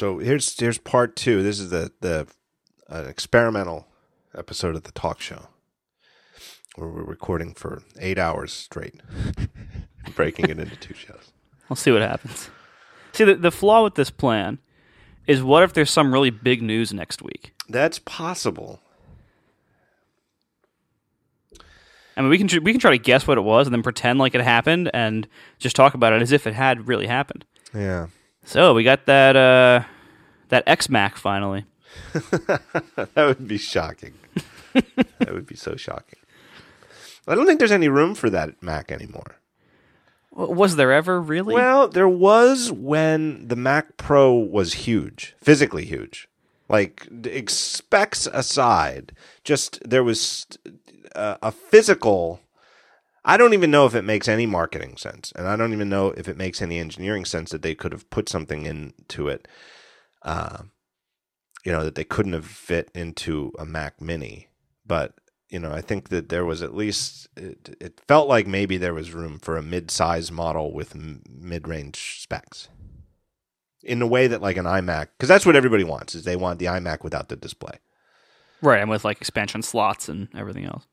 So here's here's part two. This is the the an experimental episode of the talk show where we're recording for eight hours straight, breaking it into two shows. We'll see what happens. See, the, the flaw with this plan is what if there's some really big news next week? That's possible. I mean, we can tr- we can try to guess what it was and then pretend like it happened and just talk about it as if it had really happened. Yeah. So we got that uh, that X Mac finally. that would be shocking. that would be so shocking. I don't think there's any room for that Mac anymore. Was there ever really? Well, there was when the Mac Pro was huge, physically huge. Like specs aside, just there was uh, a physical. I don't even know if it makes any marketing sense, and I don't even know if it makes any engineering sense that they could have put something into it. Uh, you know that they couldn't have fit into a Mac Mini, but you know I think that there was at least it, it felt like maybe there was room for a mid-size model with m- mid-range specs. In the way that like an iMac, because that's what everybody wants is they want the iMac without the display. right, and with like expansion slots and everything else.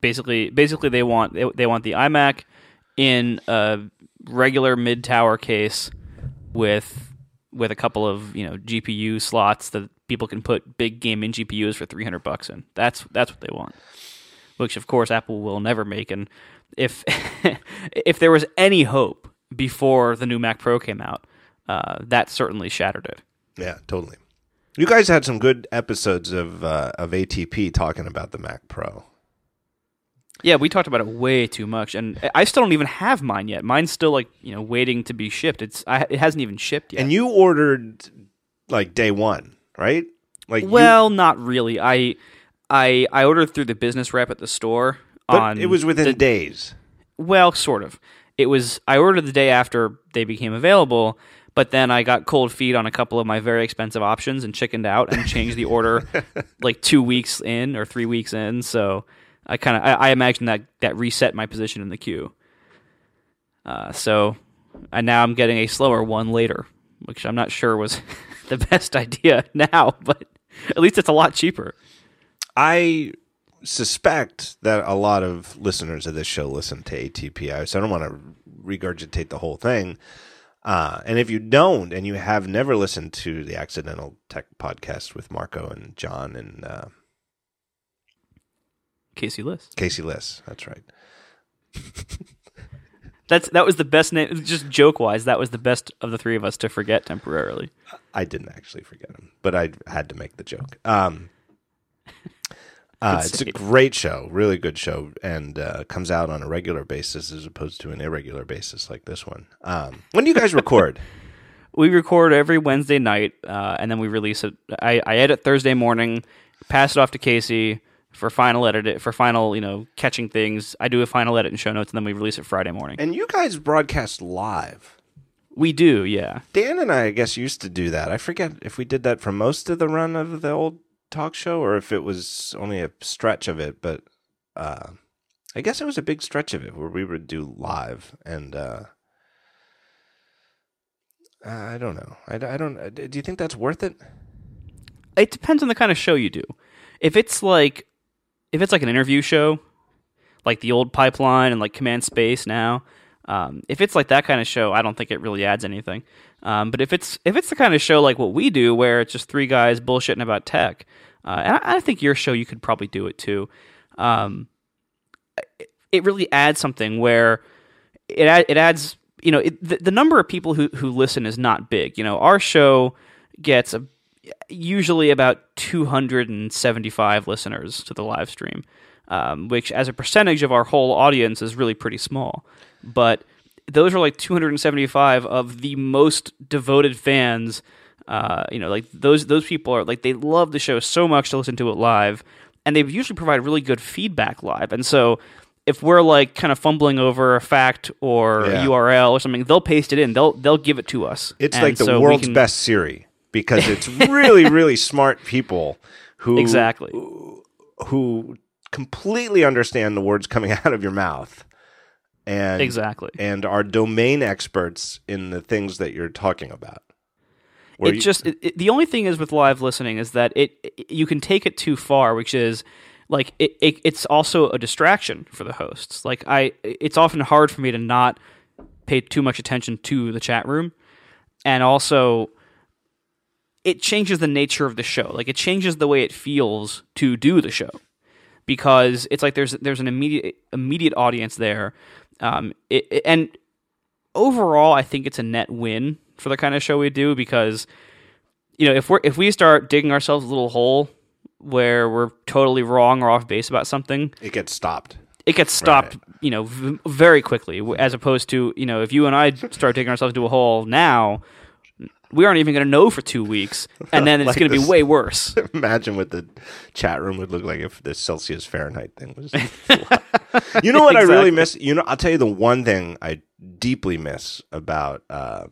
Basically, basically they want they, they want the iMac in a regular mid tower case with with a couple of you know GPU slots that people can put big gaming GPUs for three hundred bucks in. That's that's what they want. Which of course Apple will never make. And if if there was any hope before the new Mac Pro came out, uh, that certainly shattered it. Yeah, totally. You guys had some good episodes of uh, of ATP talking about the Mac Pro. Yeah, we talked about it way too much, and I still don't even have mine yet. Mine's still like you know waiting to be shipped. It's I, it hasn't even shipped yet. And you ordered like day one, right? Like you- well, not really. I I I ordered through the business rep at the store. but on it was within the- days. well, sort of. It was I ordered the day after they became available, but then I got cold feet on a couple of my very expensive options and chickened out and changed the order like two weeks in or three weeks in. So I kind of I, I imagine that that reset my position in the queue. Uh, so and now I'm getting a slower one later, which I'm not sure was the best idea now, but at least it's a lot cheaper. I suspect that a lot of listeners of this show listen to ATPI, so I don't want to regurgitate the whole thing. Uh, and if you don't, and you have never listened to the Accidental Tech podcast with Marco and John and uh, Casey List. Casey Liss, that's right. That's that was the best name. Just joke wise, that was the best of the three of us to forget temporarily. I didn't actually forget him, but I had to make the joke. Um, uh, it's a great show, really good show, and uh, comes out on a regular basis as opposed to an irregular basis like this one. Um, when do you guys record? We record every Wednesday night, uh, and then we release it. I, I edit Thursday morning, pass it off to Casey for final edit for final you know catching things. I do a final edit and show notes, and then we release it Friday morning. and you guys broadcast live. We do, yeah. Dan and I, I guess, used to do that. I forget if we did that for most of the run of the old talk show or if it was only a stretch of it, but uh, I guess it was a big stretch of it where we would do live. And uh, I don't know. I, I don't. Do you think that's worth it? It depends on the kind of show you do. If it's like if it's like an interview show, like the old pipeline and like Command Space now, um, if it's like that kind of show, I don't think it really adds anything. Um, but if it's if it's the kind of show like what we do, where it's just three guys bullshitting about tech, uh, and I, I think your show you could probably do it too. Um, it, it really adds something where it add- it adds you know it, the, the number of people who who listen is not big. You know, our show gets a usually about 275 listeners to the live stream, um, which as a percentage of our whole audience is really pretty small. But those are like 275 of the most devoted fans. Uh, you know, like those those people are like they love the show so much to listen to it live, and they usually provide really good feedback live. And so, if we're like kind of fumbling over a fact or Yeah. a URL or something, they'll paste it in. They'll they'll give it to us. It's And like the so world's can- best Siri because it's really, really smart people who Exactly. who completely understand the words coming out of your mouth and Exactly. and are domain experts in the things that you're talking about. Where it you- just it, it- the only thing is with live listening is that it, it- you can take it too far, which is like it, it it's also a distraction for the hosts. Like I, it's often hard for me to not pay too much attention to the chat room, and also it changes the nature of the show. Like it changes the way it feels to do the show because it's like there's there's an immediate immediate audience there, um, it, it- and overall, I think it's a net win for the kind of show we do because you know if we're if we start digging ourselves a little hole where we're totally wrong or off base about something, it gets stopped. it gets stopped, you know, v- very quickly. As opposed to you know, if you and I start digging ourselves into a hole now, we aren't even going to know for two weeks, and then it's Like going to be way worse. Imagine what the chat room would look like if the Celsius Fahrenheit thing was. you know what I really miss? You know, I'll tell you the one thing I deeply miss about uh,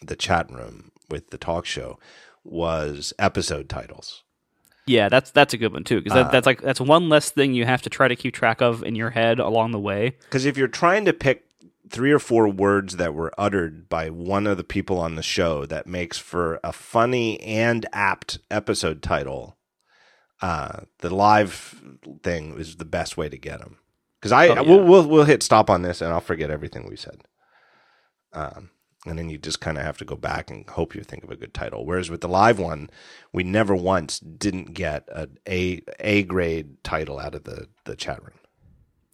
the chat room with the talk show was episode titles. Yeah, that's that's a good one too because Uh, that's like that's one less thing you have to try to keep track of in your head along the way. Because if you're trying to pick three or four words that were uttered by one of the people on the show that makes for a funny and apt episode title, uh, the live thing is the best way to get them. Because I Oh, yeah. we'll, we'll we'll hit stop on this and I'll forget everything we said. Um, and then you just kind of have to go back and hope you think of a good title. Whereas with the live one, we never once didn't get an A A grade title out of the the chat room.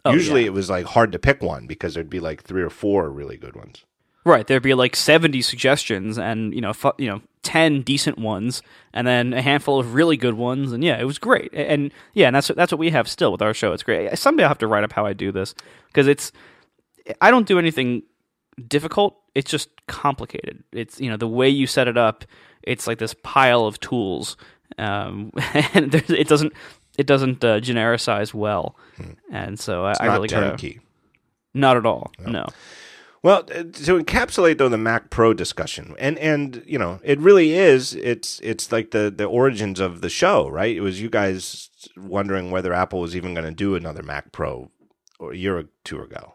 Oh, Usually yeah. it was like hard to pick one because there'd be like three or four really good ones. Right, there'd be like seventy suggestions, and you know, fu- you know, ten decent ones, and then a handful of really good ones, and yeah, it was great. And yeah, and that's that's what we have still with our show. It's great. Someday I'll have to write up how I do this because it's I don't do anything difficult. It's just complicated. It's you know the way you set it up. It's like this pile of tools, um, and there's, it doesn't it doesn't uh, genericize well, and so I, I not really gotta, not at all. No. Well, uh, to encapsulate though the Mac Pro discussion, and and you know it really is. It's it's like the the origins of the show, right? It was you guys wondering whether Apple was even going to do another Mac Pro a year or two ago.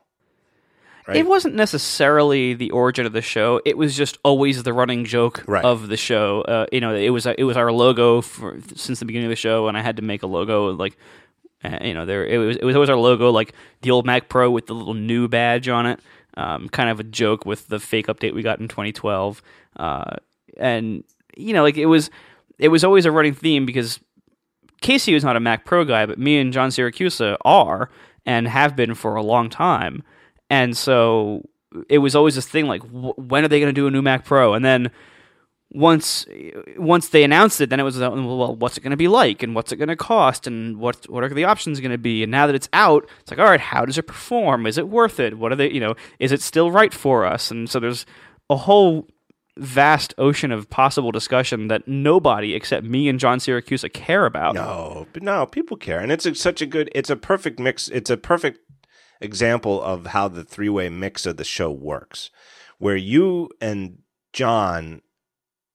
Right. It wasn't necessarily the origin of the show. It was just always the running joke Right. of the show. Uh, you know, it was it was our logo for since the beginning of the show, and I had to make a logo like. Uh, you know, there it was. It was always our logo, like the old Mac Pro with the little new badge on it. Um, kind of a joke with the fake update we got in 2012, uh, and you know, like it was. It was always a running theme because Casey was not a Mac Pro guy, but me and John Siracusa are and have been for a long time. And so it was always this thing like, wh- when are they going to do a new Mac Pro? And then once once they announced it, then it was uh, well, what's it going to be like, and what's it going to cost, and what what are the options going to be? And now that it's out, it's like, all right, how does it perform? Is it worth it? What are they? You know, is it still right for us? And so there's a whole vast ocean of possible discussion that nobody except me and John Siracusa care about. No, but no, people care, and it's a, such a good. It's a perfect mix. It's a perfect example of how the three way mix of the show works, where you and John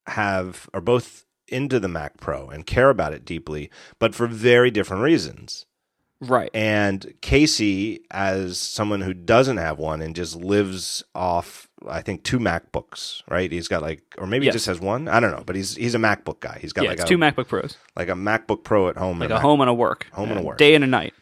have are both into the Mac Pro and care about it deeply, but for very different reasons. Right. And Casey, as someone who doesn't have one and just lives off, I think two MacBooks, right? He's got like, or maybe Yes. he just has one. I don't know, but he's he's a MacBook guy. He's got yeah, like a two MacBook Pros, like a MacBook Pro at home, like and a Mac- home and a work, Home and a Uh, work. day and a night.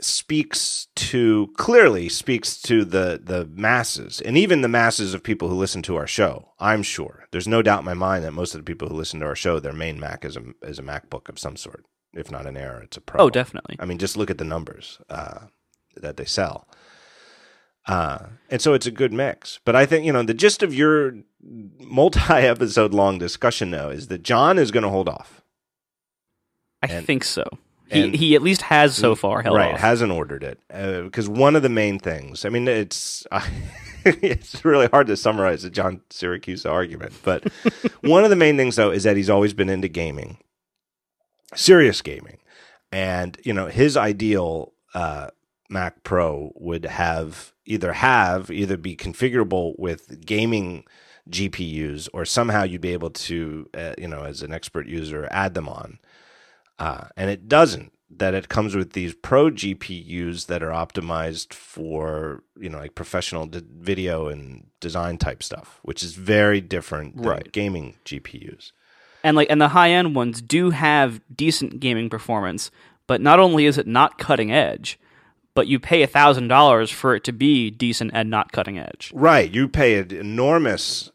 Speaks to clearly speaks to the the masses and even the masses of people who listen to our show. I'm sure there's no doubt in my mind that most of the people who listen to our show, their main Mac is a is a MacBook of some sort. If not an Air, it's a Pro. Oh, definitely. I mean, just look at the numbers uh, that they sell. Uh, and so it's a good mix. But I think, you know, the gist of your multi episode long discussion, though, is that John is going to hold off. I And- think so. He he at least has so far held right, off. hasn't ordered it. Because one of the main things, I mean, it's. it's really hard to summarize the John Siracusa argument, but one of the main things though is that he's always been into gaming, serious gaming, and you know his ideal uh, Mac Pro would have either have either be configurable with gaming GPUs or somehow you'd be able to uh, you know as an expert user add them on, uh, and it doesn't. that it comes with these pro GPUs that are optimized for you know like professional d- video and design type stuff, which is very different than Right. gaming GPUs. and like and the high end ones do have decent gaming performance but not only is it not cutting edge but you pay a thousand dollars for it to be decent and not cutting edge Right, you pay an enormous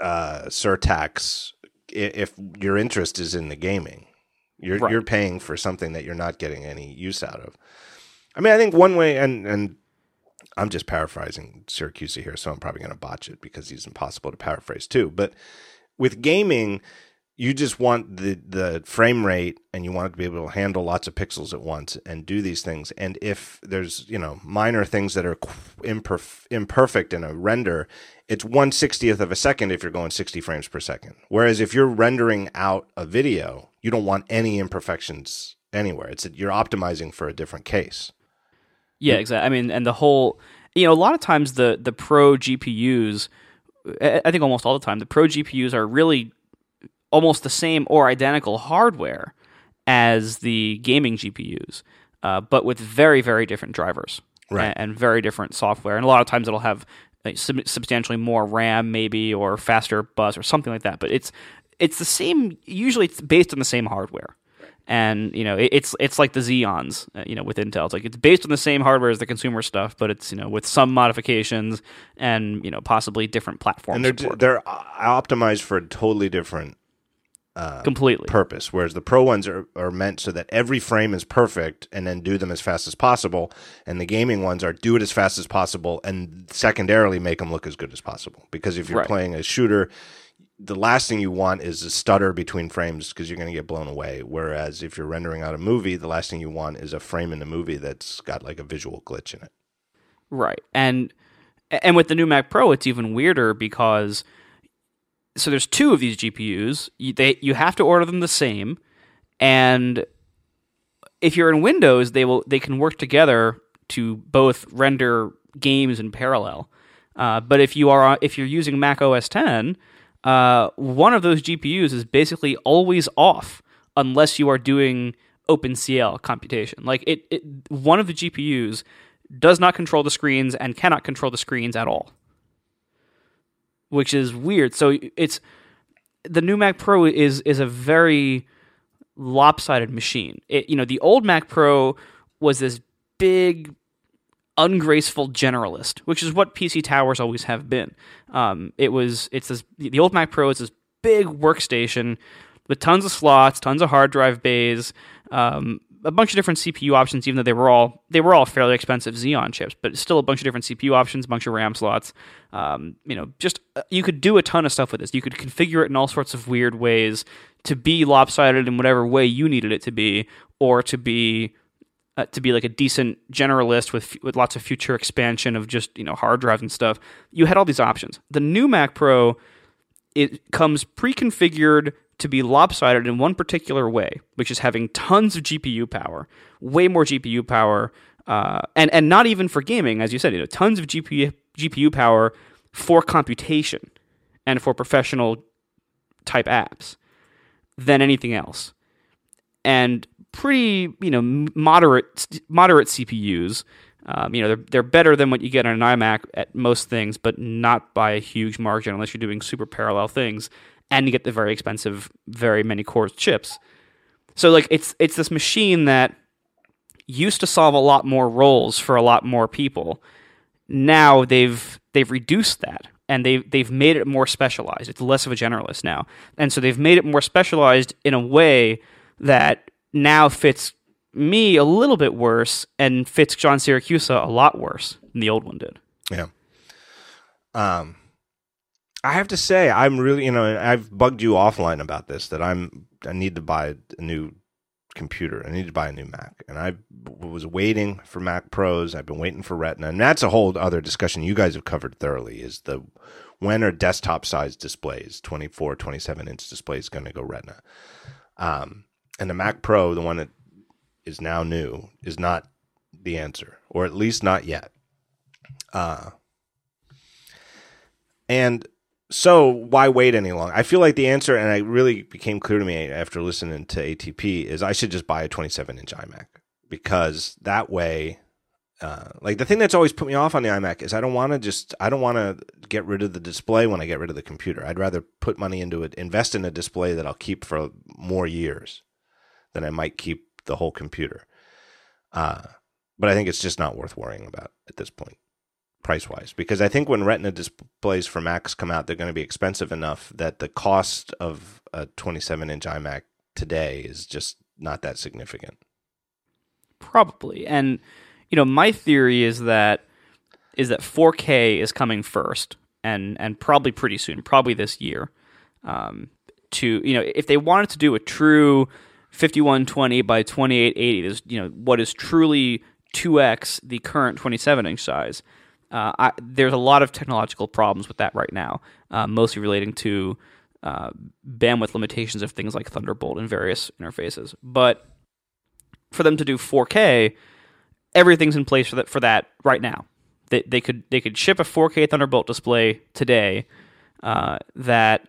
uh, surtax if your interest is in the gaming. You're Right. you're paying for something that you're not getting any use out of. I mean, I think one way, and and I'm just paraphrasing Siracusa here, so I'm probably going to botch it because he's impossible to paraphrase too. But with gaming, you just want the the frame rate, and you want it to be able to handle lots of pixels at once and do these things. And if there's you know minor things that are imperf- imperfect in a render, it's one sixtieth of a second if you're going 60 frames per second. Whereas if you're rendering out a video, you don't want any imperfections anywhere. It's you're optimizing for a different case. yeah exactly i mean and the whole you know a lot of times the the pro gpus I I think almost all the time the pro GPUs are really almost the same or identical hardware as the gaming GPUs, uh, but with very very different drivers Right. and, and very different software. And a lot of times it'll have like, sub- substantially more RAM, maybe, or faster bus or something like that. But it's it's the same. Usually, it's based on the same hardware. And you know it, it's it's like the Xeons, uh, you know, with Intel. It's like it's based on the same hardware as the consumer stuff, but it's you know with some modifications and you know possibly different platforms. and they're they're uh, optimized for a totally different completely. purpose. Whereas the pro ones are, are meant so that every frame is perfect and then do them as fast as possible. And the gaming ones are do it as fast as possible and secondarily make them look as good as possible. Because if you're Right. playing a shooter, the last thing you want is a stutter between frames because you're going to get blown away. Whereas if you're rendering out a movie, the last thing you want is a frame in the movie that's got like a visual glitch in it. Right. And and with the new Mac Pro, it's even weirder because so there's two of these GPUs. You, they you have to order them the same, and if you're in Windows, they will they can work together to both render games in parallel. Uh, but if you are if you're using Mac OS 10, uh, one of those GPUs is basically always off unless you are doing OpenCL computation. Like it, it one of the GPUs does not control the screens and cannot control the screens at all, which is weird. So it's the new Mac Pro is is a very lopsided machine. It, you know, the old Mac Pro was this big, ungraceful generalist, which is what PC towers always have been. Um, it was it's this the old Mac Pro is this big workstation with tons of slots, tons of hard drive bays, um, a bunch of different CPU options. Even though they were all they were all fairly expensive Xeon chips, but still a bunch of different CPU options, a bunch of RAM slots. Um, you know, just uh, you could do a ton of stuff with this. You could configure it in all sorts of weird ways to be lopsided in whatever way you needed it to be, or to be uh, to be like a decent generalist with with lots of future expansion of just you know hard drives and stuff. You had all these options. The new Mac Pro it comes pre-configured to be lopsided in one particular way, which is having tons of GPU power, way more GPU power, uh, and and not even for gaming, as you said, you know, tons of GPU GPU power for computation and for professional type apps than anything else, and pretty you know moderate moderate CPUs. Um, you know they're they're better than what you get on an iMac at most things, but not by a huge margin unless you're doing super parallel things, and you get the very expensive, very many cores chips. So like it's it's this machine that used to solve a lot more roles for a lot more people. Now they've they've reduced that and they've they've made it more specialized. It's less of a generalist now, and so they've made it more specialized in a way that now fits me a little bit worse and fits John Siracusa a lot worse than the old one did. Yeah. Um, I have to say, I'm really, you know, I've bugged you offline about this that I'm, I need to buy a new computer. I need to buy a new Mac. And I was waiting for Mac Pros. I've been waiting for Retina. And that's a whole other discussion you guys have covered thoroughly is the, when are desktop size displays, 24, 27 inch displays going to go Retina? Um, and the Mac Pro, the one that is now new, is not the answer, or at least not yet. Uh, and so why wait any longer? I feel like the answer, and it really became clear to me after listening to ATP, is I should just buy a 27 inch iMac because that way, uh, like the thing that's always put me off on the iMac is I don't want to just I don't want to get rid of the display when I get rid of the computer. I'd rather put money into it, invest in a display that I'll keep for more years than I might keep the whole computer. Uh, but I think it's just not worth worrying about at this point price wise because I think when Retina displays for Macs come out, they're going to be expensive enough that the cost of a 27 inch iMac today is just not that significant. Probably, and you know, my theory is that is that 4K is coming first, and and probably pretty soon, probably this year. Um, to you know, if they wanted to do a true 5120 by 2880, is you know what is truly 2x the current 27 inch size uh, I, there's a lot of technological problems with that right now, uh, mostly relating to uh, bandwidth limitations of things like Thunderbolt and various interfaces. But for them to do 4K, everything's in place for that for that right now. They, they could they could ship a 4K Thunderbolt display today uh, that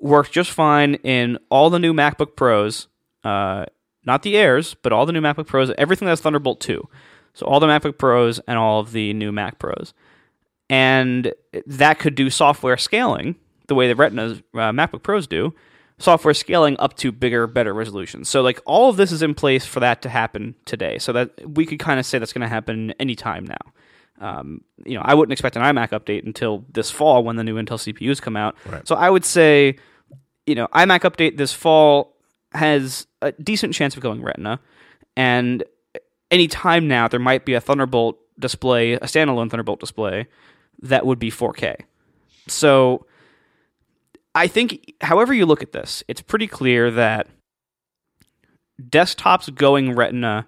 works just fine in all the new MacBook Pros, uh, not the Airs, but all the new MacBook Pros, everything that's Thunderbolt 2. So all the MacBook Pros and all of the new Mac Pros. And that could do software scaling the way the Retina uh, MacBook Pros do, software scaling up to bigger, better resolutions. So like all of this is in place for that to happen today. So that we could kind of say that's going to happen anytime now. Um, you know, I wouldn't expect an iMac update until this fall when the new Intel CPUs come out. Right. So I would say, you know, iMac update this fall has a decent chance of going Retina, and any time now there might be a Thunderbolt display, a standalone Thunderbolt display that would be 4K. So I think, however you look at this, it's pretty clear that desktops going Retina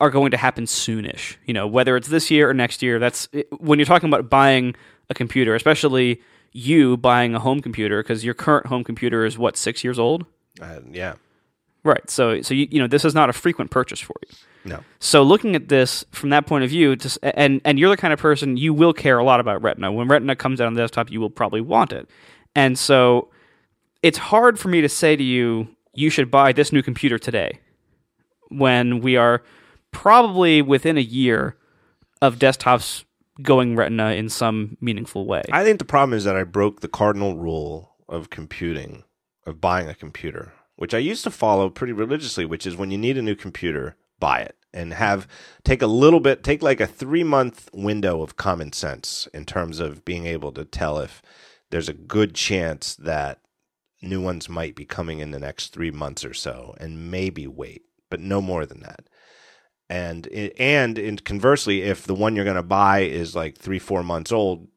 are going to happen soonish. You know, whether it's this year or next year. That's when you're talking about buying a computer, especially you buying a home computer because your current home computer is what six years old. Uh, yeah. Right. So so you, you know this is not a frequent purchase for you. No. So looking at this from that point of view, just, and and you're the kind of person you will care a lot about Retina. When Retina comes out on the desktop, you will probably want it. And so it's hard for me to say to you you should buy this new computer today when we are probably within a year of desktops going Retina in some meaningful way. I think the problem is that I broke the cardinal rule of computing, of buying a computer, which I used to follow pretty religiously, which is when you need a new computer, buy it and have take a little bit, take like a three month window of common sense in terms of being able to tell if there's a good chance that new ones might be coming in the next three months or so, and maybe wait, but no more than that. And and conversely, if the one you're going to buy is like three four months old,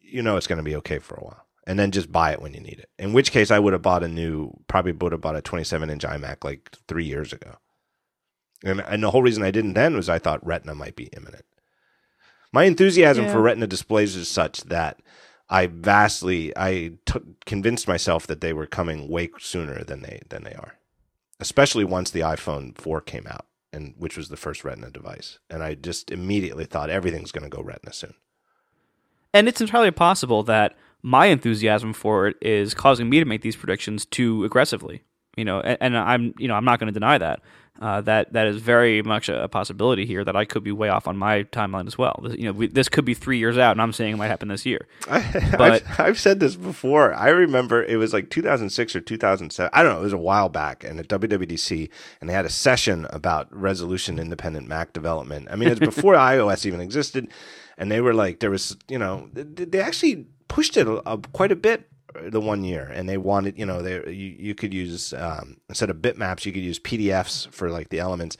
you know it's going to be okay for a while and then just buy it when you need it. In which case, I would have bought a new, probably would have bought a 27 inch iMac like three years ago. And, and the whole reason I didn't then was I thought Retina might be imminent. My enthusiasm Yeah. for Retina displays is such that I vastly, I t- convinced myself that they were coming way sooner than they than they are, especially once the iPhone 4 came out, and which was the first Retina device. And I just immediately thought everything's going to go Retina soon. And it's entirely possible that my enthusiasm for it is causing me to make these predictions too aggressively. You know, and, and I'm you know I'm not going to deny that. Uh, that that is very much a, possibility here that I could be way off on my timeline as well. This, you know, we, this could be three years out, and I'm saying it might happen this year. I, But- I've, I've said this before. I remember it was like 2006 or 2007. I don't know. It was a while back, and at WWDC, and they had a session about resolution independent Mac development. I mean, it's before iOS even existed, and they were like, there was, you know, they actually pushed it a, a, quite a bit the one year, and they wanted, you know, they you, you could use um, instead of bitmaps, you could use PDFs for like the elements.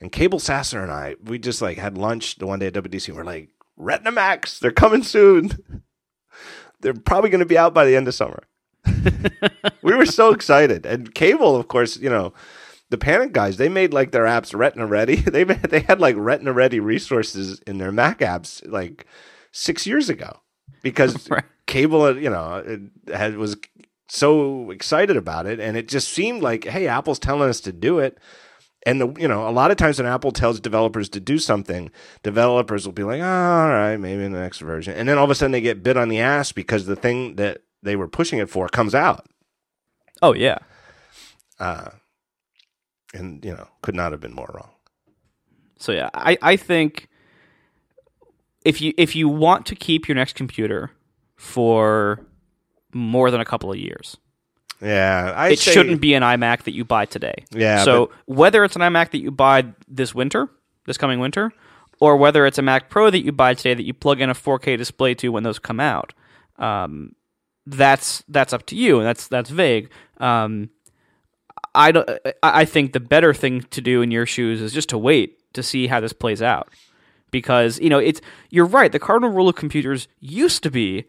And Cabel Sasser and I, we just like had lunch the one day at wdc And we're like, Retina Macs, they're coming soon they're probably going to be out by the end of summer. we were so excited, and Cabel, of course, you know, the Panic guys, they made like their apps Retina ready. They made, they had like Retina ready resources in their Mac apps like six years ago because Right. Cabel, uh, you know, it had was so excited about it, and it just seemed like, hey, Apple's telling us to do it. And the, you know, a lot of times when Apple tells developers to do something, developers will be like, oh, "All right, maybe in the next version," and then all of a sudden they get bit on the ass because the thing that they were pushing it for comes out, Oh yeah. uh, and you know, could not have been more wrong. So yeah, I, I think if you if you want to keep your next computer for more than a couple of years, Yeah, I it say- shouldn't be an iMac that you buy today. Yeah, So whether it's an iMac that you buy this winter, this coming winter, or whether it's a Mac Pro that you buy today that you plug in a 4K display to when those come out, um, that's that's up to you, and that's that's vague. Um, I don't. I I think the better thing to do in your shoes is just to wait to see how this plays out, because you know it's. You're right. The cardinal rule of computers used to be,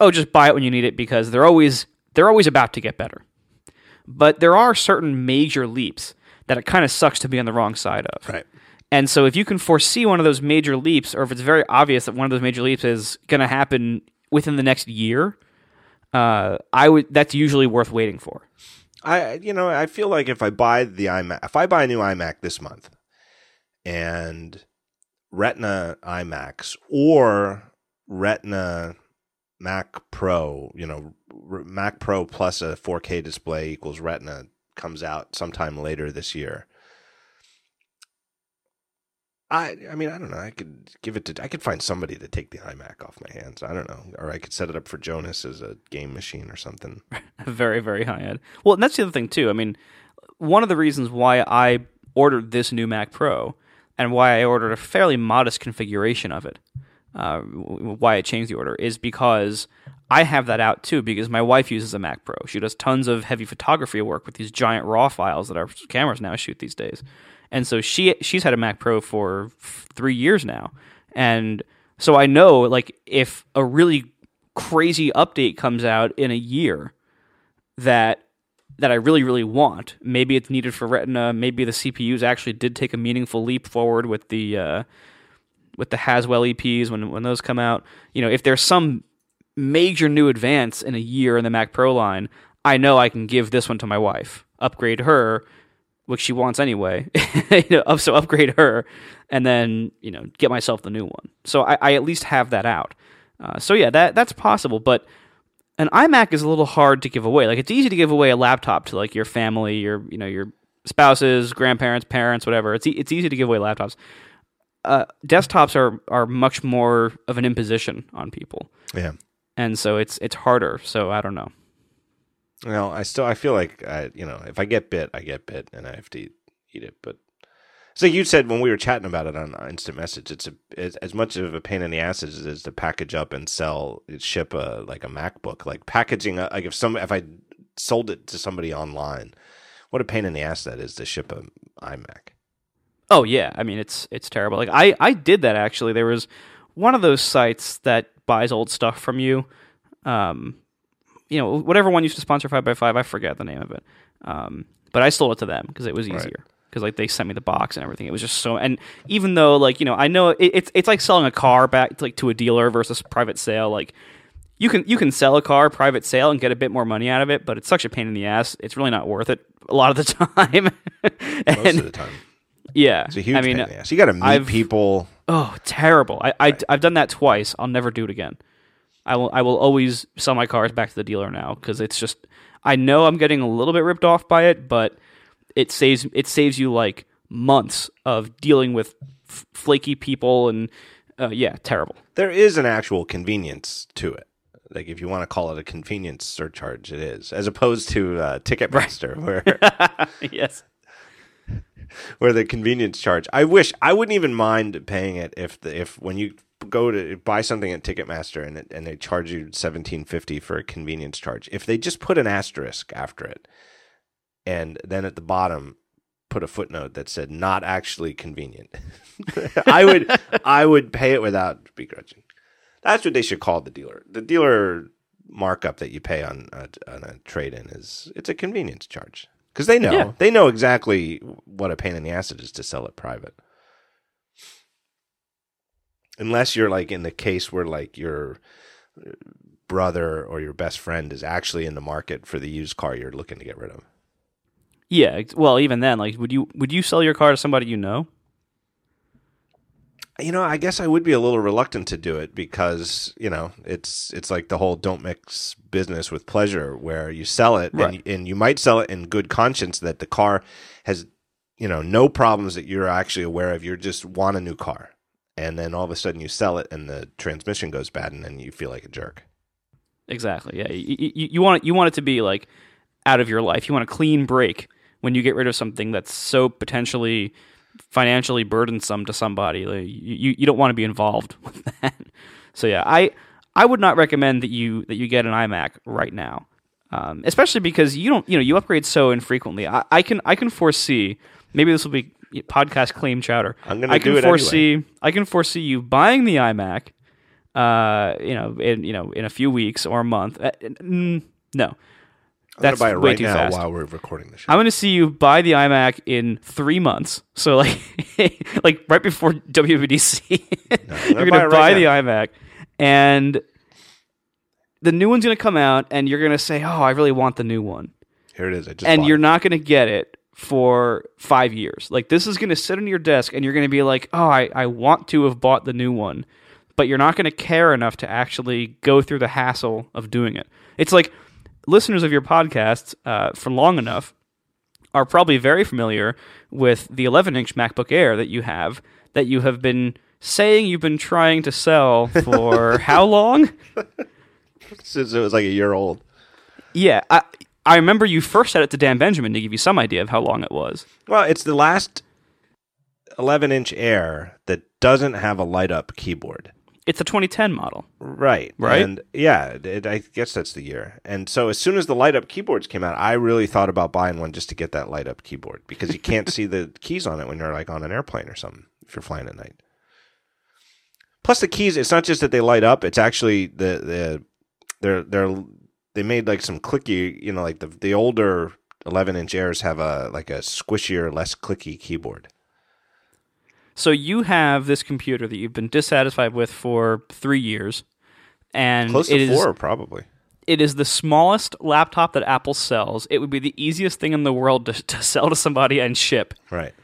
oh, just buy it when you need it because they're always they're always about to get better. But there are certain major leaps that it kind of sucks to be on the wrong side of. right. And so if you can foresee one of those major leaps, or if it's very obvious that one of those major leaps is going to happen within the next year, uh, I would. That's usually worth waiting for. I you know I feel like if I buy the iMac, if I buy a new iMac this month, and Retina iMacs or Retina Mac Pro, you know, Mac Pro plus a 4K display equals Retina comes out sometime later this year. I I mean I don't know. I could give it to I could find somebody to take the iMac off my hands. I don't know, or I could set it up for Jonas as a game machine or something. very very high end. Well, and that's the other thing too. I mean, one of the reasons why I ordered this new Mac Pro and why I ordered a fairly modest configuration of it, uh, why I changed the order is because I have that out too. Because my wife uses a Mac Pro. She does tons of heavy photography work with these giant RAW files that our cameras now shoot these days, and so she she's had a Mac Pro for three years now, and so I know like if a really crazy update comes out in a year that that I really really want. Maybe it's needed for Retina. Maybe the CPUs actually did take a meaningful leap forward with the uh, with the Haswell EPs when when those come out. You know, if there's some major new advance in a year in the Mac Pro line, I know I can give this one to my wife, upgrade her, which she wants anyway. you know, so upgrade her, and then you know get myself the new one. So I, I at least have that out. Uh, so yeah, that that's possible, but an iMac is a little hard to give away. Like it's easy to give away a laptop to like your family, your you know your spouses, grandparents, parents, whatever. It's e- it's easy to give away laptops. Uh, desktops are are much more of an imposition on people, Yeah. and so it's it's harder. So I don't know. Well, I still I feel like I you know if I get bit, I get bit, and I have to eat, eat it. But so you said when we were chatting about it on instant message, it's a it's as much of a pain in the ass as it is to package up and sell ship a like a MacBook. Like packaging, like if some if I sold it to somebody online, what a pain in the ass that is to ship a iMac. Oh yeah, I mean it's it's terrible. Like I I did that actually. There was one of those sites that buys old stuff from you. Um, you know, whatever one used to sponsor five by five, I forget the name of it. Um, but I sold it to them because it was Right. Because like they sent me the box and everything. It was just so. And even though like you know I know it, it's it's like selling a car back like to a dealer versus private sale. Like you can you can sell a car private sale and get a bit more money out of it, but it's such a pain in the ass. It's really not worth it a lot of the time. Most of the time, yeah, it's a huge I mean, pain in the ass. You got to meet I've- people. Oh, terrible! I, I I've done that twice. I'll never do it again. I will I will always sell my cars back to the dealer now because it's just I know I'm getting a little bit ripped off by it, but it saves it saves you like months of dealing with f- flaky people and uh, yeah, terrible. There is an actual convenience to it. Like if you want to call it a convenience surcharge, it is, as opposed to uh, Ticketmaster, where yes. where the convenience charge. I wish I wouldn't even mind paying it if the if when you go to buy something at Ticketmaster and it, and they charge you seventeen fifty for a convenience charge. If they just put an asterisk after it, and then at the bottom put a footnote that said not actually convenient, I would I would pay it without begrudging. That's what they should call the dealer. The dealer markup that you pay on a, on a trade in is it's a convenience charge because they know Yeah. they know exactly what a pain in the ass it is to sell it private. Unless you're like in the case where like your brother or your best friend is actually in the market for the used car you're looking to get rid of. Yeah, well, even then, like, would you would you sell your car to somebody you know? You know, I guess I would be a little reluctant to do it because you know it's it's like the whole don't mix business with pleasure, where you sell it Right. and, and you might sell it in good conscience that the car has you know no problems that you're actually aware of. You just want a new car, and then all of a sudden you sell it and the transmission goes bad, and then you feel like a jerk. Exactly. Yeah, you, you, you want it, you want it to be like out of your life. You want a clean break when you get rid of something that's so potentially financially burdensome to somebody. Like, you you don't want to be involved with that. So yeah, I I would not recommend that you that you get an iMac right now, um, especially because you don't you know you upgrade so infrequently. I, I can I can foresee maybe this will be podcast claim chowder. I'm gonna I can do it foresee I can foresee you buying the iMac uh, you know, in you know, in a few weeks or a month. Uh, no, that's buy it way right too now fast. while we're recording the show. I'm going to see you buy the iMac in three months. So like, like right before WWDC, gonna you're going to right buy now. the iMac, and the new one's going to come out, and you're going to say, "Oh, I really want the new one," Here it is. I just and you're it. not going to get it for five years. Like this is going to sit on your desk, and you're going to be like, "Oh, I, I want to have bought the new one," but you're not going to care enough to actually go through the hassle of doing it. It's like listeners of your podcast uh, for long enough are probably very familiar with the 11 inch MacBook Air that you have that you have been saying you've been trying to sell for how long? since it was like a year old. Yeah, I I remember you first said it to Dan Benjamin to give you some idea of how long it was. Well, it's the last 11 inch Air that doesn't have a light up keyboard. It's a 2010 model. Right. Right? And yeah, it, I guess that's the year. And so as soon as the light up keyboards came out, I really thought about buying one just to get that light up keyboard because you can't see the keys on it when you're like on an airplane or something if you're flying at night. Plus the keys, it's not just that they light up, it's actually the the they're they're they made like some clicky, you know, like the the older 11 inch Airs have a like a squishier, less clicky keyboard. So you have this computer that you've been dissatisfied with for three years, and Close it to is four, probably. it is the smallest laptop that Apple sells. It would be the easiest thing in the world to, to sell to somebody and ship. Right.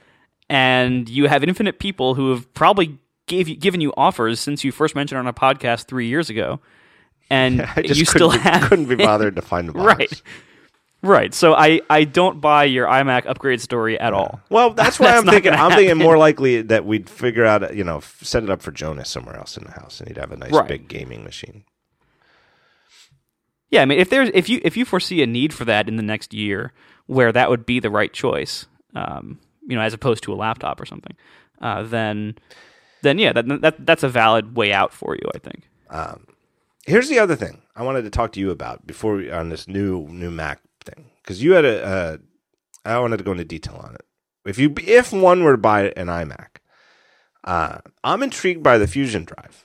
and you have infinite people who have probably gave you, given you offers since you first mentioned on a podcast three years ago, and just you still have couldn't be bothered to find the box. right, right. So I I don't buy your iMac upgrade story at all. Well, that's why That's I'm thinking. I'm thinking more likely that we'd figure out, you know, set it up for Jonas somewhere else in the house, and he'd have a nice Right. big gaming machine. Yeah, I mean if there's if you if you foresee a need for that in the next year, where that would be the right choice, um, you know, as opposed to a laptop or something, uh, then then yeah, that, that that's a valid way out for you. I think. Here's the other thing I wanted to talk to you about before we, on this new new Mac thing because you had a. Uh, I wanted to go into detail on it. If you if one were to buy an iMac, uh, I'm intrigued by the Fusion Drive,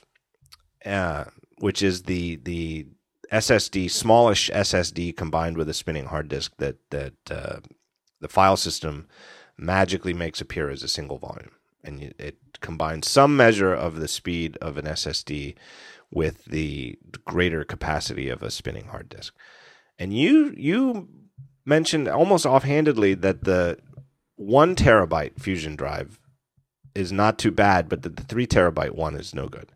uh, which is the the SSD smallish SSD combined with a spinning hard disk that that uh, the file system magically makes appear as a single volume, and it combines some measure of the speed of an SSD with the greater capacity of a spinning hard disk. And you you mentioned almost offhandedly that the one terabyte Fusion drive is not too bad, but that the three terabyte one is no good.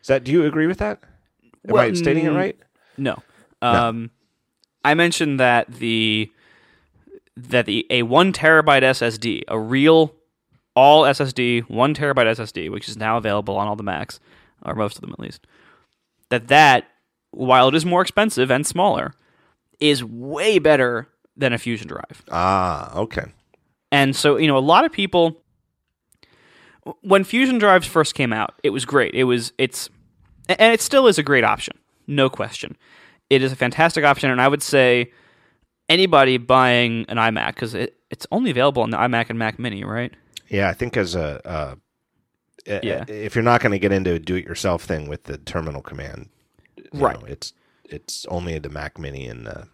Is that? Do you agree with that? Am I stating it right? No. Um, I mentioned that the that the a one terabyte SSD, a real all SSD, one terabyte SSD, which is now available on all the Macs, or most of them at least, that that while it is more expensive and smaller, is way better than a Fusion drive. Ah, okay. And so, you know, a lot of people when Fusion drives first came out, it was great. It was it's and it still is a great option. No question. It is a fantastic option and I would say anybody buying an iMac cuz it, it's only available on the iMac and Mac Mini, right? Yeah, I think as a uh, Yeah. if you're not going to get into a do-it-yourself thing with the terminal command, Right. know, it's it's only the Mac Mini and the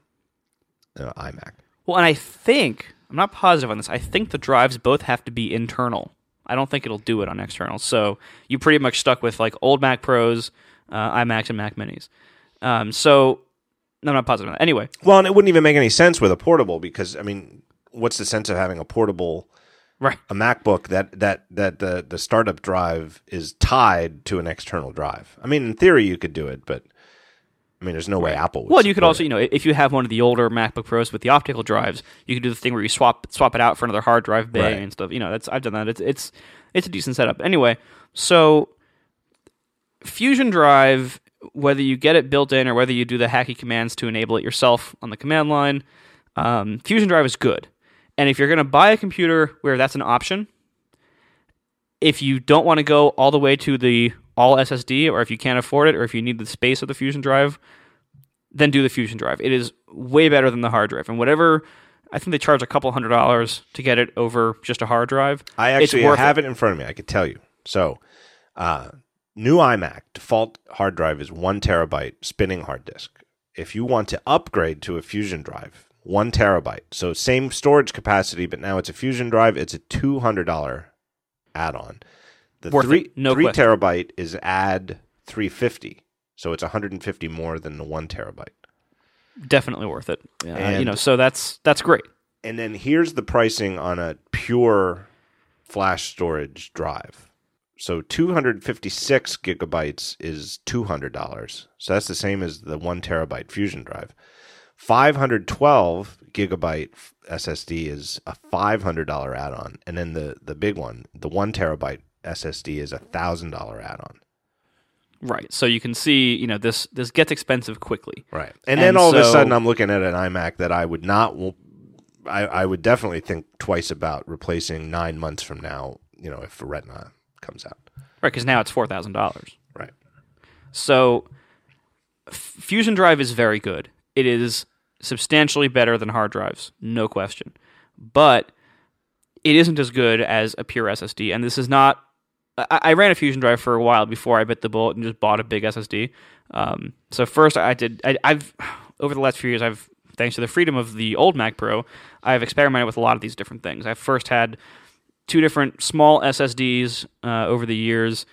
uh, iMac. Well, and I think I'm not positive on this. I think the drives both have to be internal. I don't think it'll do it on external. So you pretty much stuck with like old Mac Pros, uh, iMacs, and Mac Minis. Um, so no, I'm not positive on that. Anyway, Well, and it wouldn't even make any sense with a portable because I mean, what's the sense of having a portable Right. a MacBook that that that the the startup drive is tied to an external drive. I mean, in theory, you could do it, but I mean, there's no way Apple. Would Well, you could also, it. you know, if you have one of the older MacBook Pros with the optical drives, you can do the thing where you swap swap it out for another hard drive bay Right. and stuff. You know, that's I've done that. It's it's it's a decent setup. Anyway, so Fusion Drive, whether you get it built in or whether you do the hacky commands to enable it yourself on the command line, um, Fusion Drive is good. And if you're going to buy a computer where that's an option, if you don't want to go all the way to the all SSD, or if you can't afford it, or if you need the space of the Fusion Drive, then do the Fusion Drive. It is way better than the hard drive. And whatever, I think they charge a couple hundred dollars to get it over just a hard drive. I actually have it. in front of me. I could tell you. So, uh, new iMac default hard drive is one terabyte spinning hard disk. If you want to upgrade to a Fusion drive, one terabyte. So same storage capacity, but now it's a Fusion drive. It's a two hundred dollar add-on. The Worth three it. No three question. terabyte is add three fifty. So it's 150 more than the one terabyte. Definitely worth it. Uh, you know, so that's that's great. And then here's the pricing on a pure flash storage drive. So 256 gigabytes is $200. So that's the same as the one terabyte Fusion drive. 512 gigabyte SSD is a $500 add on. And then the, the big one, the one terabyte SSD is a $1,000 add on. Right. So you can see, you know, this this gets expensive quickly. Right. And, then And all of a sudden, I'm looking at an iMac that I would not. I, I would definitely think twice about replacing nine months from now. You know, if Retina comes out. Right, because now it's four thousand dollars. Right. So F- Fusion Drive is very good. It is substantially better than hard drives, no question. But it isn't as good as a pure SSD. And this is not. I, I ran a Fusion Drive for a while before I bit the bullet and just bought a big SSD. Um, so first, I did. I, I've over the last few years, I've thanks to the freedom of the old Mac Pro, I've experimented with a lot of these different things. I first had two different small SSDs uh, over the years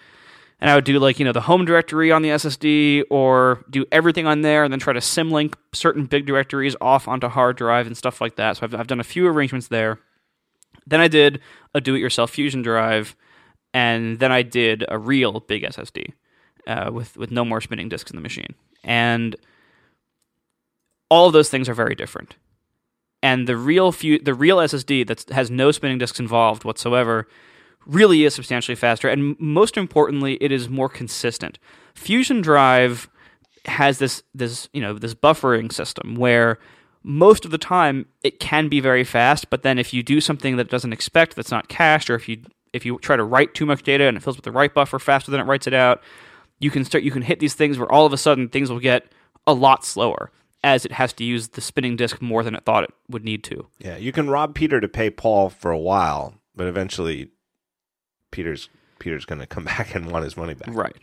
and I would do like you know the home directory on the SSD or do everything on there and then try to symlink certain big directories off onto hard drive and stuff like that. So I've, I've done a few arrangements there. Then I did a do-it-yourself Fusion drive, and then I did a real big SSD uh, with with no more spinning disks in the machine. And all of those things are very different. And the real fu- the real SSD that has no spinning disks involved whatsoever really is substantially faster and most importantly it is more consistent fusion drive has this this you know this buffering system where most of the time it can be very fast but then if you do something that it doesn't expect that's not cached or if you if you try to write too much data and it fills with the write buffer faster than it writes it out you can start you can hit these things where all of a sudden things will get a lot slower as it has to use the spinning disk more than it thought it would need to Yeah, you can rob Peter to pay Paul for a while, but eventually, Peter's Peter's going to come back and want his money back. Right.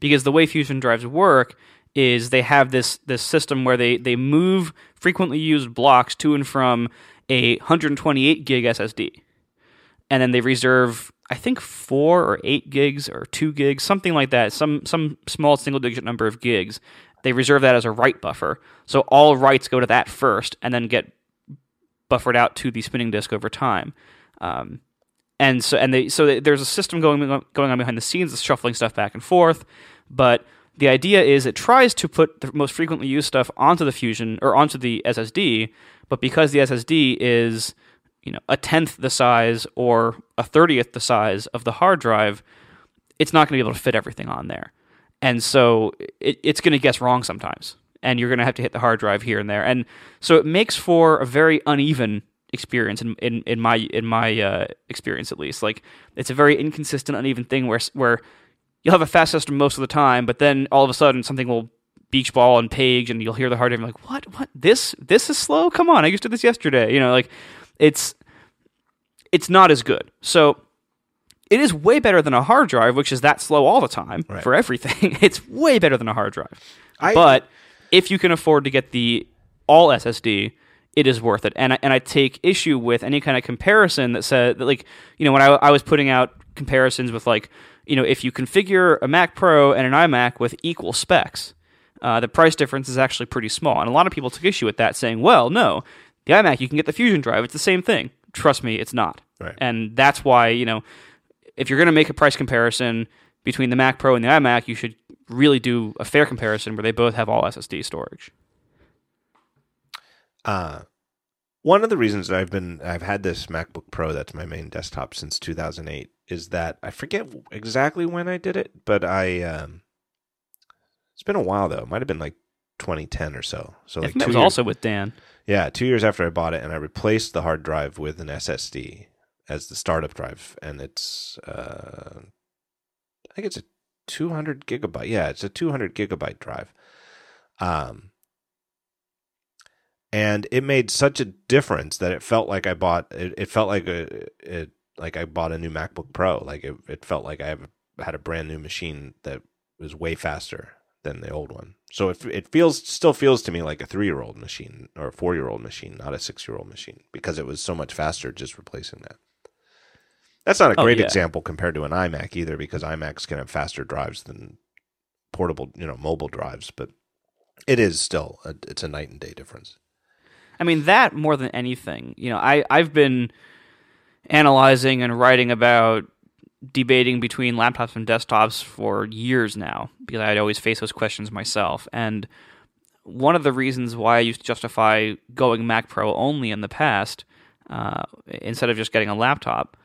Because the way fusion drives work is they have this this system where they they move frequently used blocks to and from a 128 gig SSD. And then they reserve I think 4 or 8 gigs or 2 gigs, something like that, some some small single digit number of gigs. They reserve that as a write buffer. So all writes go to that first and then get buffered out to the spinning disk over time. Um, and so and they so there's a system going going on behind the scenes that's shuffling stuff back and forth but the idea is it tries to put the most frequently used stuff onto the fusion or onto the ssd but because the ssd is you know a tenth the size or a thirtieth the size of the hard drive it's not going to be able to fit everything on there. And so it, it's going to guess wrong sometimes and you're going to have to hit the hard drive here and there. And so it makes for a very uneven experience in in, in my in my uh, experience at least. Like it's a very inconsistent uneven thing where where you'll have a fast system most of the time but then all of a sudden something will beach ball and page and you'll hear the hard drive like what? What? This this is slow? Come on i used to do this yesterday. You know like it's it's not as good so it is way better than a hard drive which is that slow all the time Right. for everything it's way better than a hard drive I- but if you can afford to get the all SSD, it is worth it. And I, and I take issue with any kind of comparison that said that like you know when I, I was putting out comparisons with like you know if you configure a Mac Pro and an iMac with equal specs, uh, the price difference is actually pretty small. And a lot of people took issue with that, saying, well, no. The iMac, you can get the Fusion drive. It's the same thing. Trust me, it's not. Right. And that's why, you know, if you're going to make a price comparison between the Mac Pro and the iMac, you should really do a fair comparison where they both have all SSD storage. Uh, one of the reasons that I've been I've had this MacBook Pro that's my main desktop since 2008 is that I forget exactly when I did it, but I um, it's been a while though. It might have been like 2010 or so. So like that was years, also with Dan. Yeah, two years after I bought it, and I replaced the hard drive with an SSD as the startup drive, and it's uh, I think it's a 200 gigabyte. Yeah, it's a 200 gigabyte drive. Um, and it made such a difference that it felt like I bought it. It felt like a it like I bought a new MacBook Pro. Like it, it felt like I have, had a brand new machine that was way faster than the old one. So it it feels still feels to me like a three year old machine or a four year old machine, not a six year old machine, because it was so much faster just replacing that. That's not a Oh, great yeah. example compared to an iMac either, because iMacs can have faster drives than portable, you know, mobile drives. But it is still a, it's a night and day difference. I mean, that more than anything, you know, I, I've been analyzing and writing about debating between laptops and desktops for years now because I'd always face those questions myself. And one of the reasons why I used to justify going Mac Pro only in the past, uh, instead of just getting a laptop,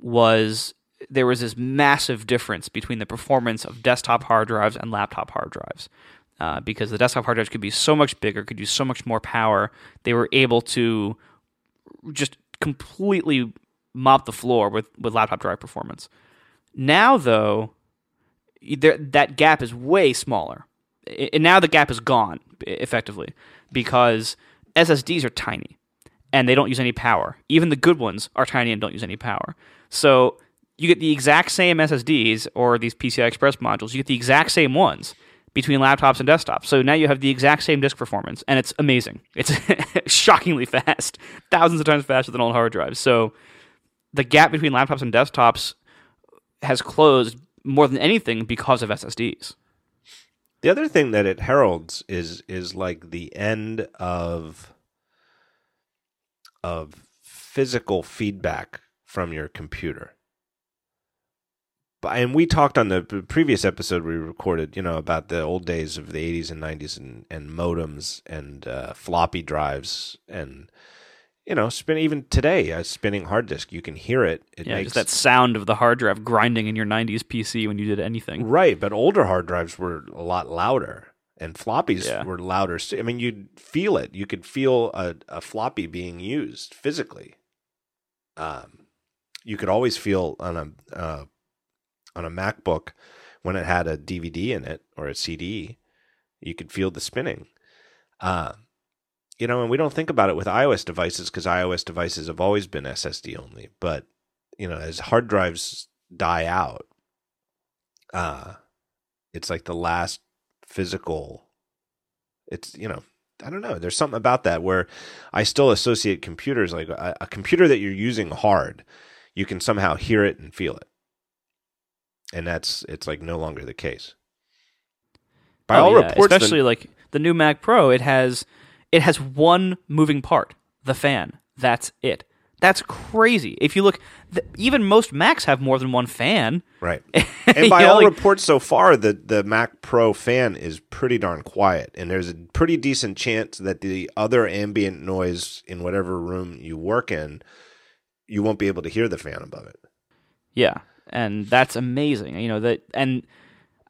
was there was this massive difference between the performance of desktop hard drives and laptop hard drives. Uh, because the desktop hard drives could be so much bigger, could use so much more power. They were able to just completely mop the floor with, with laptop drive performance. Now, though, there, that gap is way smaller. And now the gap is gone, effectively, because SSDs are tiny and they don't use any power. Even the good ones are tiny and don't use any power. So you get the exact same SSDs or these PCI Express modules, you get the exact same ones between laptops and desktops. So now you have the exact same disk performance, and it's amazing. It's shockingly fast, thousands of times faster than old hard drives. So the gap between laptops and desktops has closed more than anything because of SSDs. The other thing that it heralds is is like the end of of physical feedback from your computer. But and we talked on the previous episode we recorded, you know, about the old days of the 80s and 90s and, and modems and uh, floppy drives and you know, spin even today a spinning hard disk, you can hear it. It Yeah, makes just that sound of the hard drive grinding in your 90s PC when you did anything. Right, but older hard drives were a lot louder, and floppies Yeah. were louder. I mean, you'd feel it. You could feel a, a floppy being used physically. Um, you could always feel on a uh, on a MacBook when it had a DVD in it or a CD, you could feel the spinning. Uh, you know, and we don't think about it with iOS devices because iOS devices have always been SSD only. But you know, as hard drives die out, uh it's like the last physical it's you know i don't know there's something about that where i still associate computers like a, a computer that you're using hard you can somehow hear it and feel it and that's it's like no longer the case by Oh, all yeah, reports the- especially like the new Mac Pro, it has it has one moving part, the fan. That's it. That's crazy. If you look, th- even most Macs have more than one fan. right and by know, all like- reports so far the the mac pro fan is pretty darn quiet and there's a pretty decent chance that the other ambient noise in whatever room you work in you won't be able to hear the fan above it Yeah, and that's amazing. You know that, and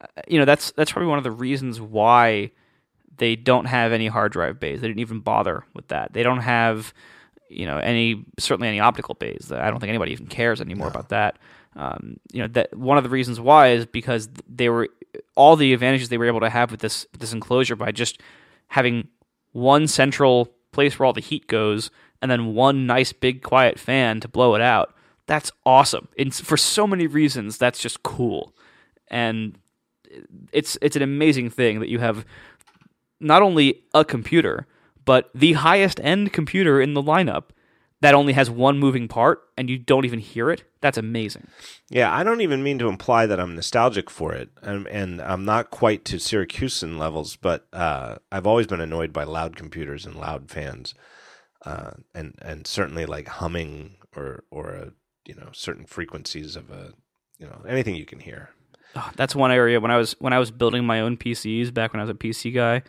uh, you know that's that's probably one of the reasons why they don't have any hard drive bays. They didn't even bother with that. They don't have, you know, any certainly any optical bays. I don't think anybody even cares anymore about that. Um, you know that one of the reasons why is because they were all the advantages they were able to have with this this enclosure by just having one central place where all the heat goes and then one nice big quiet fan to blow it out. That's awesome. And for so many reasons that's just cool. And it's it's an amazing thing that you have not only a computer, but the highest end computer in the lineup that only has one moving part and you don't even hear it. That's amazing. Yeah, I don't even mean to imply that I'm nostalgic for it, and, and I'm not quite to Siracusan levels, but uh, I've always been annoyed by loud computers and loud fans. uh, and and certainly like humming or or a, you know certain frequencies of a you know anything you can hear. Oh, that's one area when I was when I was building my own PCs back when I was a PC guy.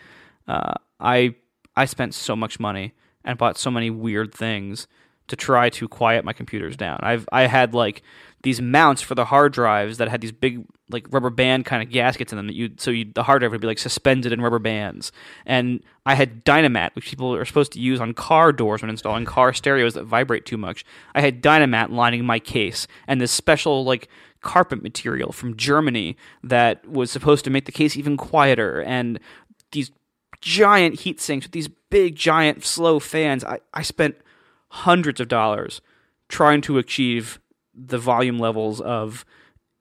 Uh, I I spent so much money and bought so many weird things to try to quiet my computers down. I've I had like these mounts for the hard drives that had these big like rubber band kind of gaskets in them that you so you, the hard drive would be like suspended in rubber bands. And I had Dynamat, which people are supposed to use on car doors when installing car stereos that vibrate too much. I had Dynamat lining my case and this special like carpet material from Germany that was supposed to make the case even quieter and these giant heat sinks with these big giant slow fans. I, I spent hundreds of dollars trying to achieve the volume levels of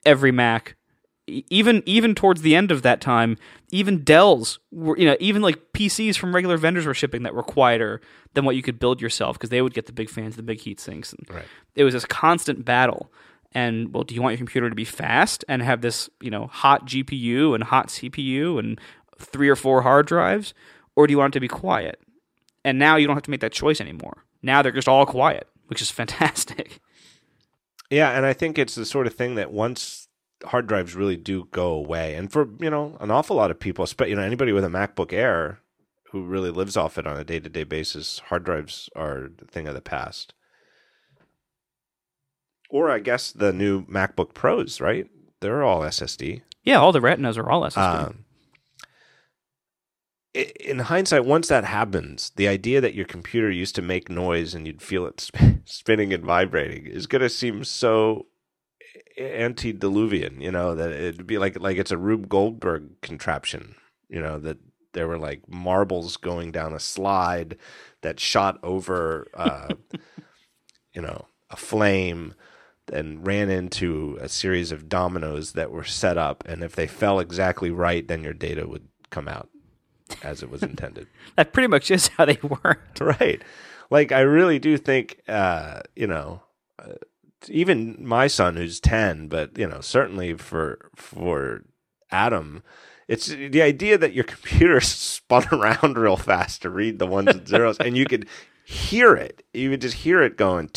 every Mac. Even even towards the end of that time, even Dell's were you know even like PCs from regular vendors were shipping that were quieter than what you could build yourself because they would get the big fans, the big heat sinks. And Right. It was this constant battle. And well, do you want your computer to be fast and have this you know hot GPU and hot CPU and three or four hard drives, or do you want it to be quiet? And now you don't have to make that choice anymore. Now they're just all quiet, which is fantastic. Yeah, and I think it's the sort of thing that once hard drives really do go away, and for you know an awful lot of people, you know anybody with a MacBook Air who really lives off it on a day to day basis, hard drives are a thing of the past. Or I guess the new MacBook Pros, right? They're all SSD. Yeah, all the retinas are all SSD. Um, in hindsight, once that happens, the idea that your computer used to make noise and you'd feel it sp- spinning and vibrating is going to seem so antediluvian. You know that it'd be like like it's a Rube Goldberg contraption. You know that there were like marbles going down a slide that shot over, uh, you know, a flame and ran into a series of dominoes that were set up and if they fell exactly right then your data would come out as it was intended. That pretty much is how they worked. right. Like i really do think uh you know uh, even my son who's 10 but you know certainly for for adam it's the idea that your computer spun around real fast to read the ones and zeros and you could hear it. You would just hear it going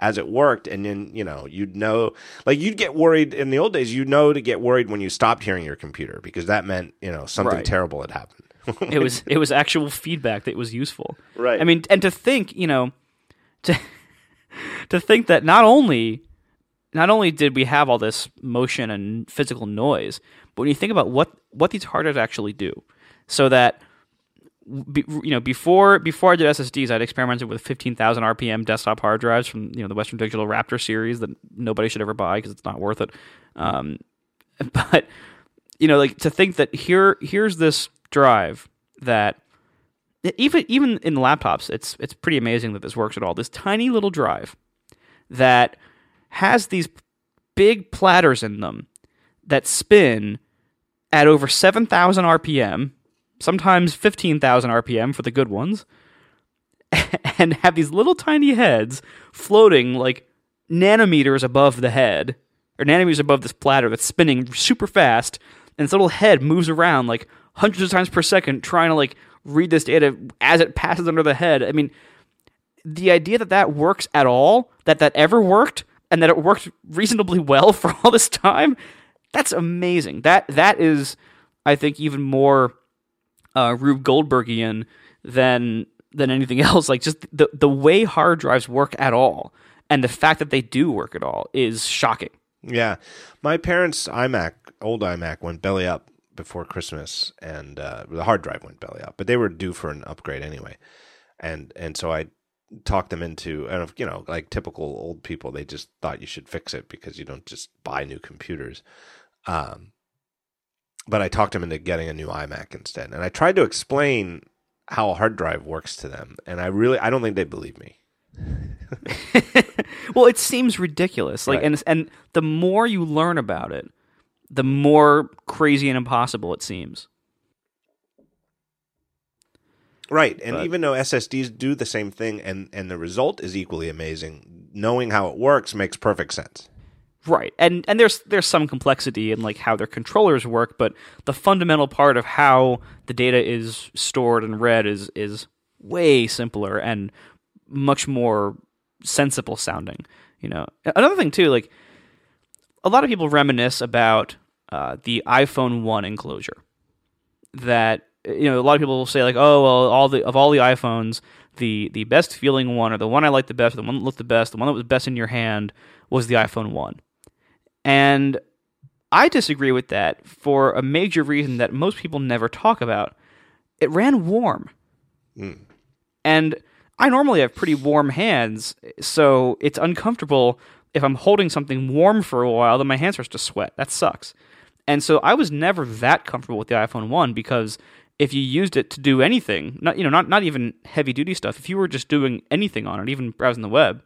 as it worked and then you know you'd know like you'd get worried in the old days you know to get worried when you stopped hearing your computer because that meant you know something Right. terrible had happened It was it was actual feedback that was useful. Right. I mean, and to think, you know, to to think that not only not only did we have all this motion and physical noise, but when you think about what what these hard drives actually do, so that be, you know before before I did SSDs, I'd experimented with 15,000 RPM desktop hard drives from you know the Western Digital Raptor series that nobody should ever buy because it's not worth it. Um, but you know, like to think that here here's this drive that even even in laptops, it's it's pretty amazing that this works at all. This tiny little drive that has these big platters in them that spin at over 7,000 RPM, sometimes 15,000 RPM for the good ones, and have these little tiny heads floating like nanometers above the head, or nanometers above this platter that's spinning super fast, and this little head moves around like hundreds of times per second, trying to like read this data as it passes under the head. I mean, the idea that that works at all, that that ever worked, and that it worked reasonably well for all this time, that's amazing. That that is, I think, even more uh, Rube Goldbergian than than anything else. Like just the the way hard drives work at all, and the fact that they do work at all is shocking. Yeah, my parents' iMac, old iMac, went belly up before Christmas, and uh, the hard drive went belly up. But they were due for an upgrade anyway, and and so I talked them into, and you know, like typical old people, they just thought you should fix it because you don't just buy new computers. Um, but I talked him into getting a new iMac instead, and I tried to explain how a hard drive works to them, and I really, I don't think they believe me. well, it seems ridiculous. Like, Right. and and the more you learn about it, the more crazy and impossible it seems. Right, and But- even though SSDs do the same thing, and and the result is equally amazing, knowing how it works makes perfect sense. Right. And and there's there's some complexity in like how their controllers work, but the fundamental part of how the data is stored and read is is way simpler and much more sensible sounding. You know, another thing too, like a lot of people reminisce about uh, the iPhone One enclosure. That you know, a lot of people will say like, oh well, all the of all the iPhones, the the best feeling one or the one I liked the best, the one that looked the best, the one that was best in your hand was the iPhone One. And I disagree with that for a major reason that most people never talk about. It ran warm. Mm. And I normally have pretty warm hands, so it's uncomfortable if I'm holding something warm for a while, then my hand starts to sweat. That sucks. And so I was never that comfortable with the iPhone 1 because if you used it to do anything, not you know, not not even heavy duty stuff, if you were just doing anything on it, even browsing the web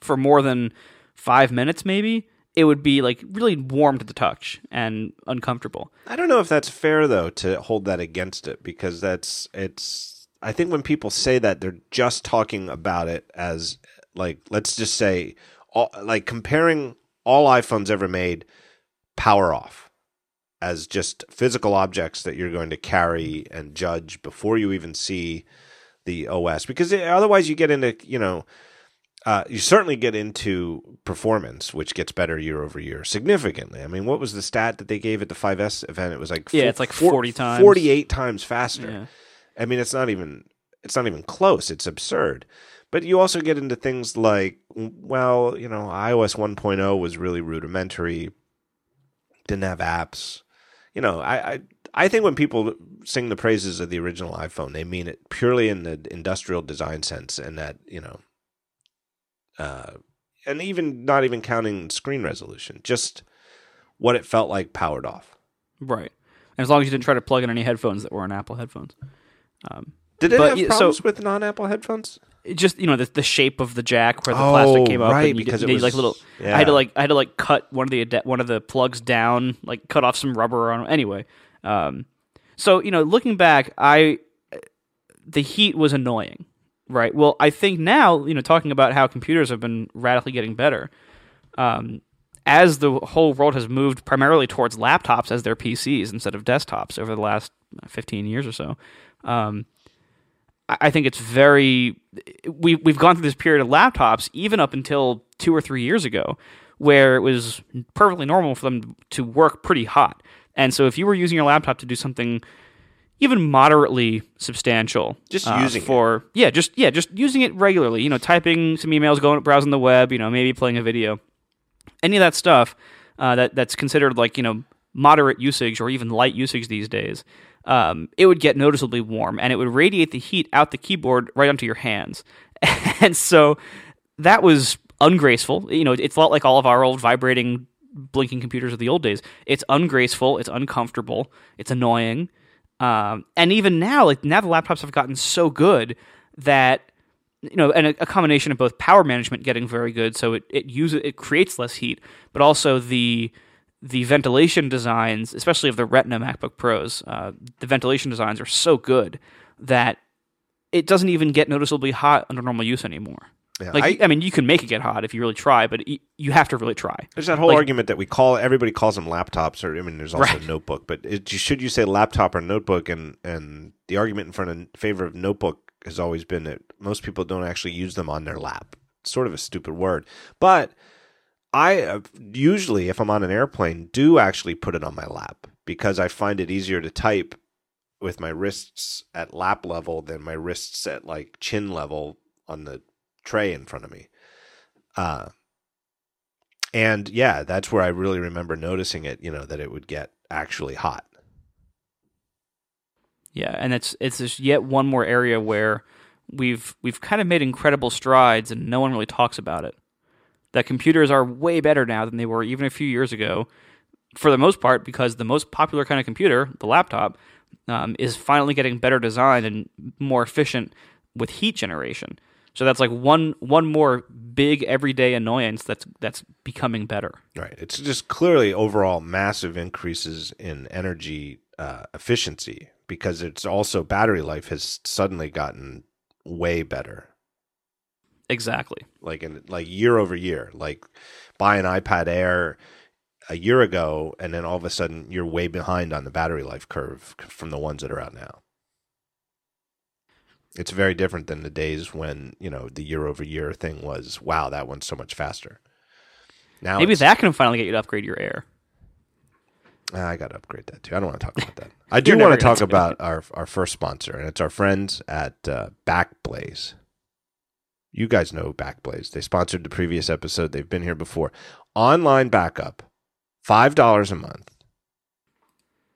for more than 5 minutes maybe, it would be like really warm to the touch and uncomfortable. I don't know if that's fair though to hold that against it because that's it's I think when people say that they're just talking about it as like let's just say all, like comparing all iPhones ever made power off as just physical objects that you're going to carry and judge before you even see the OS because otherwise you get into you know uh, you certainly get into performance, which gets better year over year significantly. I mean, what was the stat that they gave at the 5S event? It was like yeah, it's like forty times, forty-eight times faster. Yeah. I mean, it's not even it's not even close. It's absurd. But you also get into things like, well, you know, iOS 1.0 was really rudimentary, didn't have apps. You know, I, I I think when people sing the praises of the original iPhone, they mean it purely in the industrial design sense, and that you know, uh, and even not even counting screen resolution, just what it felt like powered off. Right. And as long as you didn't try to plug in any headphones that were on Apple headphones. Um, Did it But have y- so- problems with non-Apple headphones? it just you know the, the shape of the jack where the plastic Oh, came up right, and you because did, it did, like little yeah. I had to like I had to like cut one of the one of the plugs down like cut off some rubber on anyway um so you know looking back I the heat was annoying right well I think now you know talking about how computers have been radically getting better um as the whole world has moved primarily towards laptops as their PCs instead of desktops over the last 15 years or so um I think it's very we we've gone through this period of laptops even up until two or three years ago, where it was perfectly normal for them to work pretty hot. And so if you were using your laptop to do something even moderately substantial, Just uh, using it. for yeah, just yeah, just using it regularly, you know, typing some emails, going browsing the web, you know, maybe playing a video, any of that stuff uh, that that's considered like you know moderate usage or even light usage these days, um, it would get noticeably warm and it would radiate the heat out the keyboard right onto your hands, and so that was ungraceful. You know, it's a lot like all of our old vibrating, blinking computers of the old days. It's ungraceful. It's uncomfortable. It's annoying. Um, and even now, like now the laptops have gotten so good that you know, and a, a combination of both power management getting very good, so it it uses it creates less heat, but also the the ventilation designs, especially of the Retina MacBook Pros, uh, the ventilation designs are so good that it doesn't even get noticeably hot under normal use anymore. Yeah, Like, I- I, mean, you can make it get hot if you really try, but y you have to really try. There's that whole Like- argument that we call everybody calls them laptops, or I mean, there's also Right. notebook. But it, should you say laptop or notebook? And and the argument in front of favor of notebook has always been that most people don't actually use them on their lap. It's sort of a stupid word, but I uh, usually, if I'm on an airplane, do actually put it on my lap because I find it easier to type with my wrists at lap level than my wrists at like chin level on the tray in front of me. Uh, and yeah, that's where I really remember noticing it, you know, that it would get actually hot. Yeah, and it's it's just yet one more area where we've we've kind of made incredible strides, and no one really talks about it. That computers are way better now than they were even a few years ago, for the most part, because the most popular kind of computer, the laptop, um, is finally getting better designed and more efficient with heat generation. So that's like one one more big everyday annoyance that's that's becoming better. Right. It's just clearly overall massive increases in energy uh, efficiency because it's also battery life has suddenly gotten way better. Exactly. Like in like year over year. Like buy an iPad Air a year ago and then all of a sudden you're way behind on the battery life curve from the ones that are out now. It's very different than the days when you know the year over year thing was. Wow, that one's so much faster. Now Maybe that can finally get you to upgrade your air. Ah, I got to upgrade that too. I don't want to talk about that. I do want to talk about our our first sponsor, and it's our friends at uh, Backblaze. You guys know Backblaze. They sponsored the previous episode. They've been here before. Online backup, five dollars a month.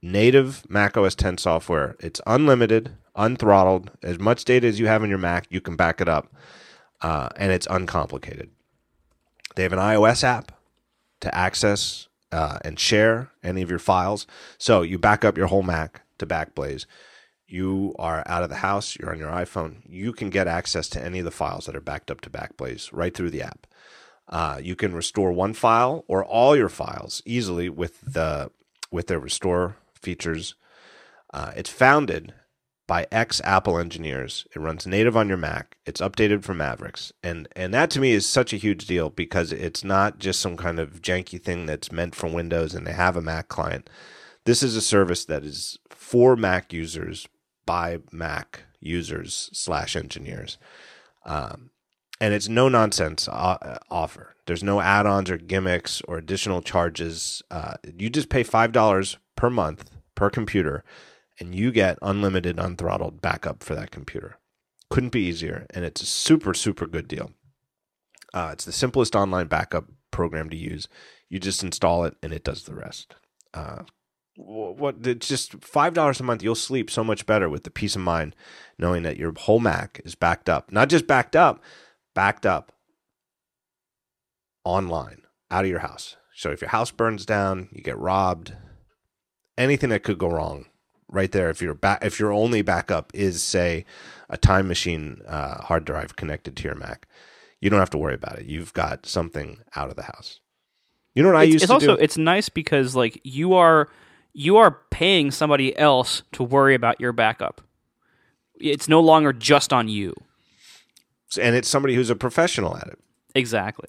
Native Mac OS 10 software. It's unlimited, unthrottled. As much data as you have in your Mac, you can back it up, uh, and it's uncomplicated. They have an iOS app to access uh, and share any of your files. So you back up your whole Mac to Backblaze. You are out of the house, you're on your iPhone. You can get access to any of the files that are backed up to Backblaze right through the app. Uh, you can restore one file or all your files easily with the with their restore features. Uh, it's founded by ex Apple engineers. It runs native on your Mac. It's updated for Mavericks, and and that to me is such a huge deal because it's not just some kind of janky thing that's meant for Windows and they have a Mac client. This is a service that is for Mac users by Mac users slash engineers. Um, and it's no nonsense uh, offer. There's no add-ons or gimmicks or additional charges. Uh, you just pay five dollars per month per computer, and you get unlimited unthrottled backup for that computer. Couldn't be easier, and it's a super super good deal. Uh, it's the simplest online backup program to use. You just install it, and it does the rest. Uh, what it's just five dollars a month. You'll sleep so much better with the peace of mind knowing that your whole Mac is backed up. Not just backed up, backed up online out of your house. So if your house burns down, you get robbed, anything that could go wrong, right there. If your back, if your only backup is say a time machine uh, hard drive connected to your Mac, you don't have to worry about it. You've got something out of the house. You know what I it's, used it's to also do? it's nice because like you are you are paying somebody else to worry about your backup. It's no longer just on you. and it's somebody who's a professional at it. Exactly.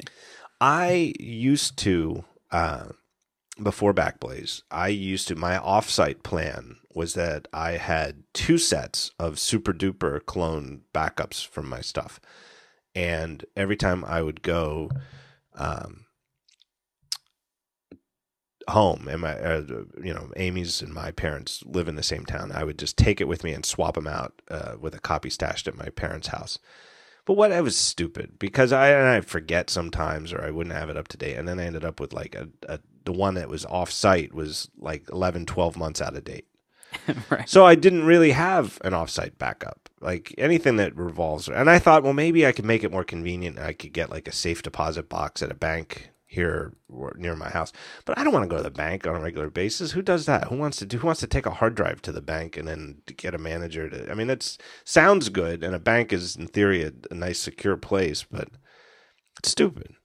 I used to uh, before Backblaze. I used to my offsite plan was that I had two sets of SuperDuper clone backups from my stuff, and every time I would go um, home, and my uh, you know Amy's and my parents live in the same town, I would just take it with me and swap them out uh, with a copy stashed at my parents' house. But what I was stupid because I I forget sometimes or I wouldn't have it up to date and then I ended up with like a, a the one that was off site was like 11 12 months out of date. right. So I didn't really have an offsite backup. Like anything that revolves and I thought well maybe I could make it more convenient. I could get like a safe deposit box at a bank here near my house. But I don't want to go to the bank on a regular basis. Who does that? Who wants to do who wants to take a hard drive to the bank and then get a manager to I mean it's sounds good and a bank is in theory a, a nice secure place, but it's stupid.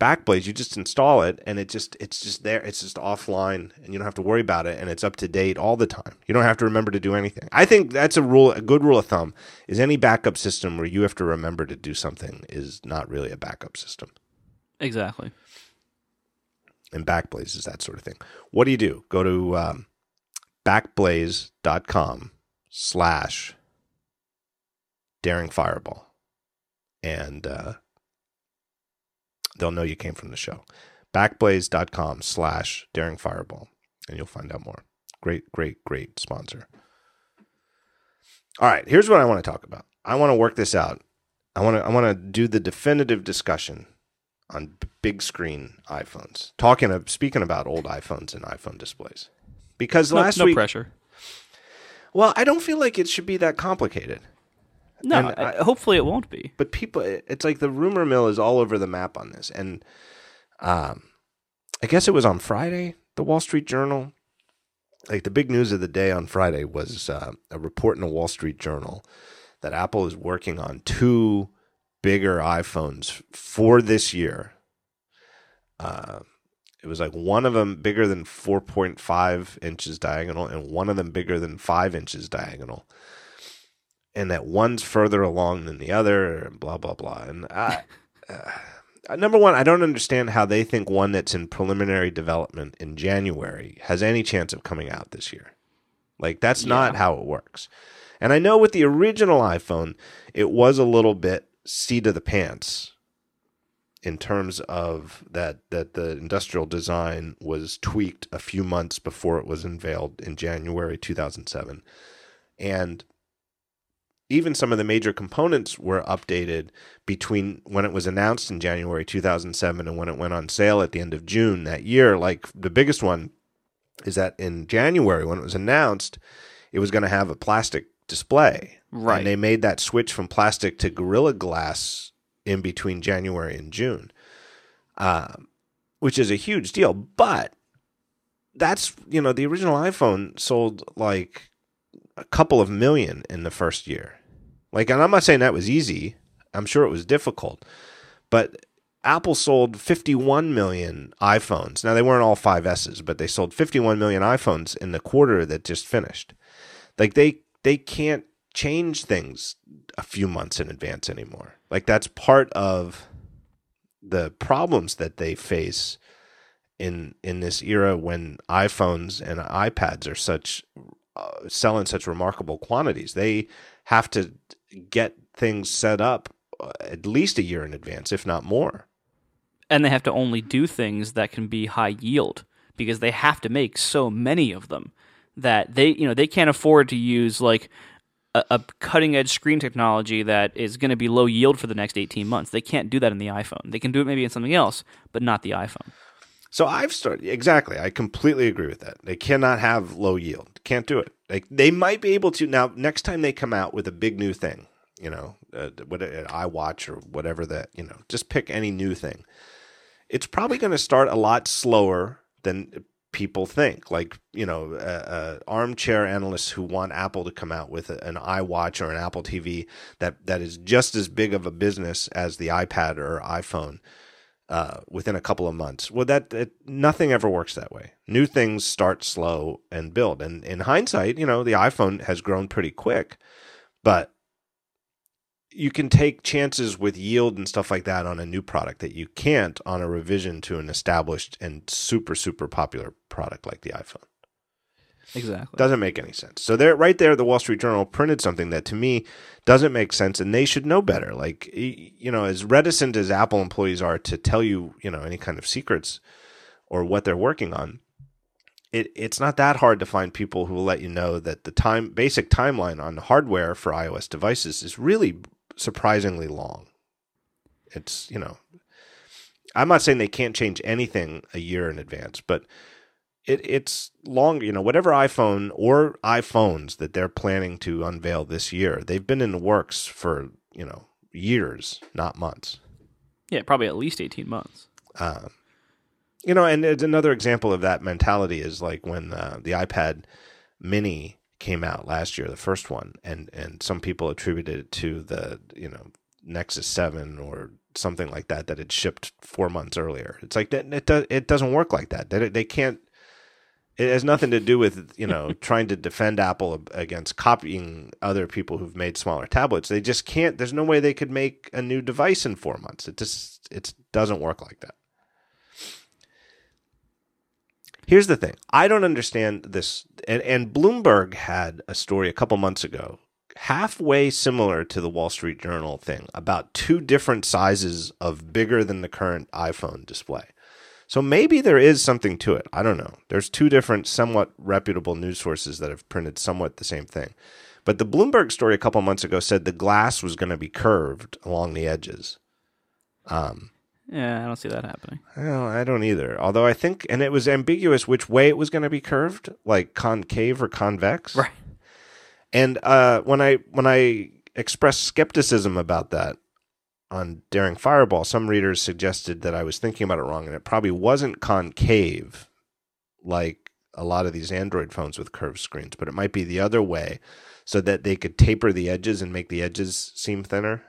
Backblaze, you just install it and it just it's just there. It's just offline and you don't have to worry about it and it's up to date all the time. You don't have to remember to do anything. I think that's a rule a good rule of thumb is any backup system where you have to remember to do something is not really a backup system. Exactly. And Backblaze is that sort of thing. What do you do? Go to um, backblaze.com slash daring fireball and uh, they'll know you came from the show. Backblaze.com slash daring fireball and you'll find out more. Great, great, great sponsor. All right, here's what I want to talk about. I want to work this out. I want to I want to do the definitive discussion on big screen iPhones. Talking of speaking about old iPhones and iPhone displays. Because No, last no week pressure. well, I don't feel like it should be that complicated. No, I- hopefully it won't be. But people it's like the rumor mill is all over the map on this. And um I guess it was on Friday, the Wall Street Journal. Like the big news of the day on Friday was uh, a report in the Wall Street Journal that Apple is working on two bigger iPhones for this year. Uh, it was like one of them bigger than 4.5 inches diagonal and one of them bigger than 5 inches diagonal and that one's further along than the other and blah blah blah. And I, uh, number one i don't understand how they think one that's in preliminary development in january has any chance of coming out this year. Like that's not how it works. And I know with the original iPhone, it was a little bit seat of the pants in terms of that that the industrial design was tweaked a few months before it was unveiled in January 2007. And even some of the major components were updated between when it was announced in January 2007 and when it went on sale at the end of June that year. Like the biggest one is that in January, when it was announced, it was going to have a plastic display. Right. And they made that switch from plastic to Gorilla Glass in between January and June, um, which is a huge deal. But that's, you know, the original iPhone sold like a couple of million in the first year. Like, and I'm not saying that was easy. I'm sure it was difficult, but Apple sold 51 million iPhones. Now they weren't all 5Ss, but they sold 51 million iPhones in the quarter that just finished. Like they they can't change things a few months in advance anymore. Like that's part of the problems that they face in in this era when iPhones and iPads are such sell in such remarkable quantities. They have to get things set up uh, at least a year in advance, if not more. and they have to only do things that can be high yield because they have to make so many of them that they you know they can't afford to use like a, a cutting edge screen technology that is going to be low yield for the next 18 months they can't do that in the iphone they can do it maybe in something else but not the iphone So I've started exactly. I completely agree with that. They cannot have low yield. Can't do it. Like they might be able to now. Next time they come out with a big new thing, you know, uh, what an iWatch or whatever that you know, just pick any new thing. It's probably going to start a lot slower than people think. Like you know, uh, uh, armchair analysts who want Apple to come out with an iWatch or an Apple TV that that is just as big of a business as the iPad or iPhone uh, within a couple of months. Well, that it, nothing ever works that way. New things start slow and build. And in hindsight, you know, the iPhone has grown pretty quick, but you can take chances with yield and stuff like that on a new product that you can't on a revision to an established and super super popular product like the iPhone. Exactly Doesn't make any sense. So there, right there, the Wall Street Journal printed something that to me doesn't make sense, and they should know better. Like you know, as reticent as Apple employees are to tell you, you know, any kind of secrets or what they're working on, it it's not that hard to find people who will let you know that the time basic timeline on hardware for iOS devices is really surprisingly long. It's you know, I'm not saying they can't change anything a year in advance, but it, it's long, you know, whatever iPhone or iPhones that they're planning to unveil this year, they've been in the works for, you know, years, not months. yeah probably at least 18 months Um, you know, and it's another example of that mentality is like when uh, the iPad mini came out last year, the first one, and, and some people attributed it to the, you know, Nexus 7 or something like that, that had shipped four months earlier. It's like that, it, do, it doesn't work like that. That They can't, it has nothing to do with you know trying to defend Apple against copying other people who've made smaller tablets. They just can't. There's no way they could make a new device in four months. It just it doesn't work like that. Here's the thing: I don't understand this. And, and Bloomberg had a story a couple months ago, halfway similar to the Wall Street Journal thing, about two different sizes of bigger than the current iPhone display. So maybe there is something to it. I don't know. There's two different, somewhat reputable news sources that have printed somewhat the same thing. But the Bloomberg story a couple months ago said the glass was going to be curved along the edges. Um, yeah i don't see that happening well, I don't either. Although I think, and it was ambiguous which way it was going to be curved, like concave or convex. right And uh, when I when I expressed skepticism about that on Daring Fireball, some readers suggested that I was thinking about it wrong, and it probably wasn't concave like a lot of these Android phones with curved screens, but it might be the other way, so that they could taper the edges and make the edges seem thinner.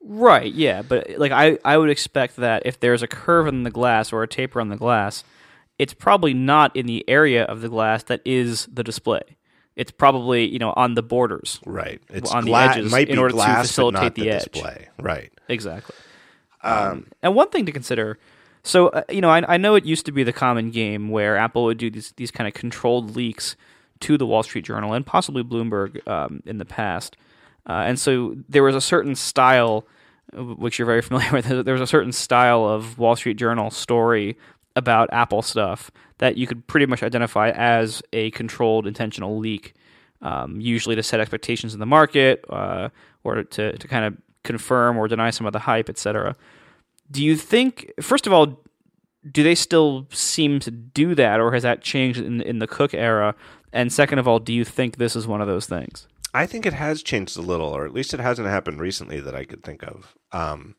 Right, yeah, but like I, I would expect that if there's a curve in the glass or a taper on the glass, it's probably not in the area of the glass that is the display. It's probably you know on the borders. Right. It's On the edges might in order to glass, but facilitate the the edge. display. Right. Exactly. Um, and one thing to consider. So uh, you know, I, I know it used to be the common game where Apple would do these these kind of controlled leaks to the Wall Street Journal and possibly Bloomberg um, in the past. Uh, and so there was a certain style, which you're very familiar with. There was a certain style of Wall Street Journal story about Apple stuff that you could pretty much identify as a controlled intentional leak, um, usually to set expectations in the market uh, or to, to kind of confirm or deny some of the hype, etc. Do you think, first of all, do they still seem to do that, or has that changed in in the Cook era? And second of all, do you think this is one of those things? I think it has changed a little, or at least it hasn't happened recently that I could think of. Um,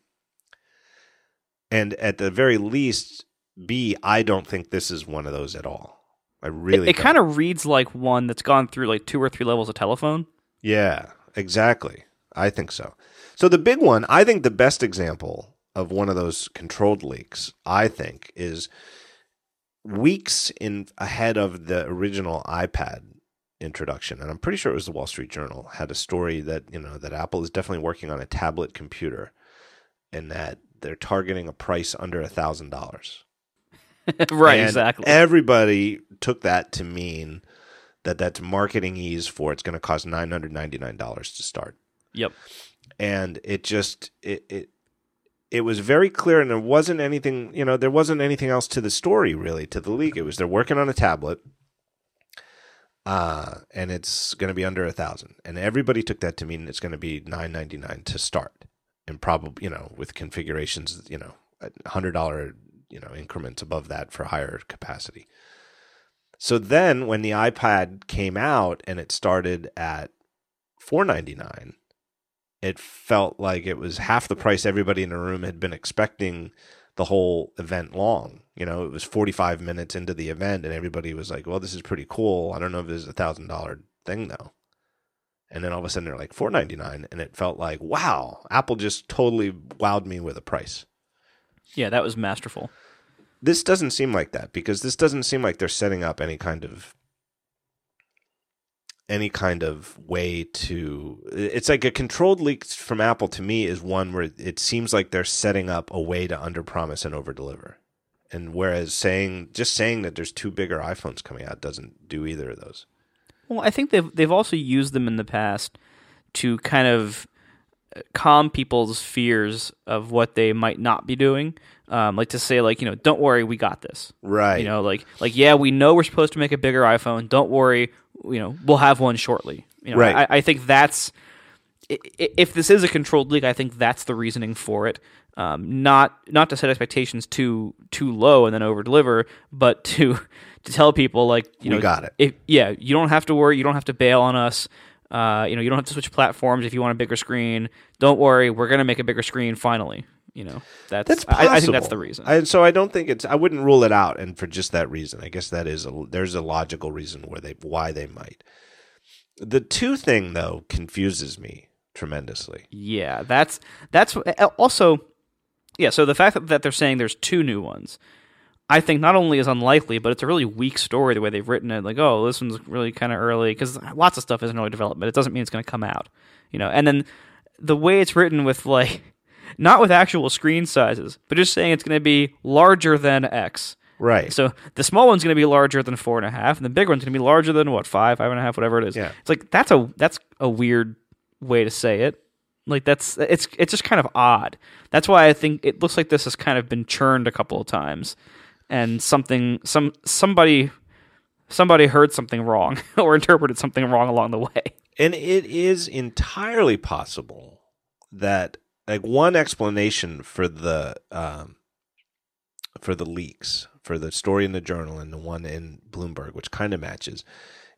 and at the very least, B, I don't think this is one of those at all. I really. It, it kind of reads like one that's gone through like two or three levels of telephone. Yeah, exactly. I think so. So the big one, I think the best example of one of those controlled leaks, I think, is weeks in ahead of the original iPad introduction, and I'm pretty sure it was the Wall Street Journal had a story that you know that Apple is definitely working on a tablet computer, and that they're targeting a price under a thousand dollars. right, And exactly. Everybody took that to mean that that's marketing ease for it's going to cost nine hundred ninety nine dollars to start yep. and it just it, it it was very clear and there wasn't anything you know there wasn't anything else to the story really to the leak it was they're working on a tablet uh and it's going to be under a thousand and everybody took that to mean it's going to be 999 to start and probably you know with configurations you know a hundred dollar you know increments above that for higher capacity so then when the ipad came out and it started at 499 it felt like it was half the price everybody in the room had been expecting the whole event long. You know, it was 45 minutes into the event and everybody was like, well, this is pretty cool. I don't know if this is a thousand dollar thing though. And then all of a sudden they're like 499 and it felt like, wow, Apple just totally wowed me with a price. Yeah, that was masterful. This doesn't seem like that because this doesn't seem like they're setting up any kind of any kind of way to it's like a controlled leak from Apple to me is one where it seems like they're setting up a way to underpromise and overdeliver. And whereas saying just saying that there's two bigger iPhones coming out doesn't do either of those. Well, I think they've they've also used them in the past to kind of calm people's fears of what they might not be doing. Um, like to say, like you know, don't worry, we got this. Right. You know, like like yeah, we know we're supposed to make a bigger iPhone. Don't worry, you know, we'll have one shortly. You know, Right. I, I think that's if this is a controlled leak, I think that's the reasoning for it. Um, not not to set expectations too too low and then over deliver, but to to tell people like you We know, got it. If, yeah, you don't have to worry. You don't have to bail on us. Uh, you know, you don't have to switch platforms if you want a bigger screen. Don't worry, we're gonna make a bigger screen finally. You know, that's, That's possible. I, I think that's the reason. I, so I don't think it's. I wouldn't rule it out, and for just that reason, I guess that is a. There's a logical reason where they why they might. The two thing though confuses me tremendously. Yeah, that's that's also yeah. So the fact that, that they're saying there's two new ones, I think not only is unlikely, but it's a really weak story the way they've written it. Like, oh, this one's really kind of early because lots of stuff isn't early development. It doesn't mean it's going to come out, you know. And then the way it's written with like not with actual screen sizes, but just saying it's going to be larger than X. Right. So the small one's going to be larger than four and a half, and the big one's going to be larger than what five, five and a half, whatever it is. Yeah. It's like that's a that's a weird way to say it. Like that's it's it's just kind of odd. That's why I think it looks like this has kind of been churned a couple of times, and something some somebody somebody heard something wrong or interpreted something wrong along the way. And it is entirely possible that like one explanation for the um, for the leaks, for the story in the journal and the one in Bloomberg, which kind of matches,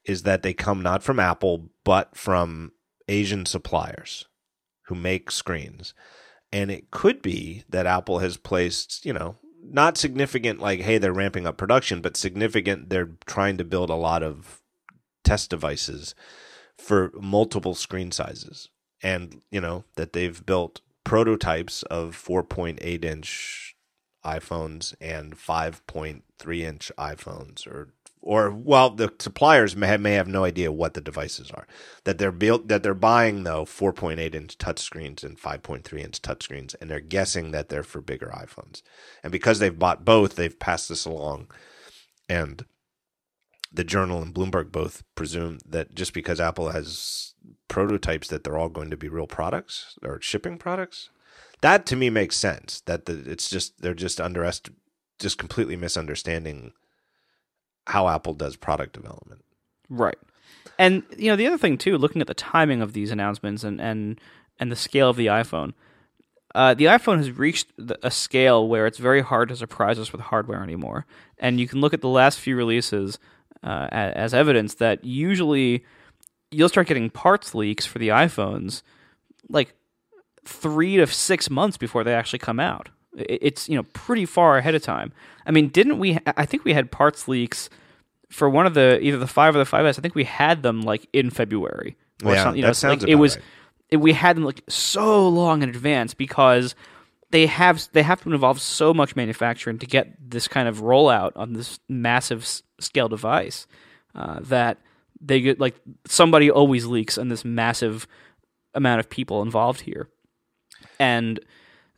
is that they come not from Apple but from Asian suppliers who make screens. And it could be that Apple has placed, you know, not significant like, hey, they're ramping up production, but significant they're trying to build a lot of test devices for multiple screen sizes. And, you know, that they've built prototypes of 4.8 inch iPhones and 5.3 inch iPhones or or well the suppliers may have, may have no idea what the devices are that they're built that they're buying though 4.8 inch touchscreens and 5.3 inch touchscreens and they're guessing that they're for bigger iPhones and because they've bought both they've passed this along and the Journal and Bloomberg both presume that just because Apple has prototypes that they're all going to be real products or shipping products. That to me makes sense. That the, it's just they're just underest just completely misunderstanding how Apple does product development. Right. And you know the other thing too, looking at the timing of these announcements and and and the scale of the iPhone, uh, the iPhone has reached a scale where it's very hard to surprise us with hardware anymore. And you can look at the last few releases uh, as evidence that usually you'll start getting parts leaks for the iPhones like three to six months before they actually come out. It's you know pretty far ahead of time. I mean, didn't we? I think we had parts leaks for one of the either the five or the 5S. I think we had them like in February or yeah, something. You know, that sounds like it was. Right. It, we had them like so long in advance because they have they have to involve so much manufacturing to get this kind of rollout on this massive scale device uh, that they get like somebody always leaks on this massive amount of people involved here, and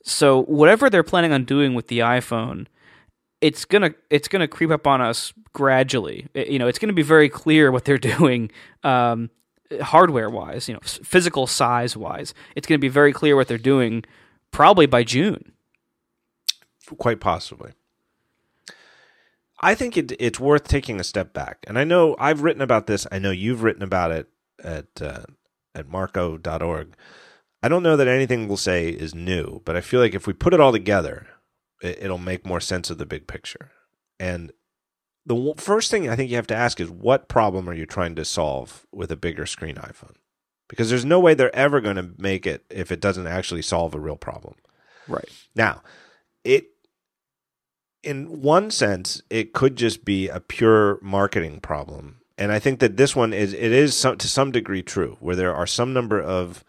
so whatever they're planning on doing with the iPhone, it's gonna it's gonna creep up on us gradually. It, you know, it's gonna be very clear what they're doing. Um, hardware wise, you know, physical size wise, it's going to be very clear what they're doing probably by June. Quite possibly. I think it, it's worth taking a step back. And I know I've written about this. I know you've written about it at uh, at marco.org. I don't know that anything we'll say is new, but I feel like if we put it all together, it, it'll make more sense of the big picture. And the first thing I think you have to ask is what problem are you trying to solve with a bigger screen iPhone? Because there's no way they're ever going to make it if it doesn't actually solve a real problem. Right. Now, it in one sense, it could just be a pure marketing problem. And I think that this one is it is some, to some degree true, where there are some number of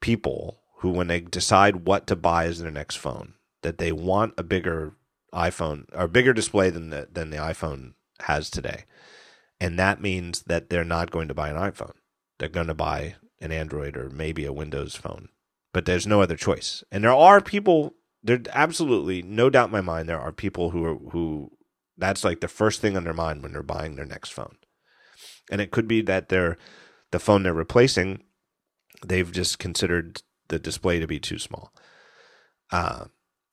people who, when they decide what to buy as their next phone, that they want a bigger iPhone or bigger display than the than the iPhone has today, and that means that they're not going to buy an iPhone. They're going to buy an Android or maybe a Windows phone, but there's no other choice. And there are people there absolutely no doubt in my mind there are people who are who that's like the first thing on their mind when they're buying their next phone. And it could be that they're the phone they're replacing, they've just considered the display to be too small. Uh,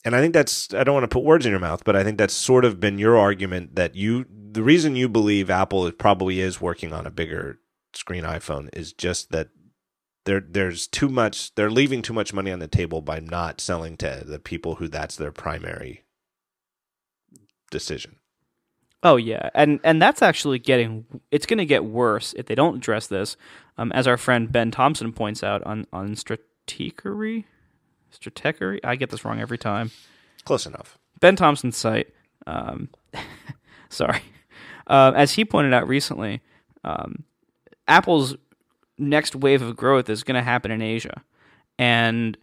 and I think that's I don't want to put words in your mouth, but I think that's sort of been your argument that you the reason you believe Apple probably is working on a bigger screen iPhone is just that there there's too much they're leaving too much money on the table by not selling to the people who that's their primary decision. Oh yeah, and and that's actually getting it's going to get worse if they don't address this. Um, as our friend Ben Thompson points out on on Stratechery, Stratechery. I get this wrong every time. Close enough. Ben Thompson's site. Um, sorry, uh, as he pointed out recently, um, Apple's next wave of growth is going to happen in Asia, and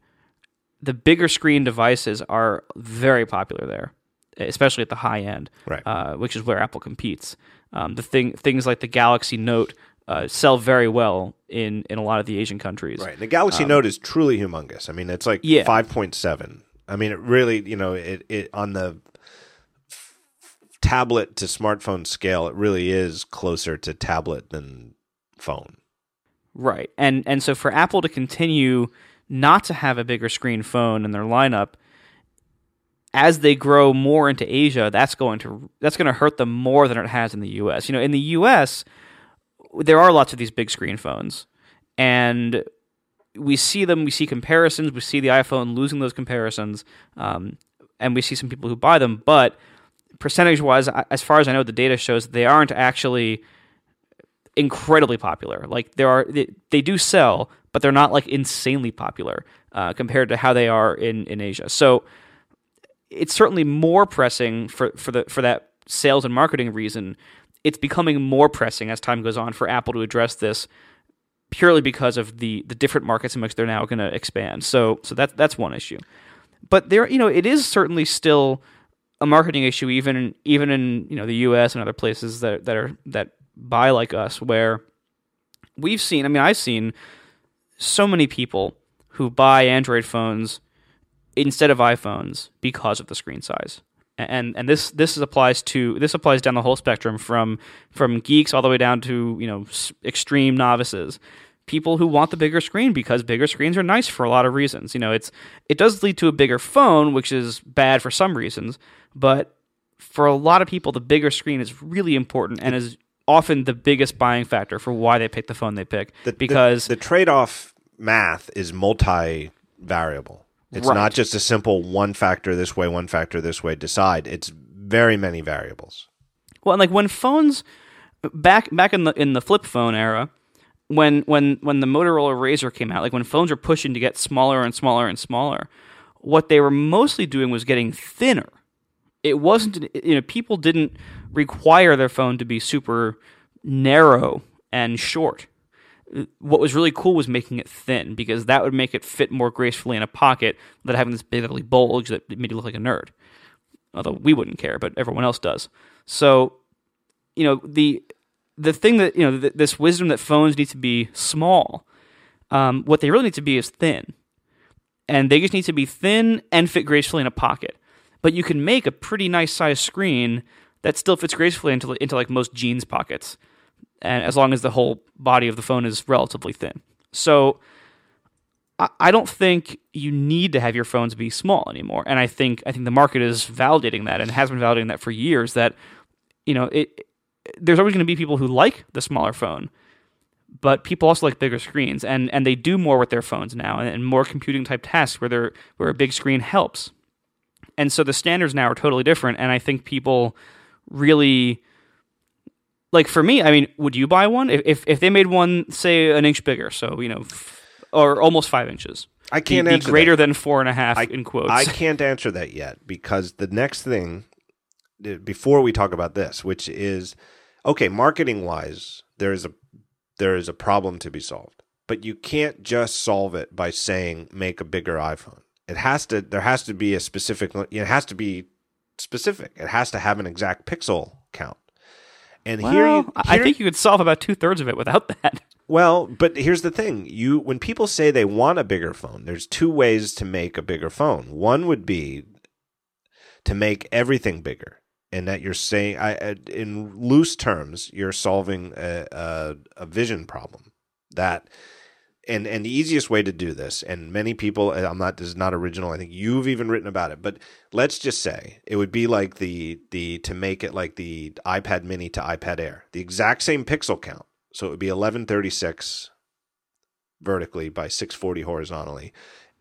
the bigger screen devices are very popular there, especially at the high end, right? Uh, which is where Apple competes. Um, the thing, things like the Galaxy Note uh, sell very well in in a lot of the Asian countries. Right. The Galaxy um, Note is truly humongous. I mean, it's like yeah. five point seven. I mean, it really, you know, it it on the f- tablet to smartphone scale, it really is closer to tablet than phone. Right. And and so for Apple to continue not to have a bigger screen phone in their lineup as they grow more into Asia, that's going to that's going to hurt them more than it has in the US. You know, in the US there are lots of these big screen phones and we see them, we see comparisons, we see the iPhone losing those comparisons, um, and we see some people who buy them, but percentage wise, as far as I know, the data shows they aren't actually incredibly popular. Like there are they, they do sell, but they're not like insanely popular uh, compared to how they are in in Asia. So it's certainly more pressing for for the for that sales and marketing reason. It's becoming more pressing as time goes on for Apple to address this purely because of the the different markets in which they're now going to expand. So so that that's one issue. But there you know it is certainly still a marketing issue even in, even in you know the US and other places that that are that buy like us where we've seen, I mean, I've seen so many people who buy Android phones instead of iPhones because of the screen size. and and this this applies to this applies down the whole spectrum from from geeks all the way down to you know extreme novices people who want the bigger screen because bigger screens are nice for a lot of reasons you know it's it does lead to a bigger phone which is bad for some reasons but for a lot of people the bigger screen is really important and is often the biggest buying factor for why they pick the phone they pick The- because the, the trade-off math is multi-variable. It's Right. not just a simple one factor this way, one factor this way. Decide. It's very many variables. Well, and like when phones back back in the in the flip phone era, when when when the Motorola Razr came out, like when phones were pushing to get smaller and smaller and smaller, what they were mostly doing was getting thinner. It wasn't you know people didn't require their phone to be super narrow and short. What was really cool was making it thin because that would make it fit more gracefully in a pocket without having this big ugly bulge that made you look like a nerd although we wouldn't care, but everyone else does. So, you know, the the thing that you know, th- this wisdom that phones need to be small. Um, what they really need to be is thin, and they just need to be thin and fit gracefully in a pocket. But you can make a pretty nice size screen that still fits gracefully into into like most jeans pockets, and as long as the whole body of the phone is relatively thin. So I- don't think you need to have your phones be small anymore. And I think I think the market is validating that and has been validating that for years that you know, it there's always going to be people who like the smaller phone, but people also like bigger screens and and they do more with their phones now and, and more computing type tasks where they're where a big screen helps. And so the standards now are totally different and I think people really like for me, I mean, would you buy one if if, if they made one say an inch bigger, so you know, f- or almost five inches? I can't be, answer greater that. than four and a half I, in quotes. I can't answer that yet because the next thing, before we talk about this, which is okay, marketing wise, there is a there is a problem to be solved, but you can't just solve it by saying make a bigger iPhone. It has to. There has to be a specific. It has to be specific. It has to have an exact pixel count. And well, here, you, I think you could solve about two thirds of it without that. well, but here's the thing: you when people say they want a bigger phone, there's two ways to make a bigger phone. One would be to make everything bigger, and that you're saying, I, I- in loose terms, you're solving a, a, a vision problem. That and and the easiest way to do this, and many people, I'm not this is not original. I think you've even written about it, but let's just say it would be like the the to make it like the iPad Mini to iPad Air, the exact same pixel count. So it would be 1136 vertically by 640 horizontally,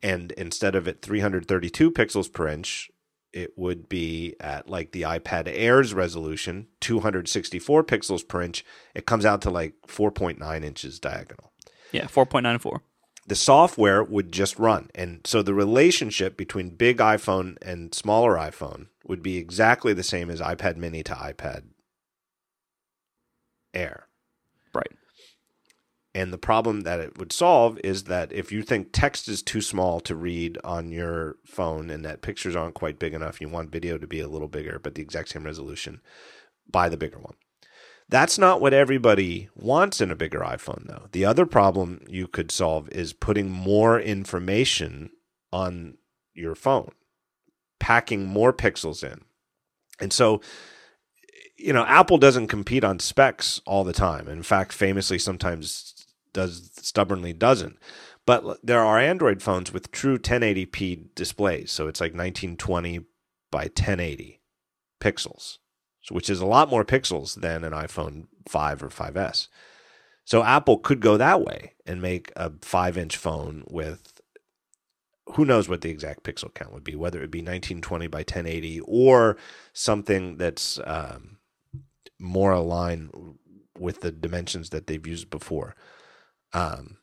and instead of at 332 pixels per inch, it would be at like the iPad Air's resolution, 264 pixels per inch. It comes out to like 4.9 inches diagonal Yeah, four point nine four. the software would just run. And so the relationship between big iPhone and smaller iPhone would be exactly the same as iPad mini to iPad Air. Right. And the problem that it would solve is that if you think text is too small to read on your phone and that pictures aren't quite big enough, you want video to be a little bigger, but the exact same resolution, buy the bigger one. That's not what everybody wants in a bigger iPhone, though. The other problem you could solve is putting more information on your phone, packing more pixels in. And so, you know, Apple doesn't compete on specs all the time. In fact, famously, sometimes does stubbornly doesn't. But there are Android phones with true 1080p displays. So it's like 1920 by 1080 pixels, which is a lot more pixels than an iPhone 5 or 5S. So Apple could go that way and make a 5 inch phone with who knows what the exact pixel count would be, whether it be 1920 by 1080 or something that's um, more aligned with the dimensions that they've used before. Um,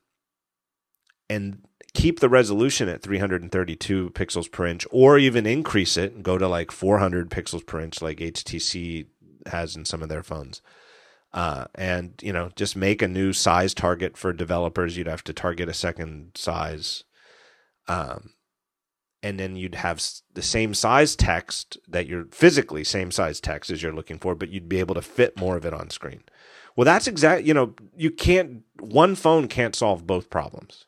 and keep the resolution at 332 pixels per inch, or even increase it and go to like 400 pixels per inch, like HTC has in some of their phones. Uh, and you know, just make a new size target for developers. You'd have to target a second size, um, and then you'd have the same size text that you're physically same size text as you're looking for, but you'd be able to fit more of it on screen. Well, that's exact. You know, you can't. One phone can't solve both problems.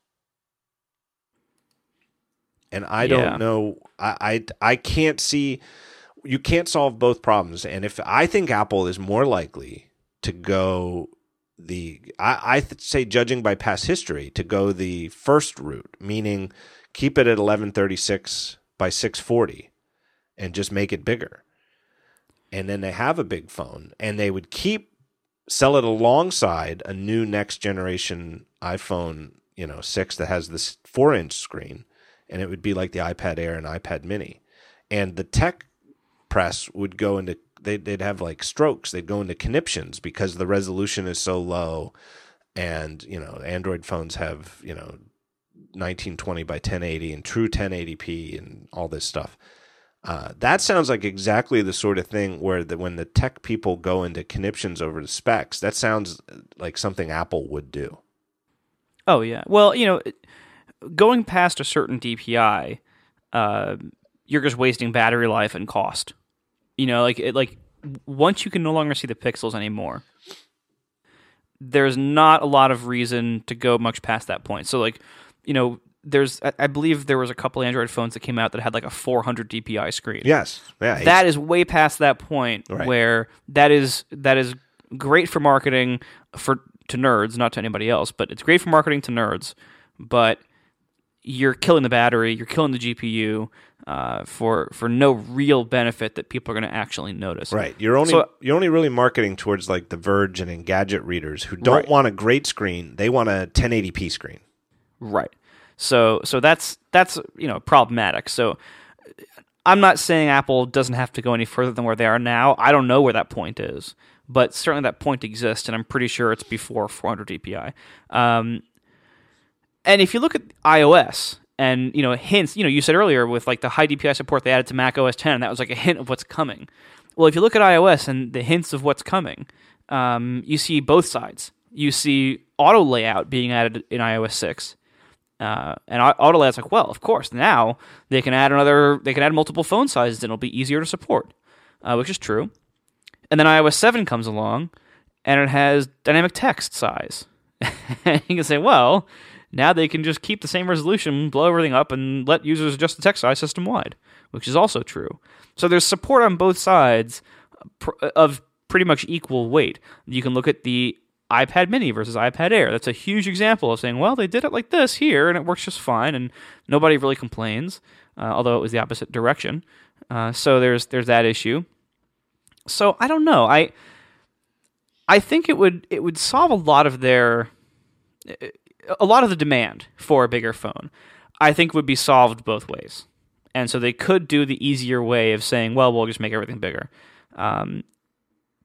And I Yeah. don't know. I, I I can't see you can't solve both problems. And if I think Apple is more likely to go the, I, I th- say, judging by past history, to go the first route, meaning keep it at 1136 by 640 and just make it bigger. And then they have a big phone and they would keep sell it alongside a new next generation iPhone, you know, 6 that has this 4-inch screen and it would be like the iPad Air and iPad Mini. And the tech press would go into they'd, they'd have like strokes they'd go into conniptions because the resolution is so low and you know android phones have you know 1920 by 1080 and true 1080p and all this stuff uh, that sounds like exactly the sort of thing where the, when the tech people go into conniptions over the specs that sounds like something apple would do Oh yeah. Well, you know, going past a certain DPI, uh, you're just wasting battery life and cost. You know, like it, like once you can no longer see the pixels anymore, there's not a lot of reason to go much past that point. So like, you know, there's I, I believe there was a couple Android phones that came out that had like a 400 DPI screen. yes yeah That is way past that point Right. where that is that is great for marketing for to nerds, not to anybody else, but it's great for marketing to nerds. But you're killing the battery, you're killing the GPU uh, for for no real benefit that people are going to actually notice. Right. You're only So- you're only really marketing towards like the Verge and Engadget readers who don't Right. want a great screen. They want a 1080p screen. Right. So so that's that's you know problematic. So I'm not saying Apple doesn't have to go any further than where they are now. I don't know where that point is, but certainly that point exists, and I'm pretty sure it's before 400 DPI. Um, and if you look at iOS and you know hints, you know you said earlier with like the high DPI support they added to Mac OS 10, that was like a hint of what's coming. Well, if you look at iOS and the hints of what's coming, um, you see both sides. You see auto layout being added in iOS 6. Uh, and au- auto layout's like, well, of course, now they can add another, they can add multiple phone sizes and it'll be easier to support, uh, which is true. And then iOS 7 comes along and it has dynamic text size. and you can say, well, now they can just keep the same resolution, blow everything up, and let users adjust the text size system wide, which is also true. So there's support on both sides of pretty much equal weight. You can look at the iPad mini versus iPad Air. That's a huge example of saying, well, they did it like this here, and it works just fine, and nobody really complains, uh, although it was the opposite direction. Uh, so there's there's that issue. So I don't know. I I think it would it would solve a lot of their a lot of the demand for a bigger phone. I think would be solved both ways, and so they could do the easier way of saying, well, we'll just make everything bigger. Um,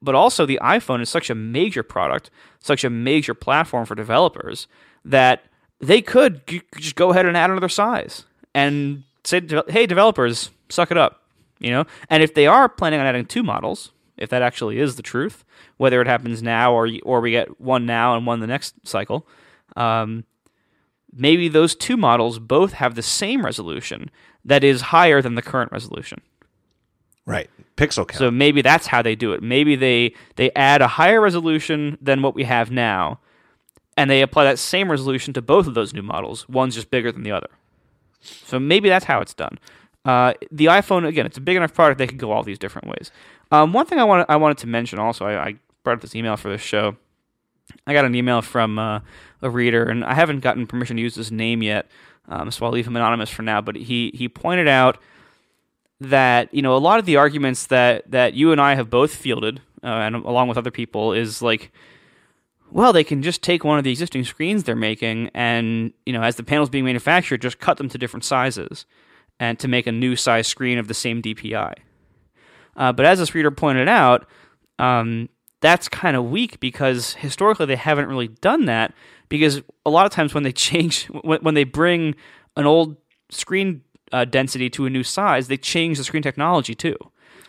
but also, the iPhone is such a major product, such a major platform for developers that they could g- just go ahead and add another size and say, "Hey, developers, suck it up," you know. And if they are planning on adding two models, if that actually is the truth, whether it happens now or or we get one now and one the next cycle, um, maybe those two models both have the same resolution that is higher than the current resolution. Right. Pixel count. So maybe that's how they do it. Maybe they they add a higher resolution than what we have now, and they apply that same resolution to both of those new models. One's just bigger than the other. So maybe that's how it's done. Uh, the iPhone again, it's a big enough product they could go all these different ways. Um, one thing I wanted I wanted to mention also, I, I brought up this email for this show. I got an email from uh, a reader, and I haven't gotten permission to use his name yet, um, so I'll leave him anonymous for now. But he he pointed out that you know a lot of the arguments that that you and I have both fielded, uh, and along with other people, is like, well, they can just take one of the existing screens they're making, and you know, as the panels being manufactured, just cut them to different sizes, and to make a new size screen of the same DPI. Uh, but as this reader pointed out, um, that's kind of weak because historically they haven't really done that. Because a lot of times when they change, when, when they bring an old screen uh, density to a new size, they change the screen technology too.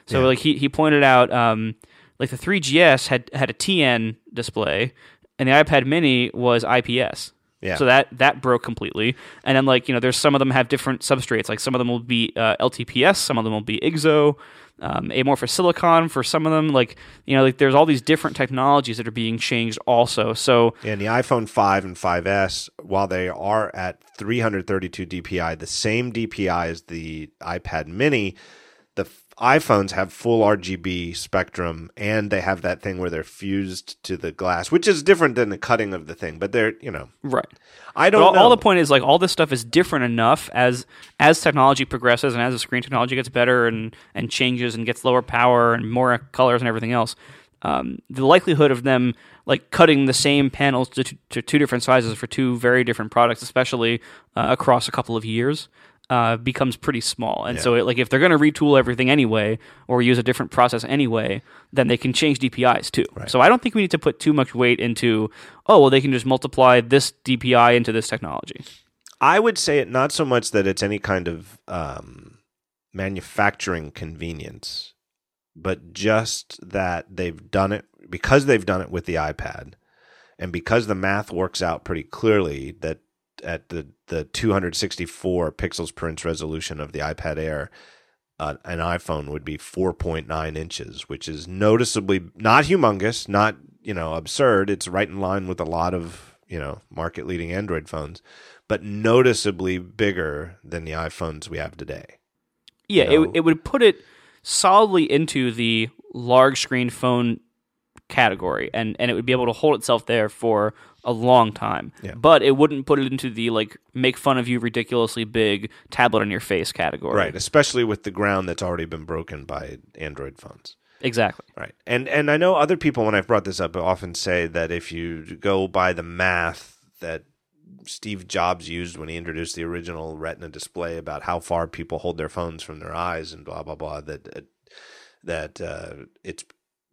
So Yeah. like he, he pointed out, um, like the 3GS had had a TN display, and the iPad Mini was IPS. Yeah. So that that broke completely. And then like you know, there's some of them have different substrates. Like some of them will be uh, LTPS, some of them will be IGZO, um, amorphous silicon for some of them. Like you know, like there's all these different technologies that are being changed also. So and the iPhone 5 and 5S, while they are at 332 DPI, the same DPI as the iPad mini, the iPhones have full RGB spectrum, and they have that thing where they're fused to the glass, which is different than the cutting of the thing. But they're, you know, Right. I don't all, know. all the point is like all this stuff is different enough as as technology progresses and as the screen technology gets better and and changes and gets lower power and more colors and everything else. Um, the likelihood of them like cutting the same panels to, to two different sizes for two very different products, especially uh, across a couple of years, uh, becomes pretty small. And so, it, like, if they're going to retool everything anyway, or use a different process anyway, then they can change DPIs too. So I don't think we need to put too much weight into, oh, well, they can just multiply this DPI into this technology. I would say it not so much that it's any kind of um, manufacturing convenience, but just that they've done it because they've done it with the iPad, and because the math works out pretty clearly that at the the 264 pixels per inch resolution of the iPad Air. Uh, an iPhone would be 4.9 inches, which is noticeably not humongous, not you know absurd. It's right in line with a lot of you know market leading Android phones, but noticeably bigger than the iPhones we have today. Yeah, know? it, it would put it solidly into the large screen phone category, and, and it would be able to hold itself there for a long time. Yeah. But it wouldn't put it into the like make fun of you ridiculously big tablet on your face category. Right, especially with the ground that's already been broken by Android phones. Exactly. Right. And and I know other people when I've brought this up often say that if you go by the math that Steve Jobs used when he introduced the original Retina display about how far people hold their phones from their eyes and blah blah blah that that uh, it's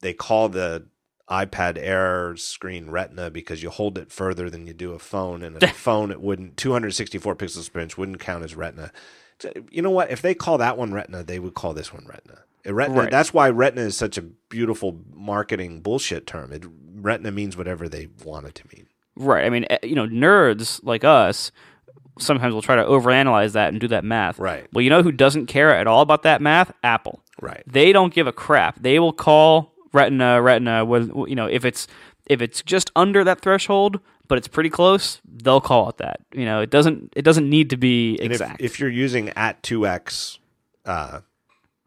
they call the iPad Air screen Retina because you hold it further than you do a phone, and a phone it wouldn't 264 pixels per inch wouldn't count as Retina. You know what? If they call that one Retina, they would call this one Retina. A Retina Right. That's why Retina is such a beautiful marketing bullshit term. It, Retina means whatever they want it to mean. Right. I mean, eh, you know, nerds like us sometimes will try to overanalyze that and do that math. Right. Well, you know who doesn't care at all about that math? Apple. Right. They don't give a crap. They will call retina retina with you know if it's if it's just under that threshold, but it's pretty close, they'll call it that. You know, it doesn't it doesn't need to be And if, if you're using at 2x uh,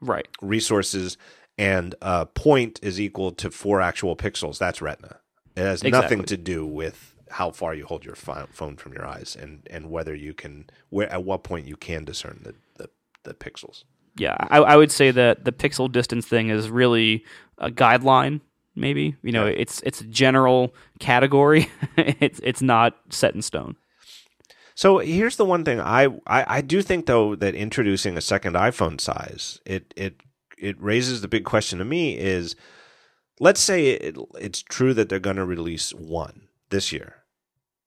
right. resources and uh, point is equal to four actual pixels, that's Retina. It has Exactly. nothing to do with how far you hold your pho- phone from your eyes and, and whether you can where at what point you can discern the, the, the pixels. Yeah, I, I would say that the pixel distance thing is really a guideline. Maybe you know Yeah. it's it's a general category. it's it's not set in stone. So here's the one thing I, I I do think though that introducing a second iPhone size it it it raises the big question to me is let's say it, it's true that they're going to release one this year,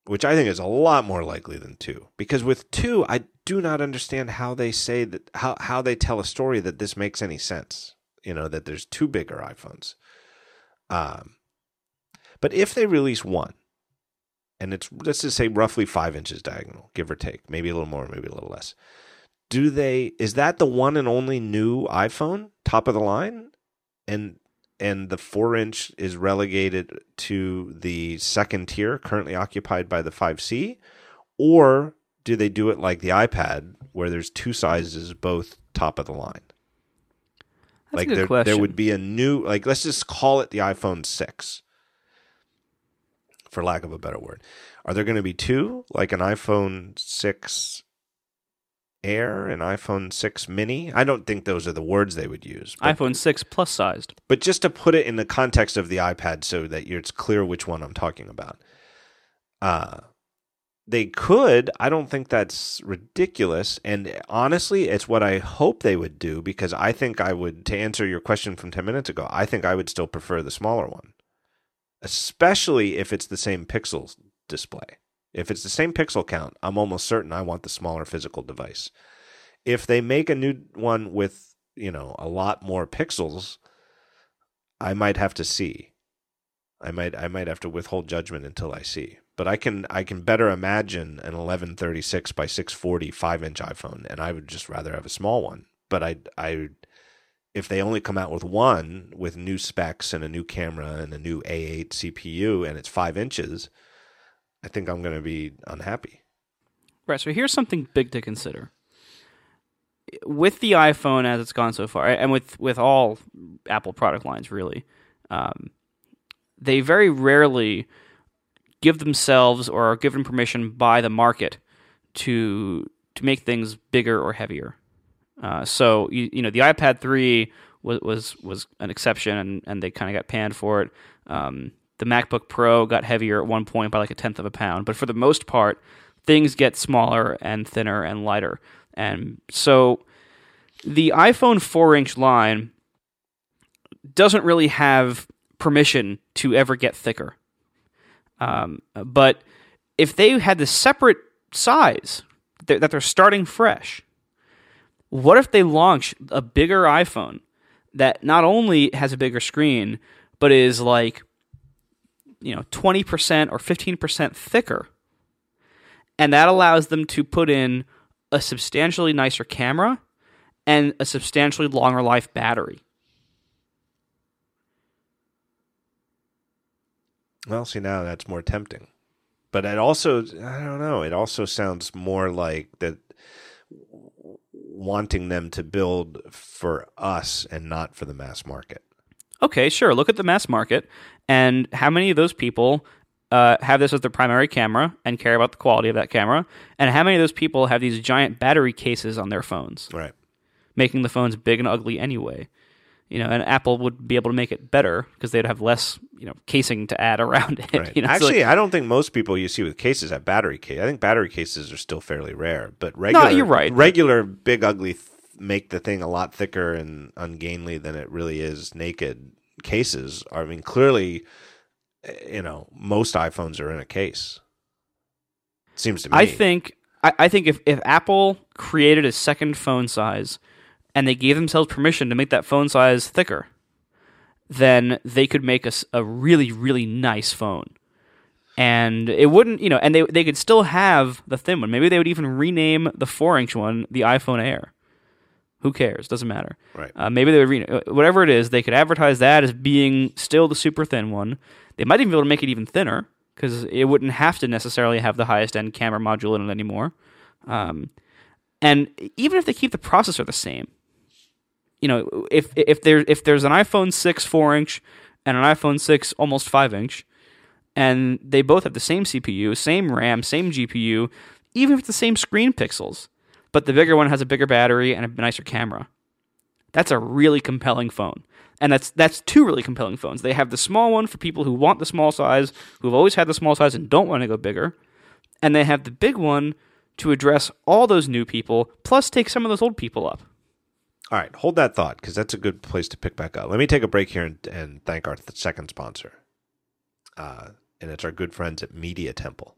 which I think is a lot more likely than two because with two I do not understand how they say that how how they tell a story that this makes any sense. You know that there's two bigger iPhones. Um, but if they release one and it's let's just say roughly five inches diagonal, give or take, maybe a little more, maybe a little less. Do they? Is that the one and only new iPhone, top of the line, and and the four inch is relegated to the second tier, currently occupied by the five C, or do they do it like the iPad, where there's two sizes, both top of the line? That's like a good there, question. there would be a new like let's just call it the iPhone 6 for lack of a better word. Are there going to be two like an iPhone 6 Air and iPhone 6 mini? I don't think those are the words they would use. But, iPhone six plus sized. but just to put it in the context of the iPad so that you're, it's clear which one I'm talking about. Uh they could. I don't think that's ridiculous. And honestly, it's what I hope they would do because I think I would, to answer your question from 10 minutes ago, I think I would still prefer the smaller one, especially if it's the same pixels display. If it's the same pixel count, I'm almost certain I want the smaller physical device. If they make a new one with, you know, a lot more pixels, I might have to see. I might I might have to withhold judgment until I see. But I can I can better imagine an 1136 by 640 5 inch iPhone, and I would just rather have a small one. But I I if they only come out with one with new specs and a new camera and a new A8 CPU and it's five inches, I think I'm going to be unhappy. Right. So here's something big to consider. with the iPhone as it's gone so far, and with with all Apple product lines, really, um, they very rarely give themselves or are given permission by the market to to make things bigger or heavier. Uh, so you, you know the iPad three was was was an exception, and, and they kind of got panned for it. Um, the MacBook Pro got heavier at one point by like a tenth of a pound, but for the most part, things get smaller and thinner and lighter. And so the iPhone 4 inch line doesn't really have permission to ever get thicker. Um, but if they had the separate size that they're starting fresh, what if they launch a bigger iPhone that not only has a bigger screen, but is like you know 20% or 15% thicker. And that allows them to put in a substantially nicer camera and a substantially longer life battery. Well see now that's more tempting. But it also i don't know it also sounds more like that wanting them to build for us and not for the mass market okay, sure, look at the mass market and how many of those people uh, have this as their primary camera and care about the quality of that camera, and how many of those people have these giant battery cases on their phones, right? Making the phones big and ugly anyway. You know, and Apple would be able to make it better because they'd have less, you know, casing to add around it. Right. You know, Actually, like, I don't think most people you see with cases have battery case. I think battery cases are still fairly rare, but regular, no, you're right. Regular big ugly th- make the thing a lot thicker and ungainly than it really is naked cases are, I mean, clearly, eh, you know, most iPhones are in a case. seems to me. I think I, I think if, if Apple created a second phone size and they gave themselves permission to make that phone size thicker, then they could make a, a really, really nice phone. And it wouldn't, you know, and they they could still have the thin one. Maybe they would even rename the four inch one the iPhone Air. Who cares? Doesn't matter. Right. Uh, maybe they would re- uh, whatever it is. They could advertise that as being still the super thin one. They might even be able to make it even thinner because it wouldn't have to necessarily have the highest end camera module in it anymore. Um, and even if they keep the processor the same, you know, if if there if there's an iPhone six four inch and an iPhone six almost five inch, and they both have the same CPU, same RAM, same GPU, even if it's the same screen pixels but the bigger one has a bigger battery and a nicer camera. That's a really compelling phone. And that's that's two really compelling phones. They have the small one for people who want the small size, who've always had the small size and don't want to go bigger. And they have the big one to address all those new people, plus take some of those old people up. All right, hold that thought because that's a good place to pick back up. Let me take a break here and, and thank our second sponsor. Uh, and it's our good friends at Media Temple.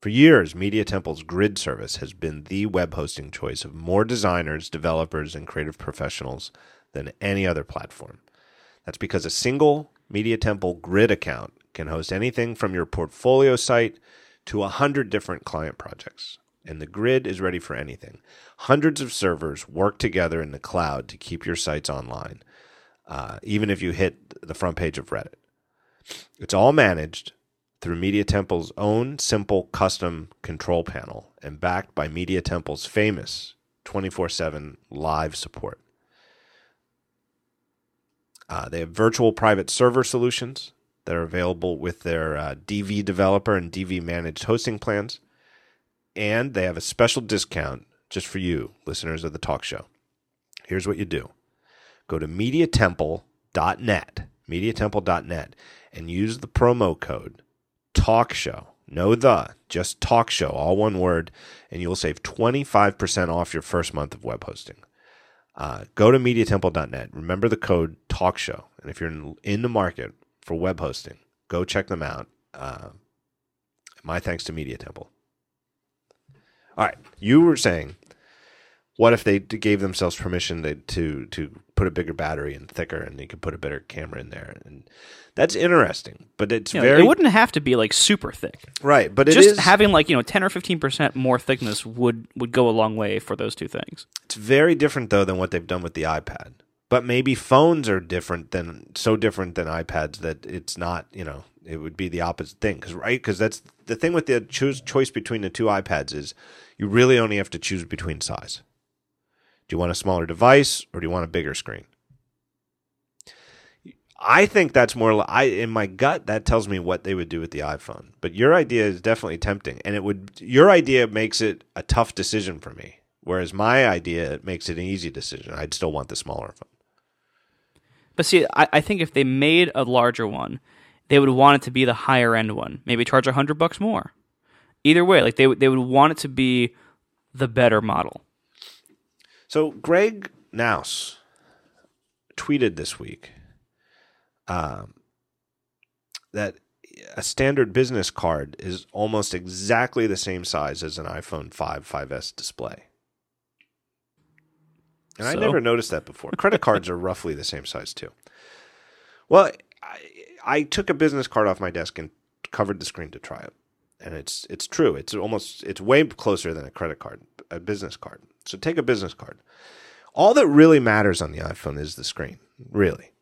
For years, Media Temple's grid service has been the web hosting choice of more designers, developers, and creative professionals than any other platform. That's because a single Media Temple grid account can host anything from your portfolio site to a hundred different client projects. And the grid is ready for anything. Hundreds of servers work together in the cloud to keep your sites online, uh, even if you hit the front page of Reddit. It's all managed through Media Temple's own simple custom control panel and backed by Media Temple's famous 24 7 live support. Uh, they have virtual private server solutions that are available with their uh, DV developer and DV managed hosting plans. And they have a special discount just for you, listeners of the talk show. Here's what you do go to mediatemple.net, mediatemple.net, and use the promo code talk show. No the, just talk show, all one word, and you'll save 25% off your first month of web hosting. Uh, go to mediatemple.net. Remember the code talk show. And if you're in, in the market for web hosting, go check them out. Uh, my thanks to Media Temple. All right. You were saying, what if they gave themselves permission to, to, to put a bigger battery and thicker and they could put a better camera in there? And that's interesting, but it's You know, very it wouldn't have to be like super thick. right. But Just is- having like you know ten or fifteen percent more thickness would would go a long way for those two things. It's very different though than what they've done with the iPad. But maybe phones are different than so different than iPads that it's not. You know, it would be the opposite thing. Because right, because that's the thing with the choose choice between the two iPads is you really only have to choose between size. Do you want a smaller device or do you want a bigger screen? I think that's more. I in my gut that tells me what they would do with the iPhone. But your idea is definitely tempting, and it would. Your idea makes it a tough decision for me, whereas my idea makes it an easy decision. I'd still want the smaller phone. But see, I, I think if they made a larger one, they would want it to be the higher end one. Maybe charge a hundred bucks more. Either way, like they they would want it to be the better model. So Greg Knauss tweeted this week um, that a standard business card is almost exactly the same size as an iPhone 5 5S display. And I So? never noticed that before. Credit cards are roughly the same size too. Well, I, I took a business card off my desk and covered the screen to try it, and it's it's true. It's almost it's way closer than a credit card, a business card. So take a business card. All that really matters on the iPhone is the screen, really.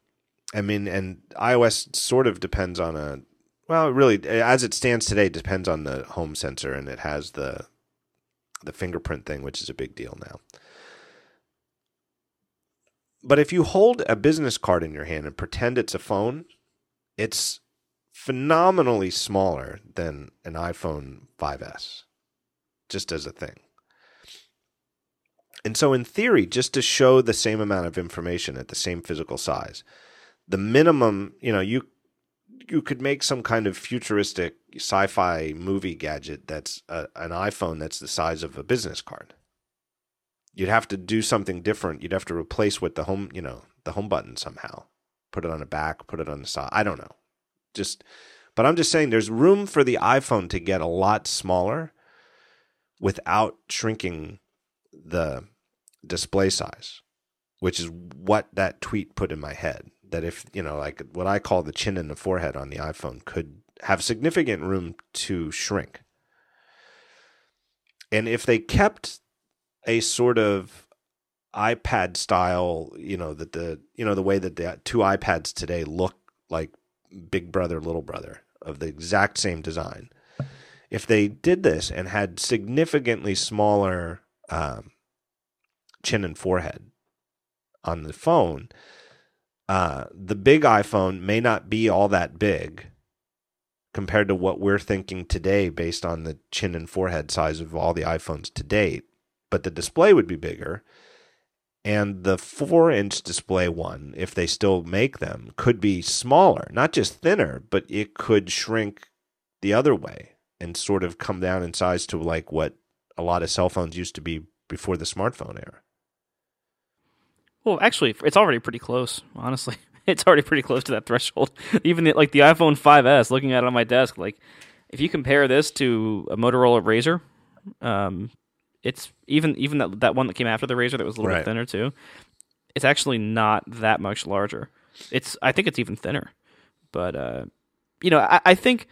I mean, and iOS sort of depends on a well, really as it stands today depends on the home sensor and it has the the fingerprint thing, which is a big deal now. But if you hold a business card in your hand and pretend it's a phone, it's phenomenally smaller than an iPhone 5S, just as a thing. And so, in theory, just to show the same amount of information at the same physical size, the minimum, you know, you you could make some kind of futuristic sci-fi movie gadget that's a, an iPhone that's the size of a business card. You'd have to do something different. You'd have to replace what the home, you know, the home button somehow. Put it on the back, put it on the side. I don't know. Just but I'm just saying there's room for the iPhone to get a lot smaller without shrinking the display size, which is what that tweet put in my head. That if, you know, like what I call the chin and the forehead on the iPhone could have significant room to shrink. And if they kept a sort of iPad style, you know, that the you know the way that the two iPads today look like big brother little brother of the exact same design. If they did this and had significantly smaller um, chin and forehead on the phone, uh, the big iPhone may not be all that big compared to what we're thinking today based on the chin and forehead size of all the iPhones to date but the display would be bigger. And the four inch display one, if they still make them, could be smaller, not just thinner, but it could shrink the other way and sort of come down in size to like what a lot of cell phones used to be before the smartphone era. Well, actually, it's already pretty close. Honestly, it's already pretty close to that threshold. Even the, like the iPhone 5s, looking at it on my desk, like if you compare this to a Motorola RAZR, um, it's even even that that one that came after the RAZR that was a little Right. bit thinner too. It's actually not that much larger. It's I think it's even thinner, but uh, you know I, I think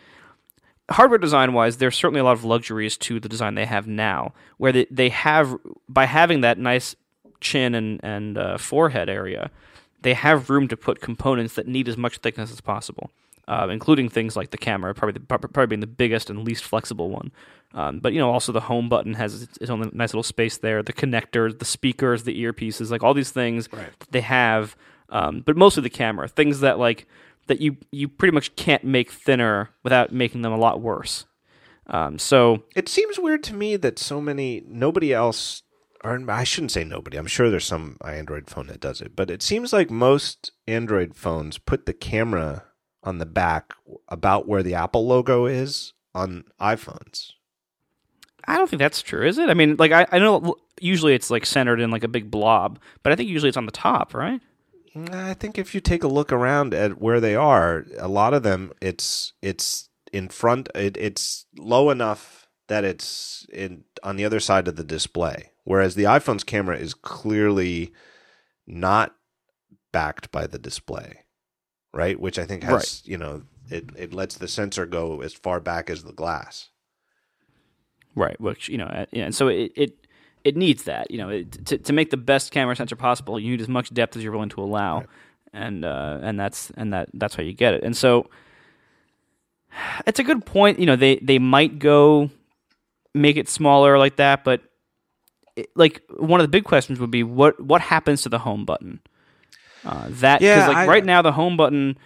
hardware design wise, there's certainly a lot of luxuries to the design they have now, where they, they have by having that nice chin and and uh, forehead area, they have room to put components that need as much thickness as possible, uh, including things like the camera, probably the, probably being the biggest and least flexible one. Um, but you know, also the home button has its its own nice little space there. The connectors, the speakers, the earpieces, like all these things Right. they have. Um, but mostly the camera, things that like that you you pretty much can't make thinner without making them a lot worse. Um, so It seems weird to me that so many nobody else or I shouldn't say nobody. I'm sure there's some Android phone that does it, but it seems like most Android phones put the camera on the back about where the Apple logo is on iPhones. I don't think that's true, is it? I mean, like I, I know usually it's like centered in like a big blob, but I think usually it's on the top, right? Mm, I think if you take a look around at where they are, a lot of them it's it's in front it, it's low enough that it's in on the other side of the display. Whereas the iPhone's camera is clearly not backed by the display. Right? Which I think has, Right. you know, it, it lets the sensor go as far back as the glass. Right. Which you know, and so it it, it needs that. You know, it, to to make the best camera sensor possible, you need as much depth as you're willing to allow, Right. and uh, and that's and that that's how you get it. And so it's a good point. You know, they they might go make it smaller like that, but like one of the big questions would be what what happens to the home button? Uh, that because Yeah, like I- right now the home button,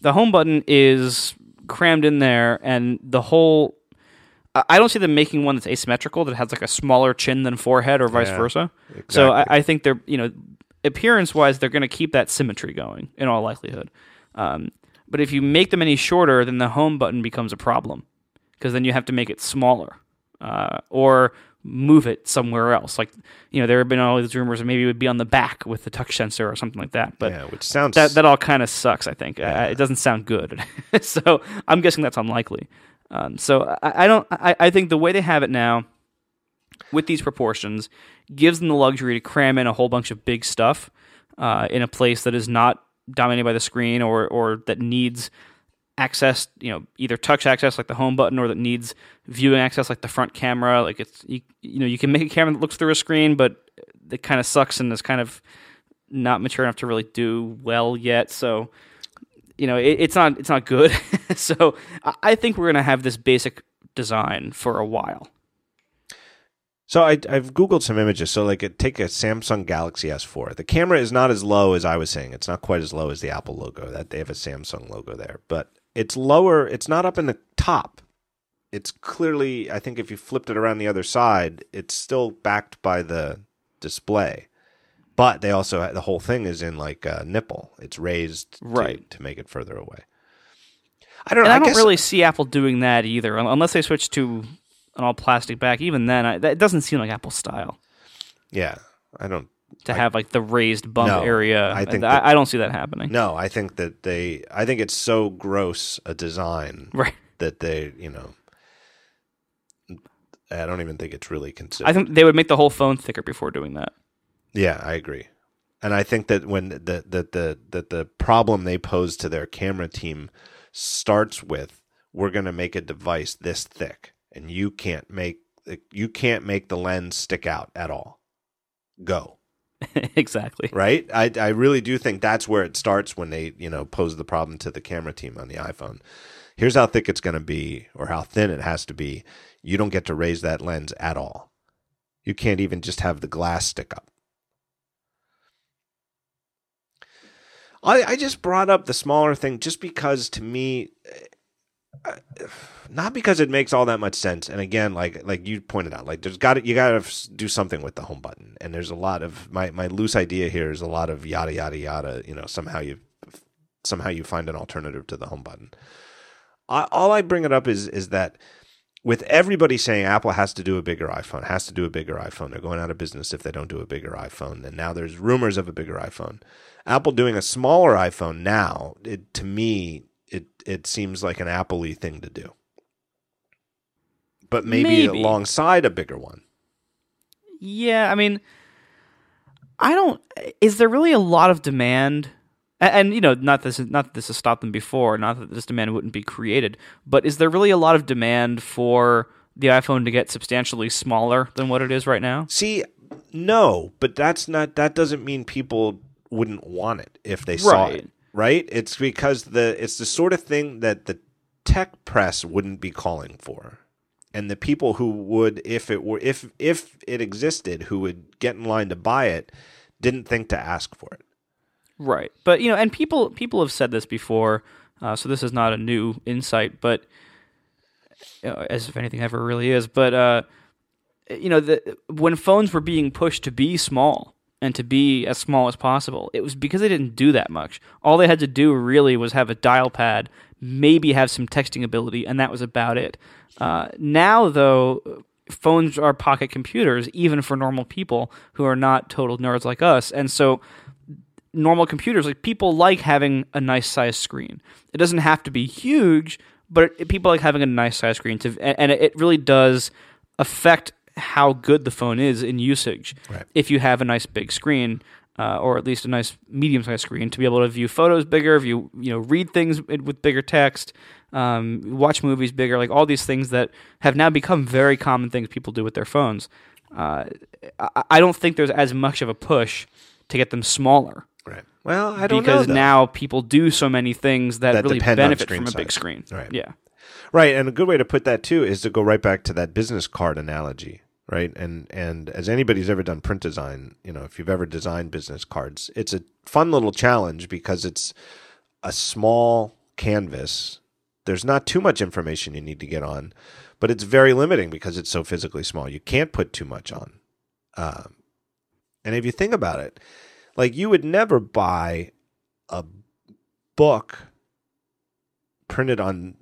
the home button is crammed in there, and the whole. I don't see them making one that's asymmetrical that has like a smaller chin than forehead or vice Yeah, versa. So I. I think they're you know appearance wise they're going to keep that symmetry going in all likelihood. Um, but if you make them any shorter, then the home button becomes a problem because then you have to make it smaller uh, or move it somewhere else. Like you know there have been all these rumors that maybe it would be on the back with the touch sensor or something like that. But yeah, which sounds that that all kind of sucks. I think uh, it doesn't sound good. so I'm guessing that's unlikely. Um, so I, I don't. I, I think the way they have it now, with these proportions, gives them the luxury to cram in a whole bunch of big stuff uh, in a place that is not dominated by the screen or or that needs access. You know, either touch access like the home button, or that needs viewing access like the front camera. Like it's you, you know you can make a camera that looks through a screen, but it kind of sucks and is kind of not mature enough to really do well yet. So, you know, it, it's not it's not good. so, I, think we're gonna have this basic design for a while. So I, I've googled some images. So like, take a Samsung Galaxy S4. The camera is not as low as I was saying. It's not quite as low as the Apple logo. That they have a Samsung logo there, but it's lower. It's not up in the top. It's clearly. I think if you flipped it around the other side, it's still backed by the display. But they also the whole thing is in like a nipple. It's raised Right. to, make it further away. I don't. And. I, I, don't guess, really see Apple doing that either, unless they switch to an all plastic back. Even then, I, that doesn't seem like Apple style Yeah, I don't. To have like the raised bump No, area. I think I, that- I don't see that happening. No, I think that they. I think it's so gross a design Right. that they, you know, I don't even think it's really considered. I think they would make the whole phone thicker before doing that. yeah, I agree, and I think that when the the the that the problem they pose to their camera team starts with, we're going to make a device this thick, and you can't make you can't make the lens stick out at all. Go. exactly. right? I I really do think that's where it starts when they you know pose the problem to the camera team on the iPhone. Here's how thick it's going to be, or how thin it has to be. You don't get to raise that lens at all. You can't even just have the glass stick up. I I just brought up the smaller thing just because to me. Not because it makes all that much sense, and again, like like you pointed out, like there's got to you got to do something with the home button, and there's a lot of my my loose idea here is a lot of yada yada yada. You know, somehow you somehow you find an alternative to the home button. I, all I bring it up is is that with everybody saying Apple has to do a bigger iPhone, has to do a bigger iPhone, they're going out of business if they don't do a bigger iPhone. And now there's rumors of a bigger iPhone. Apple doing a smaller iPhone now, it, to me, it seems like an Apple-y thing to do. But maybe, Maybe. alongside a bigger one. Yeah, I mean, I don't. Is there really a lot of demand? And, and you know, not this, not that this has stopped them before. Not that this demand wouldn't be created, but is there really a lot of demand for the iPhone to get substantially smaller than what it is right now? See, no, but that's not that doesn't mean people wouldn't want it if they saw Right. it. Right? It's because the it's the sort of thing that the tech press wouldn't be calling for. And the people who would if it were if if it existed who would get in line to buy it didn't think to ask for it. Right, but you know, and people people have said this before, uh, so this is not a new insight, but as if anything ever really is. But uh, you know, the, when phones were being pushed to be small and to be as small as possible, it was because they didn't do that much. All they had to do really was have a dial pad, maybe have some texting ability, and that was about it. Uh, now, though, phones are pocket computers, even for normal people who are not total nerds like us, and so normal computers like people like having a nice size screen it doesn't have to be huge but people like having a nice size screen to and it really does affect how good the phone is in usage Right. if you have a nice big screen uh, or at least a nice medium sized screen to be able to view photos bigger view you know read things with bigger text um, watch movies bigger like all these things that have now become very common things people do with their phones uh, I, don't think there's as much of a push to get them smaller Right. Well, I don't because know. now people do so many things that, That really benefit from a big size. screen. Right. Yeah. Right, and a good way to put that too is to go right back to that business card analogy, right? And and as anybody's ever done print design, you know, if you've ever designed business cards, it's a fun little challenge because it's a small canvas. There's not too much information you need to get on, but it's very limiting because it's so physically small. You can't put too much on. Um, and if you think about it, like you would never buy a book printed on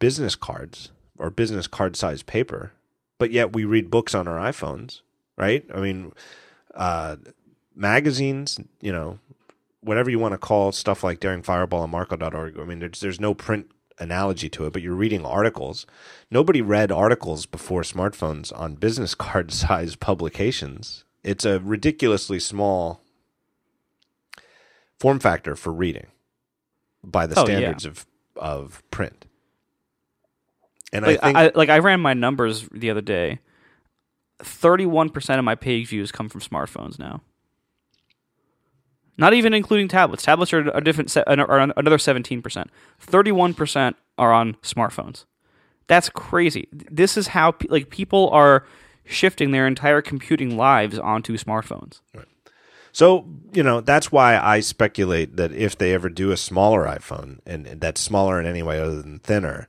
business cards or business card size paper, but yet we read books on our iPhones, right? I mean, uh, magazines, you know, whatever you want to call stuff like Daring Fireball and Marco.org. I mean, there's there's no print analogy to it, but you're reading articles. Nobody read articles before smartphones on business card size publications. It's a ridiculously small form factor for reading by the Oh, yeah. standards of of print. And Like I think I, like I ran my numbers the other day. Thirty-one percent of my page views come from smartphones now. Not even including tablets. Tablets are a different, se- are another seventeen percent. Thirty-one percent are on smartphones. That's crazy. This is how pe- like people are shifting their entire computing lives onto smartphones. So, you know, that's why I speculate that if they ever do a smaller iPhone and that's smaller in any way other than thinner,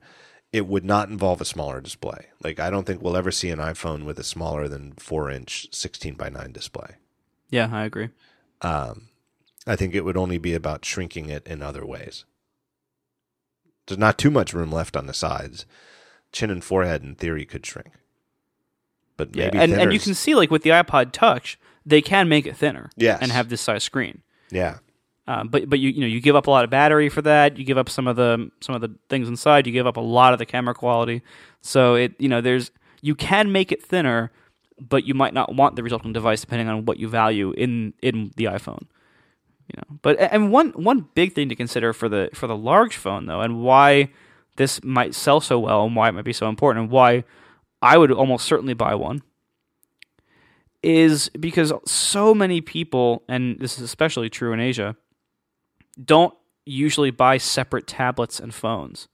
it would not involve a smaller display. Like, I don't think we'll ever see an iPhone with a smaller than four inch 16 by 9 display. Yeah, I agree. Um, I think it would only be about shrinking it in other ways. There's not too much room left on the sides. Chin and forehead, in theory, could shrink. But Yeah, maybe and and you can see like with the iPod Touch, they can make it thinner. Yes. and have this size screen. Yeah. Um, but but you you know you give up a lot of battery for that. You give up some of the some of the things inside. You give up a lot of the camera quality. So it you know there's you can make it thinner, but you might not want the resulting device depending on what you value in in the iPhone. You know, but and one one big thing to consider for the for the large phone though, and why this might sell so well, and why it might be so important, and why I would almost certainly buy one is because so many people, and this is especially true in Asia, don't usually buy separate tablets and phones.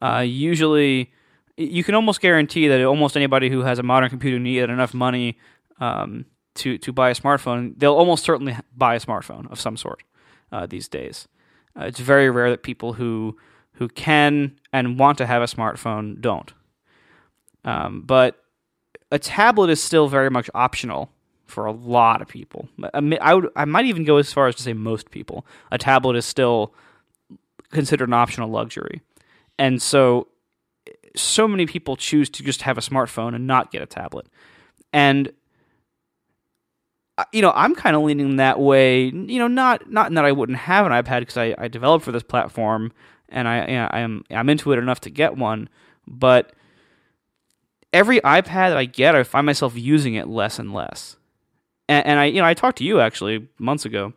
Uh, usually, you can almost guarantee that almost anybody who has a modern computer need enough money um, to to buy a smartphone, they'll almost certainly buy a smartphone of some sort uh, these days. Uh, it's very rare that people who who can and want to have a smartphone don't. Um, but a tablet is still very much optional for a lot of people. I, would, I might even go as far as to say most people. A tablet is still considered an optional luxury, and so so many people choose to just have a smartphone and not get a tablet. And you know, I'm kind of leaning that way. You know, not not in that I wouldn't have an iPad because I, I developed for this platform and I you know, I am I'm into it enough to get one, but every iPad that I get, I find myself using it less and less. And, and I, you know, I talked to you actually months ago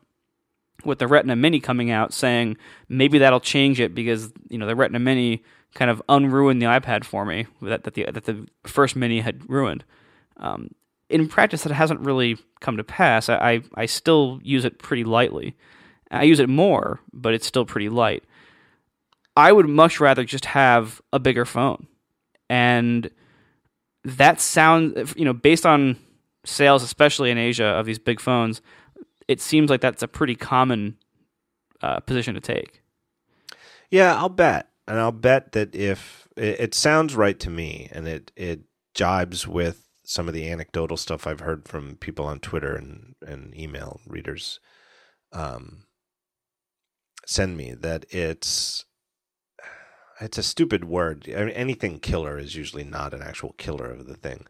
with the Retina Mini coming out, saying maybe that'll change it because you know the Retina Mini kind of unruined the iPad for me that that the that the first Mini had ruined. Um, in practice, that hasn't really come to pass. I, I I still use it pretty lightly. I use it more, but it's still pretty light. I would much rather just have a bigger phone, and that sounds you know based on sales especially in asia of these big phones it seems like that's a pretty common uh, position to take. Yeah, I'll bet, and I'll bet that if it, it sounds right to me, and it it jibes with some of the anecdotal stuff I've heard from people on Twitter and and email readers, um, send me that it's it's a stupid word. I mean, anything killer is usually not an actual killer of the thing,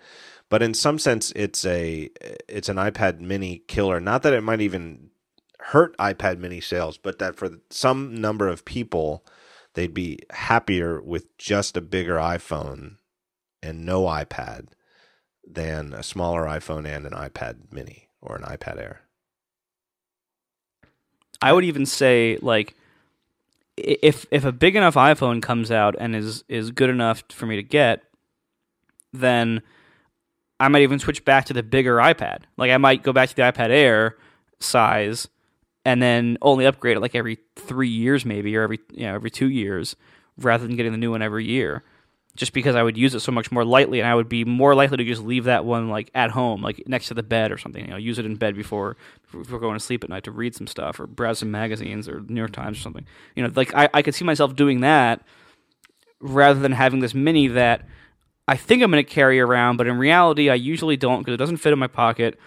but in some sense, it's a it's an iPad Mini killer. Not that it might even hurt iPad Mini sales, but that for some number of people, they'd be happier with just a bigger iPhone and no iPad than a smaller iPhone and an iPad Mini or an iPad Air. i would even say like if if a big enough iphone comes out and is is good enough for me to get then i might even switch back to the bigger ipad like i might go back to the ipad air size and then only upgrade it like every three years maybe or every you know every two years rather than getting the new one every year just because I would use it so much more lightly, and I would be more likely to just leave that one like at home, like next to the bed or something. You know, use it in bed before before going to sleep at night to read some stuff or browse some magazines or New York Times or something. You know, like I, I could see myself doing that rather than having this mini that I think I'm going to carry around, but in reality, I usually don't because it doesn't fit in my pocket,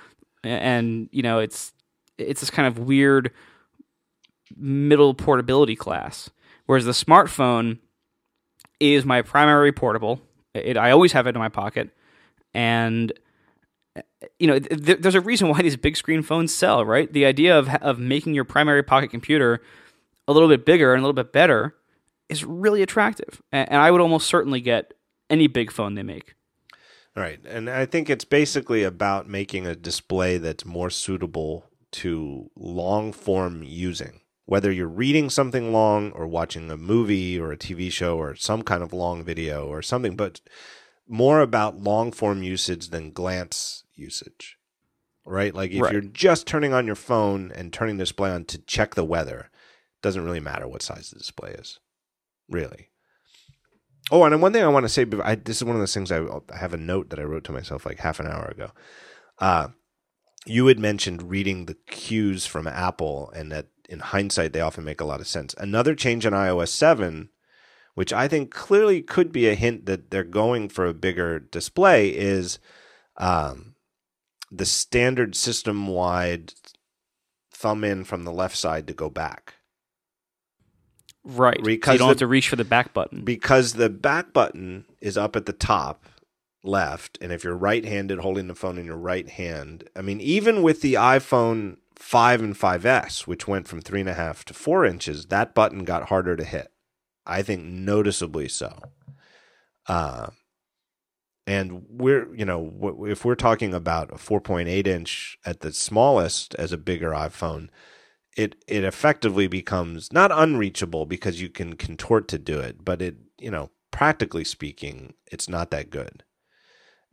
and you know, it's it's this kind of weird middle portability class. Whereas the smartphone is my primary portable. It, I always have it in my pocket, and eh, you know, th- there's a reason why these big screen phones sell, right? The idea of of making your primary pocket computer a little bit bigger and a little bit better is really attractive, and, and I would almost certainly get any big phone they make. Right. And I think it's basically about making a display that's more suitable to long form using. Whether you're reading something long or watching a movie or a TV show or some kind of long video or something, but more about long form usage than glance usage. Right? Like if Right. you're just turning on your phone and turning the display on to check the weather, doesn't really matter what size the display is. Really. Oh, and one thing I want to say, I, this is one of those things I, I have a note that I wrote to myself like half an hour ago. Uh, you had mentioned reading the cues from Apple, and that in hindsight, they often make a lot of sense. Another change in iOS 7, which I think clearly could be a hint that they're going for a bigger display, is um, the standard system wide thumb in from the left side to go back. Right. so Because you don't the- have to reach for the back button. because the back button is up at the top left and if you're right-handed holding the phone in your right hand i mean even with the iphone 5 and 5s which went from three and a half to four inches that button got harder to hit i think noticeably so uh, and we're you know if we're talking about a 4.8 inch at the smallest as a bigger iphone it it effectively becomes not unreachable because you can contort to do it, but it you know practically speaking, it's not that good.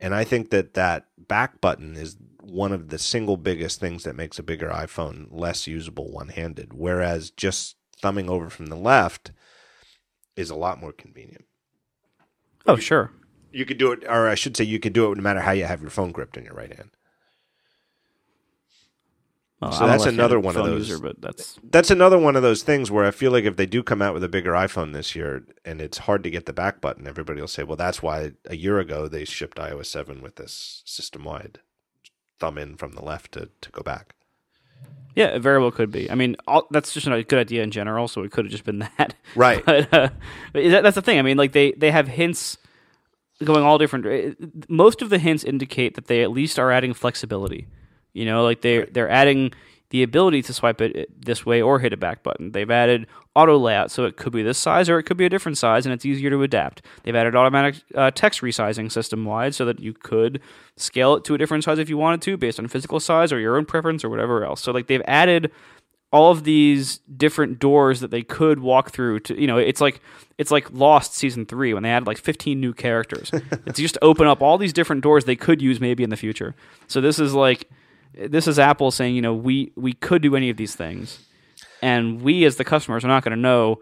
And I think that that back button is one of the single biggest things that makes a bigger iPhone less usable one handed, whereas just thumbing over from the left is a lot more convenient. Oh, sure. You could do it, or I should say, you could do it no matter how you have your phone gripped in your right hand. Well, So I'm that's another one of those- User, but that's that's another one of those things where I feel like if they do come out with a bigger iPhone this year and it's hard to get the back button, everybody will say, well, that's why a year ago they shipped iOS 7 with this system wide thumb in from the left to, to go back. yeah, it very well could be. I mean, all, that's just a good idea in general. So it could have just been that. Right. but, uh, but that, that's the thing. I mean, like they they have hints going all different. uh, Most of the hints indicate that they at least are adding flexibility. You know, like they Right. they're adding the ability to swipe it this way or hit a back button. They've added auto layout, so it could be this size or it could be a different size, and it's easier to adapt. They've added automatic uh, text resizing system wide, so that you could scale it to a different size if you wanted to, based on physical size or your own preference or whatever else. So like they've added all of these different doors that they could walk through to you know it's like it's like lost season 3 when they added like 15 new characters it's just to open up all these different doors they could use maybe in the future so this is like this is apple saying you know we we could do any of these things and we as the customers are not going to know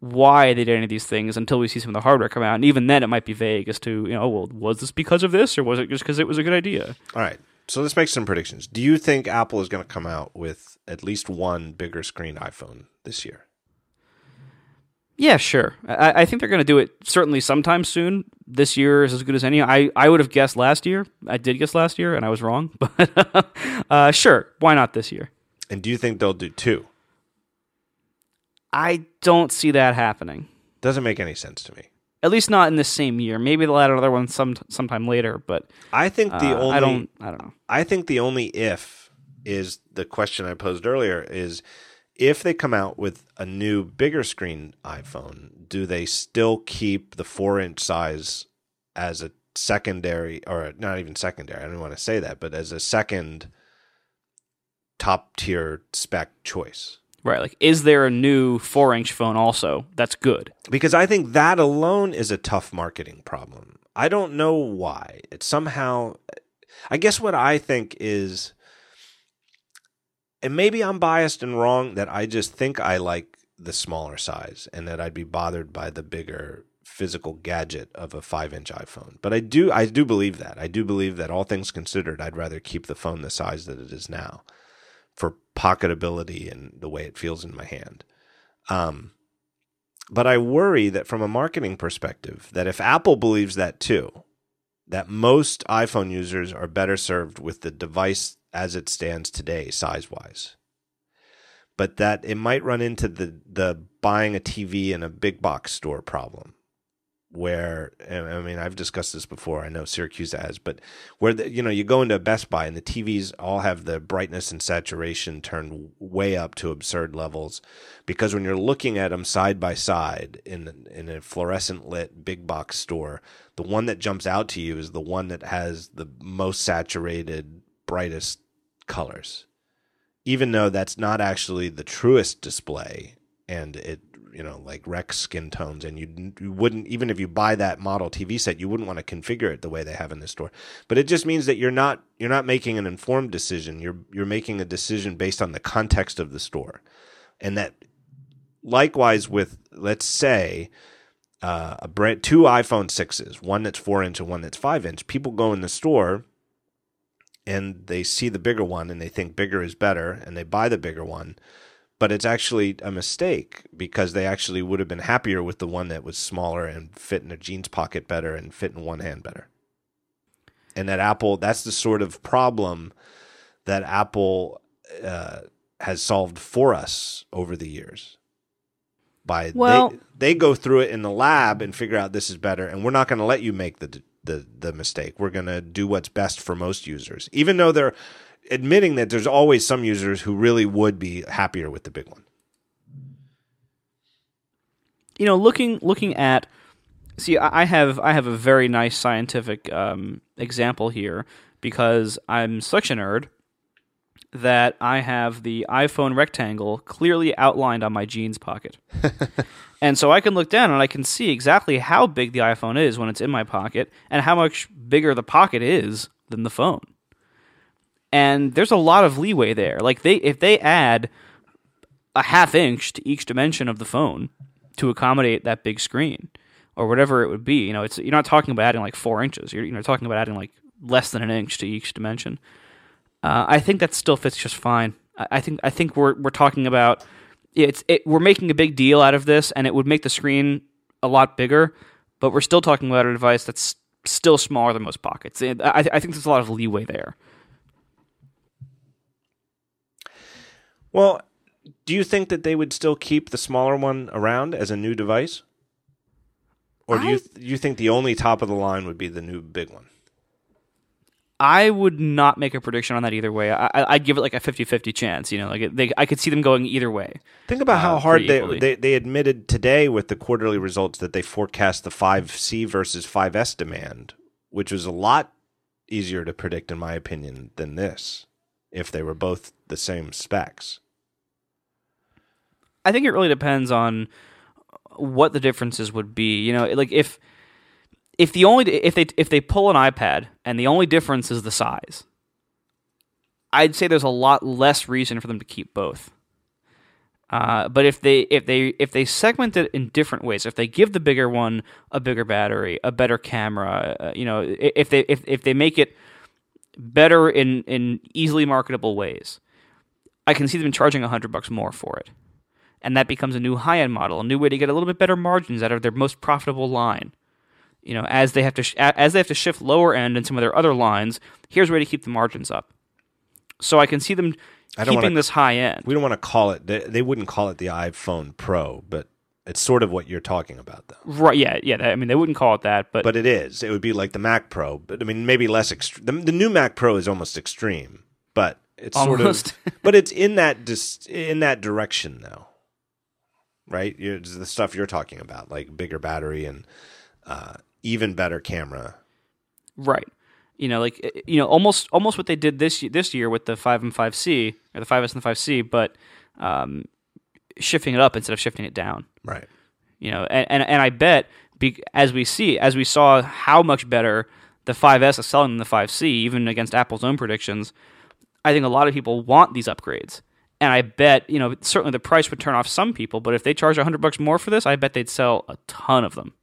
why they did any of these things until we see some of the hardware come out and even then it might be vague as to you know well was this because of this or was it just because it was a good idea All right. So let's make some predictions. Do you think Apple is going to come out with at least one bigger screen iPhone this year? Yeah, sure. I, I think they're going to do it certainly sometime soon. This year is as good as any. I, I would have guessed last year. I did guess last year, and I was wrong. But uh, sure, why not this year? And do you think they'll do two? I don't see that happening. Doesn't make any sense to me. At least not in the same year. Maybe they'll add another one some sometime later. But I think the uh, only I don't. I don't know. I think the only if is the question I posed earlier is if they come out with a new bigger screen iPhone, do they still keep the four inch size as a secondary or not even secondary, I don't want to say that, but as a second top tier spec choice? Right. Like, is there a new four inch phone also? That's good. Because I think that alone is a tough marketing problem. I don't know why. It's somehow I guess what I think is and maybe I'm biased and wrong that I just think I like the smaller size and that I'd be bothered by the bigger physical gadget of a five inch iPhone. But I do I do believe that. I do believe that all things considered, I'd rather keep the phone the size that it is now for pocketability and the way it feels in my hand. Um, but I worry that from a marketing perspective, that if Apple believes that too, that most iPhone users are better served with the device as it stands today, size wise. But that it might run into the, the buying a TV in a big box store problem where I mean I've discussed this before. I know Siracusa has, but where the, you know you go into a Best Buy and the TVs all have the brightness and saturation turned way up to absurd levels, because when you're looking at them side by side in in a fluorescent lit big box store, the one that jumps out to you is the one that has the most saturated, brightest colors, even though that's not actually the truest display and it you know like rec skin tones and you, you wouldn't even if you buy that model tv set you wouldn't want to configure it the way they have in the store. But it just means that you're not you're not making an informed decision. You're you're making a decision based on the context of the store. And that likewise with let's say uh, a brand two iphone 6s one that's 4 inch and one that's 5 inch people go in the store and they see the bigger one and they think bigger is better and they buy the bigger one but it's actually a mistake because they actually would have been happier with the one that was smaller and fit in a jeans pocket better and fit in one hand better. And that Apple, that's the sort of problem that Apple uh, has solved for us over the years. By well, they, they go through it in the lab and figure out this is better, and we're not going to let you make the the the mistake. We're going to do what's best for most users, even though they're admitting that there's always some users who really would be happier with the big one. You know, looking looking at see, I have I have a very nice scientific um, example here because I'm such a nerd that I have the iPhone rectangle clearly outlined on my jeans pocket. and so I can look down and I can see exactly how big the iPhone is when it's in my pocket and how much bigger the pocket is than the phone and there's a lot of leeway there. Like they if they add a half inch to each dimension of the phone to accommodate that big screen or whatever it would be, you know, it's you're not talking about adding like four inches. You're you know talking about adding like less than an inch to each dimension. Uh, I think that still fits just fine. I, I think I think we're we're talking about it's it, we're making a big deal out of this, and it would make the screen a lot bigger, but we're still talking about a device that's still smaller than most pockets. I, I think there's a lot of leeway there. Well, do you think that they would still keep the smaller one around as a new device? Or do I, you th- you think the only top of the line would be the new big one? I would not make a prediction on that either way. I, would give it like a 50-50 chance. You know, like they, I could see them going either way. Think about uh, how hard they, they they admitted today with the quarterly results that they forecast the 5C versus 5S demand, which was a lot easier to predict, in my opinion, than this if they were both the same specs? I think it really depends on what the differences would be. You know, like if if the only if they if they pull an iPad and the only difference is the size, I'd say there's a lot less reason for them to keep both. Uh, but if they if they if they segment it in different ways, if they give the bigger one a bigger battery, a better camera, uh, you know, if they if if they make it better in in easily marketable ways. I can see them charging hundred bucks more for it, and that becomes a new high end model, a new way to get a little bit better margins out of their most profitable line. You know, as they have to sh- as they have to shift lower end in some of their other lines, here's a way to keep the margins up. So I can see them keeping wanna, this high end. We don't want to call it. They, they wouldn't call it the iPhone Pro, but it's sort of what you're talking about, though. Right? Yeah, yeah. I mean, they wouldn't call it that, but but it is. It would be like the Mac Pro, but I mean, maybe less extreme. The, the, new Mac Pro is almost extreme, but it's almost. sort of. but it's in that dis, in that direction, though. Right? It's the stuff you're talking about, like bigger battery and uh, even better camera. Right. You know, like eh, you know, almost almost what they did this this year with the five and five C or the five S and the five C, but um, shifting it up instead of shifting it down. Right. You know, and and, and I bet be, as we see as we saw how much better the 5S is selling than the 5C, even against Apple's own predictions. I think a lot of people want these upgrades. And I bet, you know, certainly the price would turn off some people, but if they charge 100 bucks more for this, I bet they'd sell a ton of them.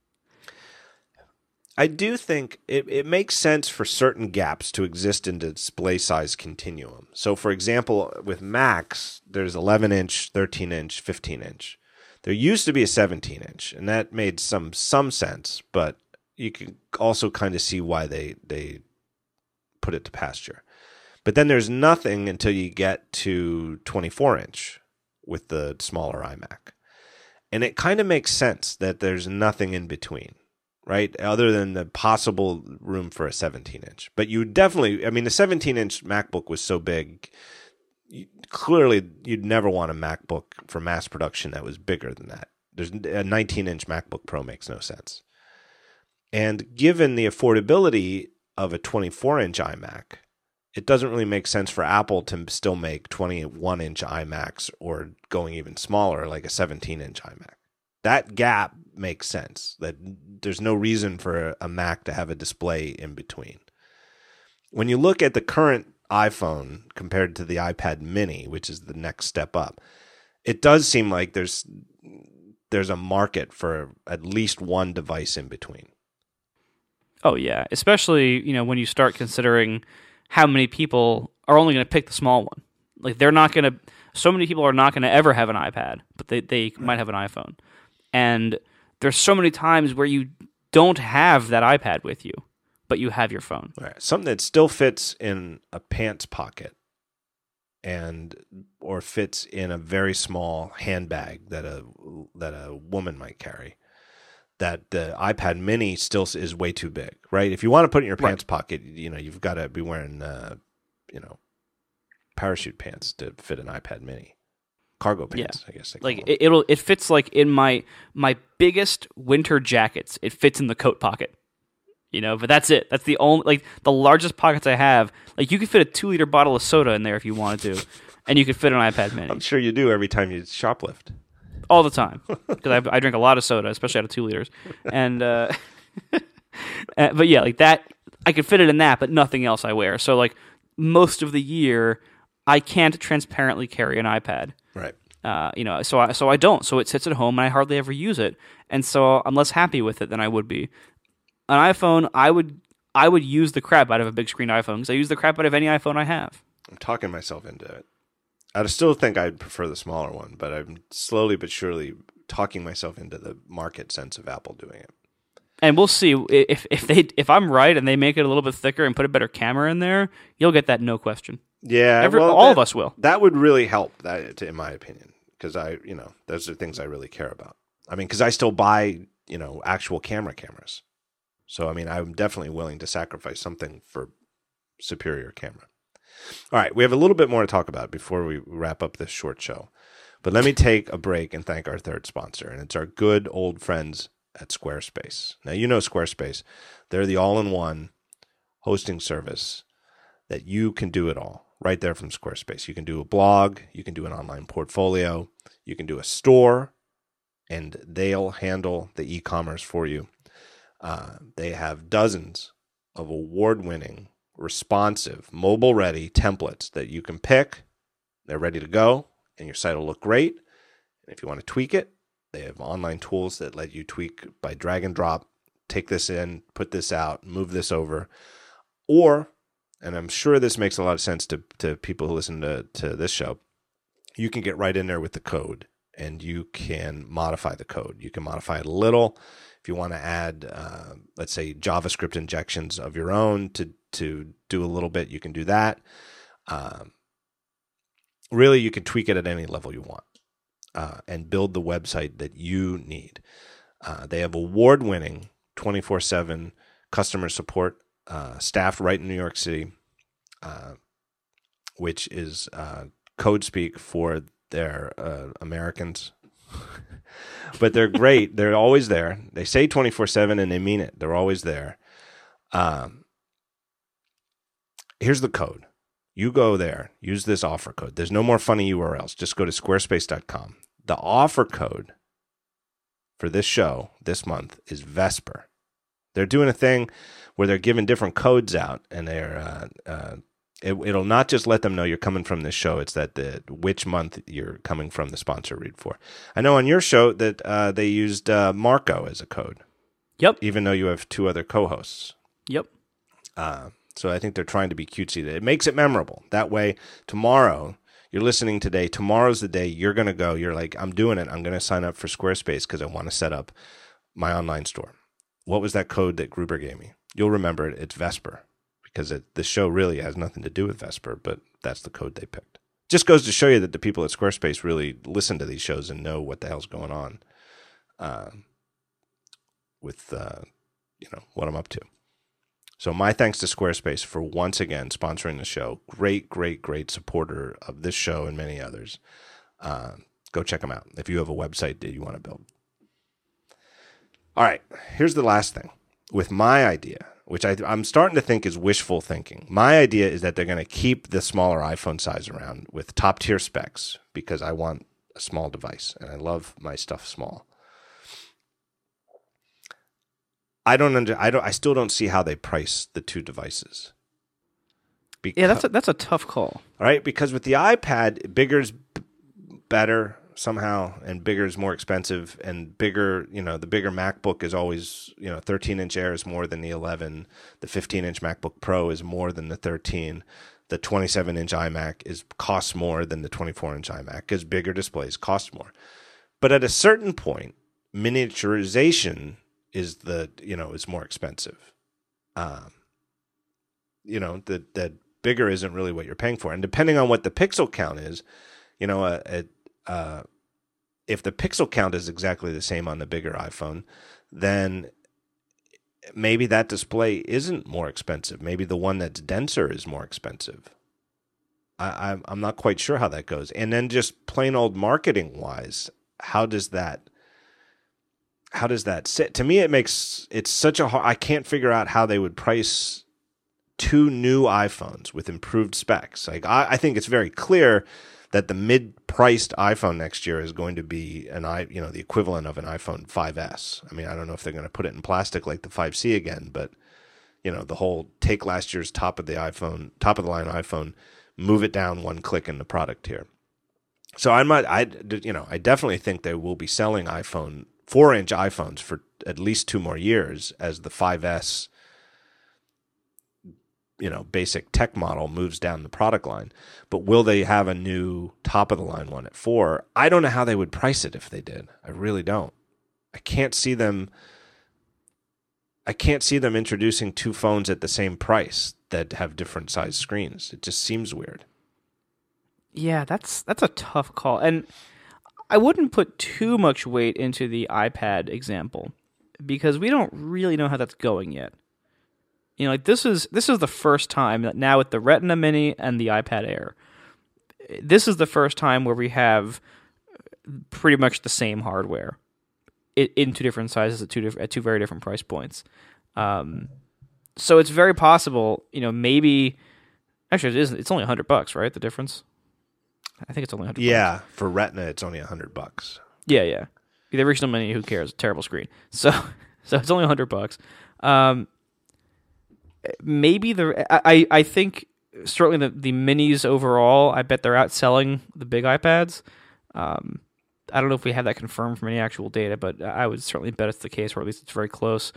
I do think it, it makes sense for certain gaps to exist in the display size continuum. So, for example, with Macs, there's 11 inch, 13 inch, 15 inch. There used to be a 17 inch, and that made some some sense, but you can also kind of see why they they put it to pasture. But then there's nothing until you get to 24 inch with the smaller iMac. And it kind of makes sense that there's nothing in between, right? Other than the possible room for a 17 inch. But you definitely, I mean, the 17 inch MacBook was so big, you, clearly you'd never want a MacBook for mass production that was bigger than that. There's a 19 inch MacBook Pro makes no sense. And given the affordability of a 24 inch iMac, it doesn't really make sense for Apple to still make 21 inch iMacs or going even smaller, like a 17 inch iMac. That gap makes sense. That there's no reason for a Mac to have a display in between. When you look at the current iPhone compared to the iPad mini, which is the next step up, it does seem like there's there's a market for at least one device in between. Oh yeah, especially you know when you start considering how many people are only going to pick the small one. Like they're not going to. So many people are not going to ever have an iPad, but they they might have an iPhone. And there's so many times where you don't have that iPad with you, but you have your phone. Right. Something that still fits in a pants pocket and or fits in a very small handbag that a that a woman might carry that the iPad Mini still is way too big, right? If you want to put it in your pants right. pocket, you know you've got to be wearing, uh, you know, parachute pants to fit an iPad Mini, cargo pants, yeah. I guess. like it, it'll it fits like in my my biggest winter jackets. It fits in the coat pocket, you know. But that's it. That's the only like the largest pockets I have. Like you could fit a two liter bottle of soda in there if you wanted to, and you could fit an iPad Mini. I'm sure you do every time you shoplift all the time because I, I, drink a lot of soda, especially out of two liters. And uh, uh, but yeah, like that, I could fit it in that, but nothing else I wear. So like most of the year, I can't transparently carry an iPad. Right. Uh, you know, so I, so I don't. So it sits at home, and I hardly ever use it. And so I'm less happy with it than I would be. An iPhone, I would I would use the crap out of a big screen iPhone because I use the crap out of any iPhone I have. I'm talking myself into it. I still think I'd prefer the smaller one, but I'm slowly but surely talking myself into the market sense of Apple doing it. And we'll see if if they if I'm right and they make it a little bit thicker and put a better camera in there, you'll get that no question. Yeah, Every, well, all that, of us will. That would really help. That, in my opinion, because I, you know, those are things I really care about. I mean, because I still buy, you know, actual camera cameras. So I mean, I'm definitely willing to sacrifice something for superior camera. All right, we have a little bit more to talk about before we wrap up this short show. But let me take a break and thank our third sponsor, and it's our good old friends at Squarespace. Now, you know Squarespace, they're the all in one hosting service that you can do it all right there from Squarespace. You can do a blog, you can do an online portfolio, you can do a store, and they'll handle the e commerce for you. Uh, they have dozens of award winning responsive, mobile ready templates that you can pick. They're ready to go, and your site will look great. And if you want to tweak it, they have online tools that let you tweak by drag and drop. Take this in, put this out, move this over. Or, and I'm sure this makes a lot of sense to, to people who listen to, to this show, you can get right in there with the code and you can modify the code. You can modify it a little. If you want to add, uh, let's say, JavaScript injections of your own to to do a little bit, you can do that. Um, really, you can tweak it at any level you want uh, and build the website that you need. Uh, they have award winning 24 7 customer support, uh, staffed right in New York City, uh, which is uh, code speak for their uh, Americans. but they're great. they're always there. They say 24 7 and they mean it. They're always there. Um, here's the code. You go there, use this offer code. There's no more funny URLs. Just go to squarespace.com. The offer code for this show this month is Vesper. They're doing a thing where they're giving different codes out, and they're uh, uh, it, will not just let them know you're coming from this show. It's that the which month you're coming from the sponsor read for. I know on your show that uh, they used uh, Marco as a code. Yep. even though you have two other co-hosts. Yep. Uh, so I think they're trying to be cutesy. It makes it memorable. That way, tomorrow you're listening today. Tomorrow's the day you're going to go. You're like, I'm doing it. I'm going to sign up for Squarespace because I want to set up my online store. What was that code that Gruber gave me? You'll remember it. It's Vesper because it, the show really has nothing to do with Vesper, but that's the code they picked. Just goes to show you that the people at Squarespace really listen to these shows and know what the hell's going on uh, with uh, you know what I'm up to. So my thanks to Squarespace for once again sponsoring the show. Great, great, great supporter of this show and many others. Uh, go check them out if you have a website that you want to build. All right, here's the last thing with my idea, which I, I'm starting to think is wishful thinking. My idea is that they're going to keep the smaller iPhone size around with top tier specs because I want a small device and I love my stuff small. I don't under, I don't I still don't see how they price the two devices. Because, Yeah, that's a, that's a tough call. all right because with the iPad, bigger's b- better somehow, and bigger is more expensive, and bigger you know the bigger MacBook is always you know 13 inch Air is more than the 11, the 15 inch MacBook Pro is more than the 13. The 27 inch iMac is costs more than the 24 inch iMac because bigger displays cost more. But at a certain point, miniaturization is the you know is more expensive. Um, you know that that bigger isn't really what you're paying for, and depending on what the pixel count is, you know, uh, uh, uh, if the pixel count is exactly the same on the bigger iPhone, then maybe that display isn't more expensive. Maybe the one that's denser is more expensive. I, I'm I'm not quite sure how that goes. And then just plain old marketing wise, how does that how does that sit? To me, it makes it's such a hard. I can't figure out how they would price two new iPhones with improved specs. Like I, I think it's very clear that the mid-priced iPhone next year is going to be an i, you know, the equivalent of an iPhone 5s. I mean, I don't know if they're going to put it in plastic like the 5C again, but you know, the whole take last year's top of the iPhone, top of the line iPhone, move it down one click in the product here. So I might, I, you know, I definitely think they will be selling iPhone four inch iPhones for at least two more years as the 5S, you know, basic tech model moves down the product line. But will they have a new top of the line one at four? I don't know how they would price it if they did. I really don't. I can't see them. I can't see them introducing two phones at the same price that have different size screens. It just seems weird. Yeah, that's that's a tough call, and I wouldn't put too much weight into the iPad example because we don't really know how that's going yet. You know, like this is this is the first time that now with the Retina Mini and the iPad Air, this is the first time where we have pretty much the same hardware in two different sizes at two diff- at two very different price points. Um, so it's very possible, you know, maybe actually it isn't. It's only hundred bucks, right? The difference. I think it's only hundred. Yeah, for Retina, it's only a hundred bucks. Yeah, yeah. The original mini, who cares? Terrible screen. So, so it's only hundred bucks. Um, maybe the I I think certainly the the minis overall. I bet they're outselling the big iPads. Um, I don't know if we have that confirmed from any actual data, but I would certainly bet it's the case, or at least it's very close.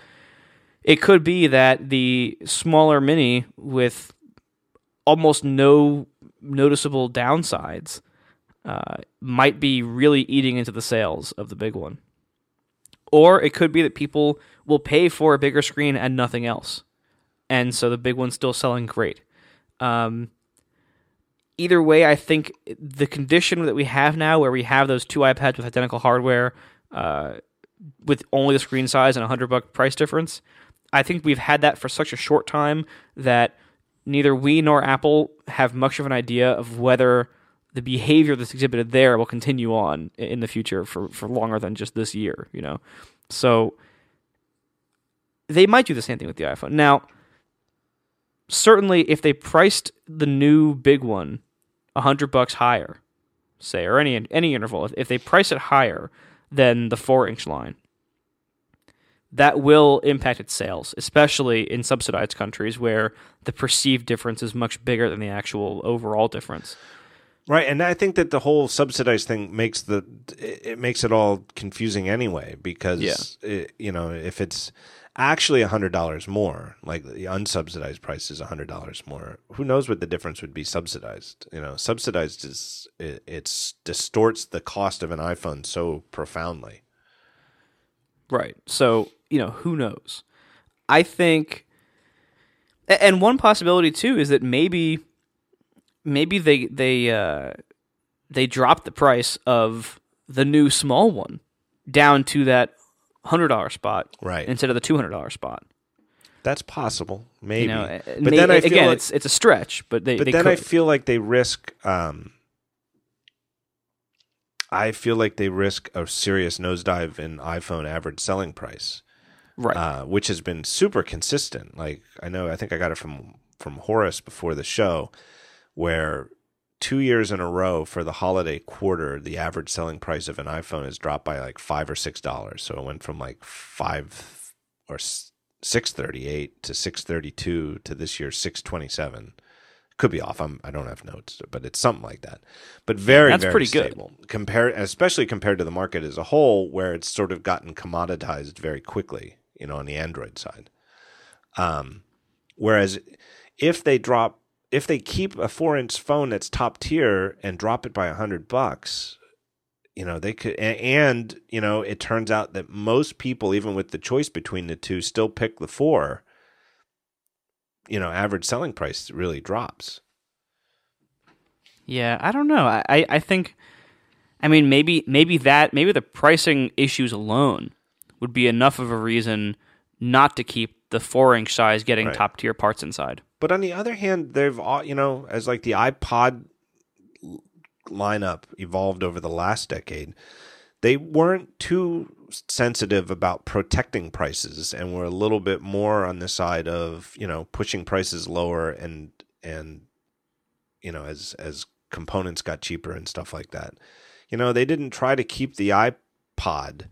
It could be that the smaller mini with almost no noticeable downsides uh, might be really eating into the sales of the big one. Or it could be that people will pay for a bigger screen and nothing else. And so the big one's still selling great. Um, either way, I think the condition that we have now, where we have those two iPads with identical hardware, uh, with only the screen size and a hundred buck price difference, I think we've had that for such a short time that neither we nor Apple have much of an idea of whether the behavior that's exhibited there will continue on in the future for, for longer than just this year, you know. So they might do the same thing with the iPhone. Now, certainly if they priced the new big one a hundred bucks higher, say, or any any interval, if, if they price it higher than the four inch line, that will impact its sales, especially in subsidized countries where the perceived difference is much bigger than the actual overall difference. Right, and I think that the whole subsidized thing makes the it makes it all confusing anyway because Yeah. it, you know if it's actually hundred dollars more, like the unsubsidized price is hundred dollars more. Who knows what the difference would be subsidized? You know, subsidized is it it's distorts the cost of an iPhone so profoundly. Right. So, you know, who knows? I think and one possibility too is that maybe maybe they they uh they dropped the price of the new small one down to that $100 spot Right. instead of the $200 spot. That's possible, maybe. You know, but may- then I feel again like, it's it's a stretch, but they but they then could. I feel like they risk. Um, I feel like they risk a serious nosedive in iPhone average selling price, right. uh, which has been super consistent. Like I know, I think I got it from from Horace before the show, where two years in a row for the holiday quarter, the average selling price of an iPhone has dropped by like five or six dollars. So it went from like five or six thirty eight to six thirty two to this year's six twenty seven. Could be off. I'm I don't have notes, but it's something like that. But very That's very pretty good. stable compared, especially compared to the market as a whole, where it's sort of gotten commoditized very quickly. You know, on the Android side. Um, whereas if they drop, if they keep a four inch phone that's top tier and drop it by a hundred bucks, you know they could. And you know, it turns out that most people, even with the choice between the two, still pick the four. You know, average selling price really drops. Yeah, I don't know. I, I, think, I mean, maybe maybe that maybe the pricing issues alone would be enough of a reason not to keep the four inch size getting Right. top tier parts inside. But on the other hand, they've all you know, as like the iPod lineup evolved over the last decade, they weren't too sensitive about protecting prices and were a little bit more on the side of, you know, pushing prices lower and and you know, as as components got cheaper and stuff like that. You know, they didn't try to keep the iPod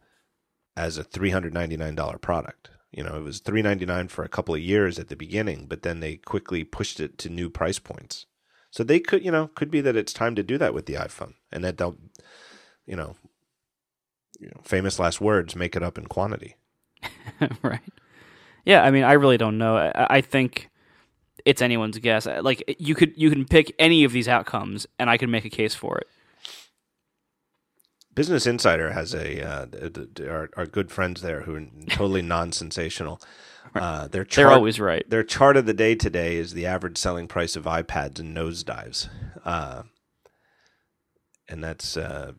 as a $399 product. You know, it was 399 for a couple of years at the beginning, but then they quickly pushed it to new price points. So they could, you know, could be that it's time to do that with the iPhone and that they'll, you know, you know famous last words, make it up in quantity. right. Yeah, I mean, I really don't know. I, I think it's anyone's guess. Like you could you can pick any of these outcomes, and I could make a case for it. Business Insider has a uh, our, our good friends there who are totally non-sensational. Uh, their They're chart, always right. their chart of the day today is the average selling price of iPads and nosedives, uh, and that's uh,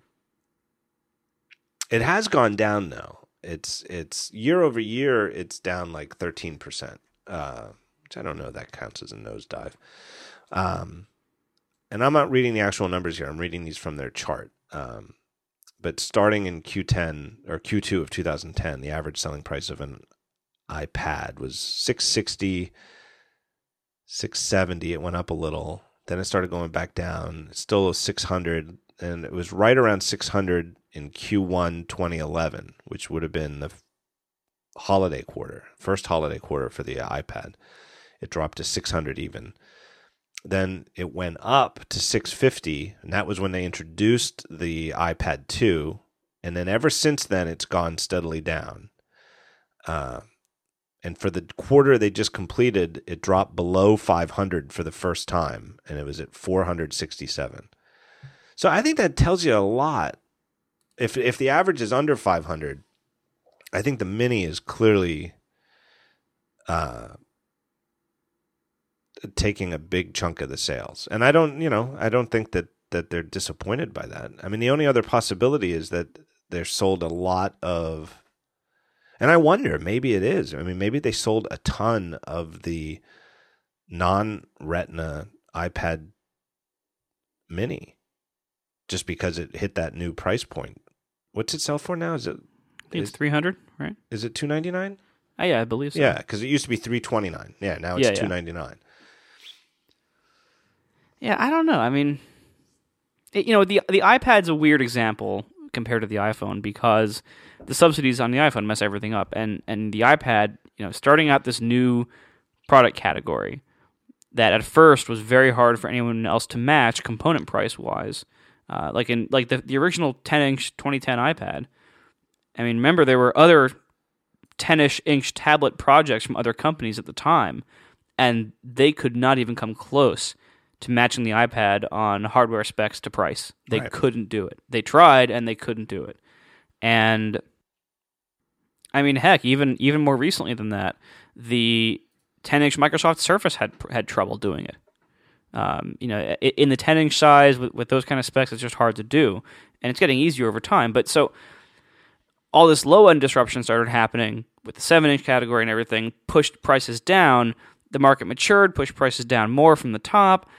it has gone down though. It's it's year over year, it's down like thirteen percent, uh, which I don't know if that counts as a nosedive. Um, and I'm not reading the actual numbers here. I'm reading these from their chart. Um, but starting in Q10 or Q2 of 2010, the average selling price of an iPad was 660, 670. It went up a little. Then it started going back down. It's still 600, and it was right around 600 in Q1 2011, which would have been the holiday quarter, first holiday quarter for the iPad. It dropped to 600 even. Then it went up to 650, and that was when they introduced the iPad 2. And then ever since then, it's gone steadily down. Uh, and for the quarter they just completed, it dropped below 500 for the first time, and it was at 467. So I think that tells you a lot. If if the average is under 500, I think the mini is clearly uh, taking a big chunk of the sales. And I don't, you know, I don't think that that they're disappointed by that. I mean, the only other possibility is that they're sold a lot of and I wonder, maybe it is. I mean, maybe they sold a ton of the non-retina iPad mini just because it hit that new price point. What's it sell for now? Is it it's three hundred, right? is it 299? Oh, uh, yeah, I believe so. Yeah, cuz it used to be 329. Yeah, now it's yeah. 299. Yeah, I don't know. I mean, it, you know, the the iPad's a weird example compared to the iPhone because the subsidies on the iPhone mess everything up, and and the iPad, you know, starting out this new product category, that at first was very hard for anyone else to match component price wise. Uh, like in like the, the original 10 inch 2010 iPad. I mean, remember there were other 10 ish inch tablet projects from other companies at the time, and they could not even come close to matching the iPad on hardware specs to price. They Right. couldn't do it. They tried and they couldn't do it. And I mean, heck, even even more recently than that, the 10-inch Microsoft Surface had had trouble doing it. Um, you know, in the 10-inch size with, with those kind of specs, it's just hard to do, and it's getting easier over time. But so all this low-end disruption started happening with the 7-inch category and everything, pushed prices down. The market matured, pushed prices down more from the top.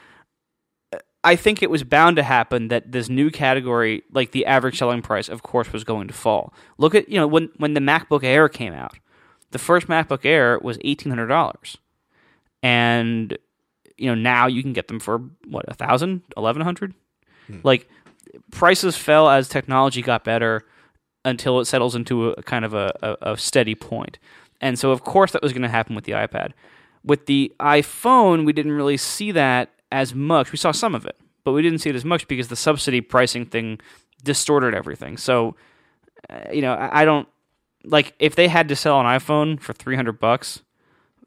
I think it was bound to happen that this new category, like the average selling price, of course, was going to fall. Look at you know when when the MacBook Air came out, the first MacBook Air was eighteen hundred dollars, and you know now you can get them for what a thousand, eleven hundred. Hmm. Like prices fell as technology got better until it settles into a kind of a, a, a steady point. And so, of course, that was going to happen with the iPad. With the iPhone, we didn't really see that as much. We saw some of it, but we didn't see it as much because the subsidy pricing thing distorted everything. So, uh, you know, I, I don't like if they had to sell an iPhone for three hundred bucks,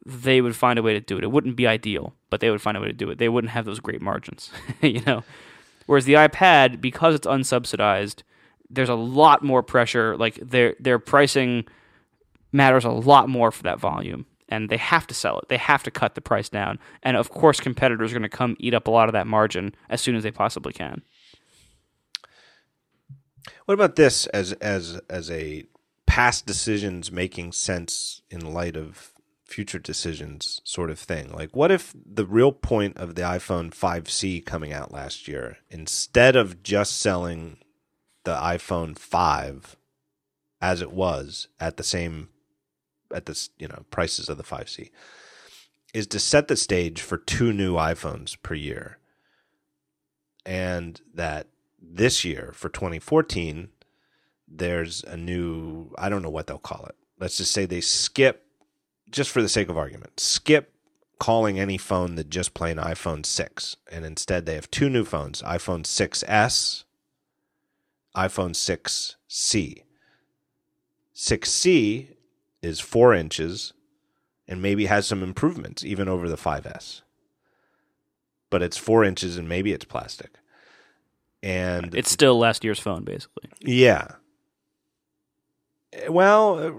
they would find a way to do it. It wouldn't be ideal, but they would find a way to do it. They wouldn't have those great margins, you know. Whereas the iPad, because it's unsubsidized, there's a lot more pressure. Like their their pricing matters a lot more for that volume, and they have to sell it. They have to cut the price down, and of course, competitors are going to come eat up a lot of that margin as soon as they possibly can. What about this as as as a past decisions making sense in light of future decisions sort of thing? Like what if the real point of the iPhone 5C coming out last year instead of just selling the iPhone 5 as it was at the same at the you know prices of the 5C is to set the stage for two new iPhones per year. And that this year for 2014 there's a new i don't know what they'll call it. Let's just say they skip just for the sake of argument skip calling any phone that just plain iphone 6 and instead they have two new phones iphone 6s iphone 6c 6c is four inches and maybe has some improvements even over the 5s but it's four inches and maybe it's plastic and It's still last year's phone, basically. yeah. Well, uh,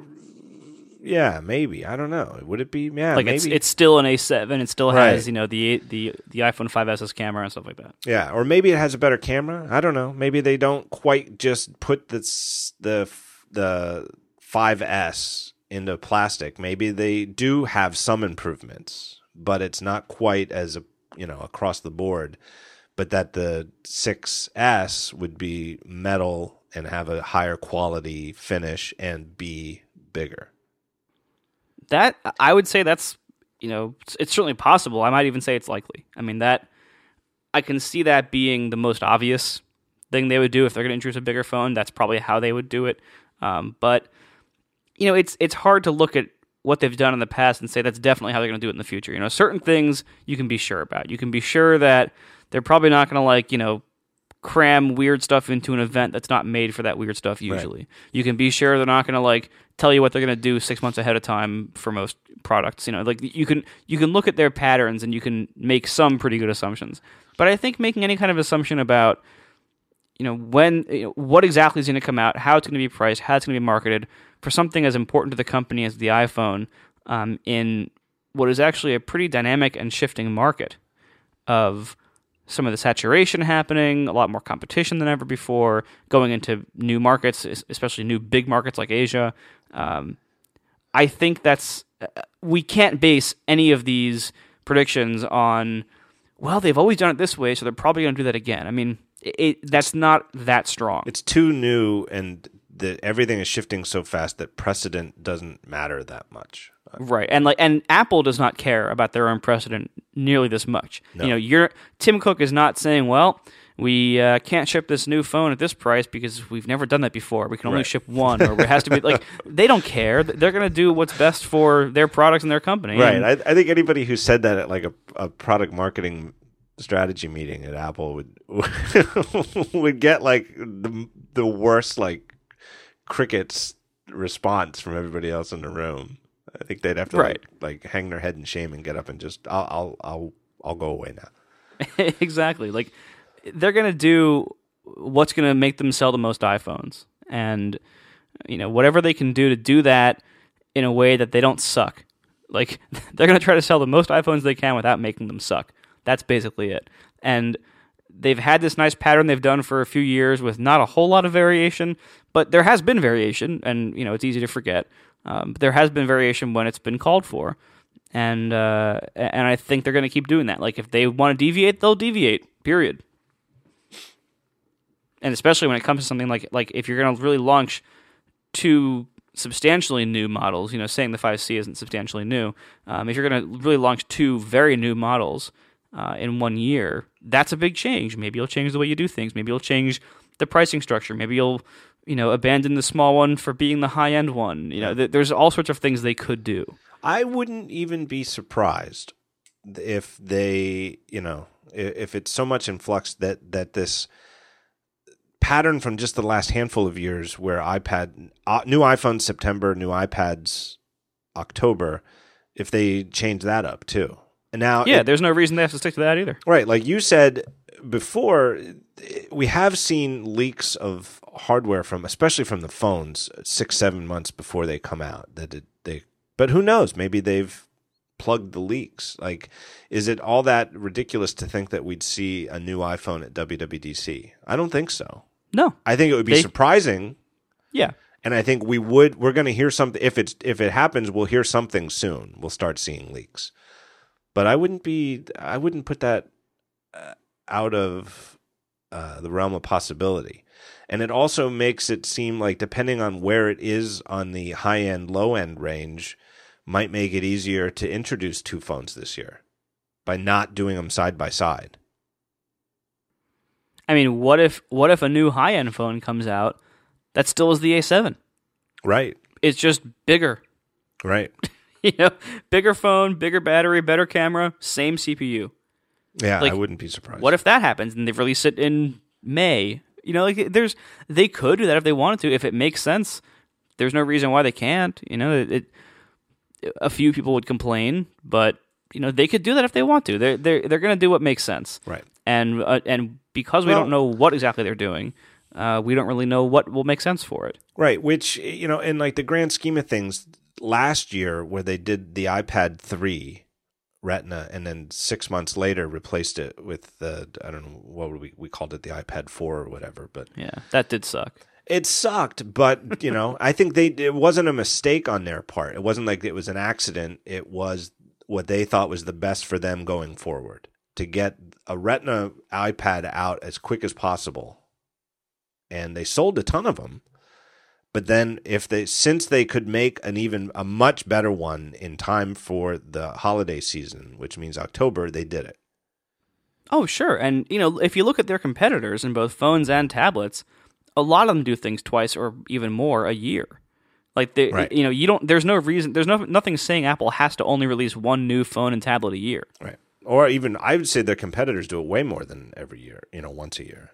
yeah, maybe. I don't know. Would it be? Yeah, like maybe. it's it's still an A7. It still Right. has you know the the the iPhone 5s's camera and stuff like that. yeah, or maybe it has a better camera. I don't know. Maybe they don't quite just put the s- the the 5S into plastic. Maybe they do have some improvements, but it's not quite as a you know across the board. But that the 6S would be metal and have a higher quality finish and be bigger. That I would say that's you know it's, certainly possible. I might even say it's likely. I mean that I can see that being the most obvious thing they would do if they're going to introduce a bigger phone. That's probably how they would do it. Um, but you know, it's it's hard to look at what they've done in the past and say that's definitely how they're going to do it in the future. You know, certain things you can be sure about. You can be sure that they're probably not going to like you know cram weird stuff into an event that's not made for that weird stuff usually. You can be sure they're not going to like tell you what they're going to do 6 months ahead of time for most products, you know. Like you can you can look at their patterns and you can make some pretty good assumptions. But I think making any kind of assumption about you know when you know, what exactly is going to come out, how it's going to be priced, how it's going to be marketed for something as important to the company as the iPhone um, in what is actually a pretty dynamic and shifting market of some of the saturation happening, a lot more competition than ever before, going into new markets, especially new big markets like Asia. Um, I think that's uh, we can't base any of these predictions on well they've always done it this way, so they're probably going to do that again. I mean, it, that's not that strong. It's too new and the everything is shifting so fast that precedent doesn't matter that much. Right. And like and Apple does not care about their own precedent nearly this much. You know, you're Tim Cook is not saying, well, we uh, can't ship this new phone at this price because we've never done that before. We can only Right. ship one, or it has to be like they don't care. They're going to do what's best for their products and their company. Right. I, I think anybody who said that at like a, a product marketing strategy meeting at Apple would would get like the the worst like crickets response from everybody else in the room. I think they'd have to Right. like, like hang their head in shame and get up and just I'll I'll I'll I'll go away now. exactly. Like they're going to do what's going to make them sell the most iPhones, and you know whatever they can do to do that in a way that they don't suck. Like they're going to try to sell the most iPhones they can without making them suck. That's basically it. And they've had this nice pattern they've done for a few years with not a whole lot of variation, but there has been variation, and you know it's easy to forget. Um, there has been variation when it's been called for, and uh, and I think they're going to keep doing that. Like if they want to deviate, they'll deviate. Period. And especially when it comes to something like like if you're going to really launch two substantially new models, you know, saying the 5C isn't substantially new. Um, if you're going to really launch two very new models uh, in one year, that's a big change. Maybe you'll change the way you do things. Maybe you'll change the pricing structure. Maybe you'll you know abandon the small one for being the high end one. You know, th- there's all sorts of things they could do. I wouldn't even be surprised if they, you know, if it's so much in flux that that this pattern from just the last handful of years, where iPad, uh, new iPhones September, new iPads October, if they change that up too. And now, Yeah, it- there's no reason they have to stick to that either. Right, like you said before, we have seen leaks of hardware from, especially from the phones, six seven months before they come out. That it, they, but who knows? Maybe they've plugged the leaks. Like, is it all that ridiculous to think that we'd see a new iPhone at WWDC? I don't think so. No. I think it would be They- surprising, Yeah. and I think we would. We're going to hear something if it's if it happens. We'll hear something soon. We'll start seeing leaks, but I wouldn't be. I wouldn't put that uh, out of uh, the realm of possibility. And it also makes it seem like depending on where it is on the high end, low end range, might make it easier to introduce two phones this year by not doing them side by side. I mean, what if what if a new high end phone comes out that still is the A7? Right. It's just bigger. Right. you know, bigger phone, bigger battery, better camera, same CPU. Yeah, Like, I wouldn't be surprised. What if that happens and they release it in May? You know, like there's they could do that if they wanted to, if it makes sense. There's no reason why they can't. You know, it, it a few people would complain, but you know they could do that if they want to. They're they're they're going to do what makes sense. Right. And uh, and because we Well- don't know what exactly they're doing, uh, we don't really know what will make sense for it. Right, which you know, in like the grand scheme of things, last year where they did the iPad three Retina, and then six months later replaced it with the I don't know what would we we called it the iPad four or whatever, but Yeah, that did suck. it sucked. But you know, I think they it wasn't a mistake on their part. It wasn't like it was an accident. It was what they thought was the best for them going forward to get a Retina iPad out as quick as possible, and they sold a ton of them. But then, if they since they could make an even a much better one in time for the holiday season, which means October, they did it. Oh, sure. And you know, if you look at their competitors in both phones and tablets, a lot of them do things twice or even more a year. Like they, Right. you know, you don't. There's no reason. There's no nothing saying Apple has to only release one new phone and tablet a year. Right. Or even I would say their competitors do it way more than every year. You know, once a year.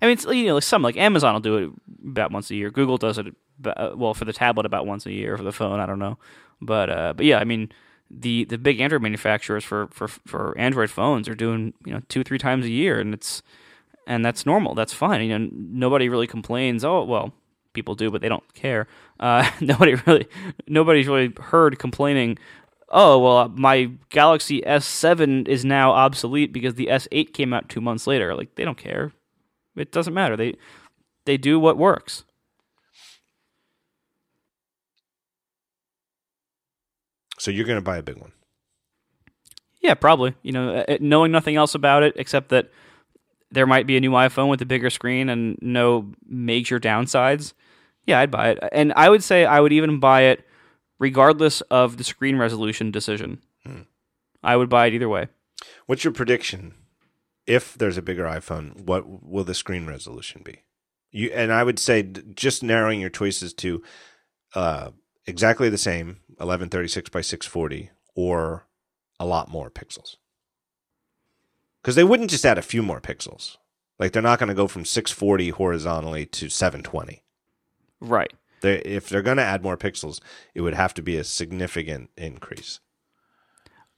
I mean, you know, some like Amazon will do it about once a year. Google does it about, well for the tablet about once a year. For the phone, I don't know, but uh, but yeah, I mean, the the big Android manufacturers for for for Android phones are doing you know two three times a year, and it's and that's normal. That's fine. You know, nobody really complains. Oh well, people do, but they don't care. Uh, nobody really nobody's really heard complaining. Oh well, my Galaxy S7 is now obsolete because the S8 came out two months later. Like they don't care. It doesn't matter. They they do what works. So you're going to buy a big one. Yeah, probably. You know, uh, knowing nothing else about it except that there might be a new iPhone with a bigger screen and no major downsides. Yeah, I'd buy it. And I would say I would even buy it regardless of the screen resolution decision. I would buy it either way. What's your prediction if there's a bigger iPhone, what will the screen resolution be? You and I would say just narrowing your choices to uh, exactly the same 1136 by 640 or a lot more pixels. Because they wouldn't just add a few more pixels. Like they're not going to go from 640 horizontally to 720. Right. They, if they're going to add more pixels, it would have to be a significant increase.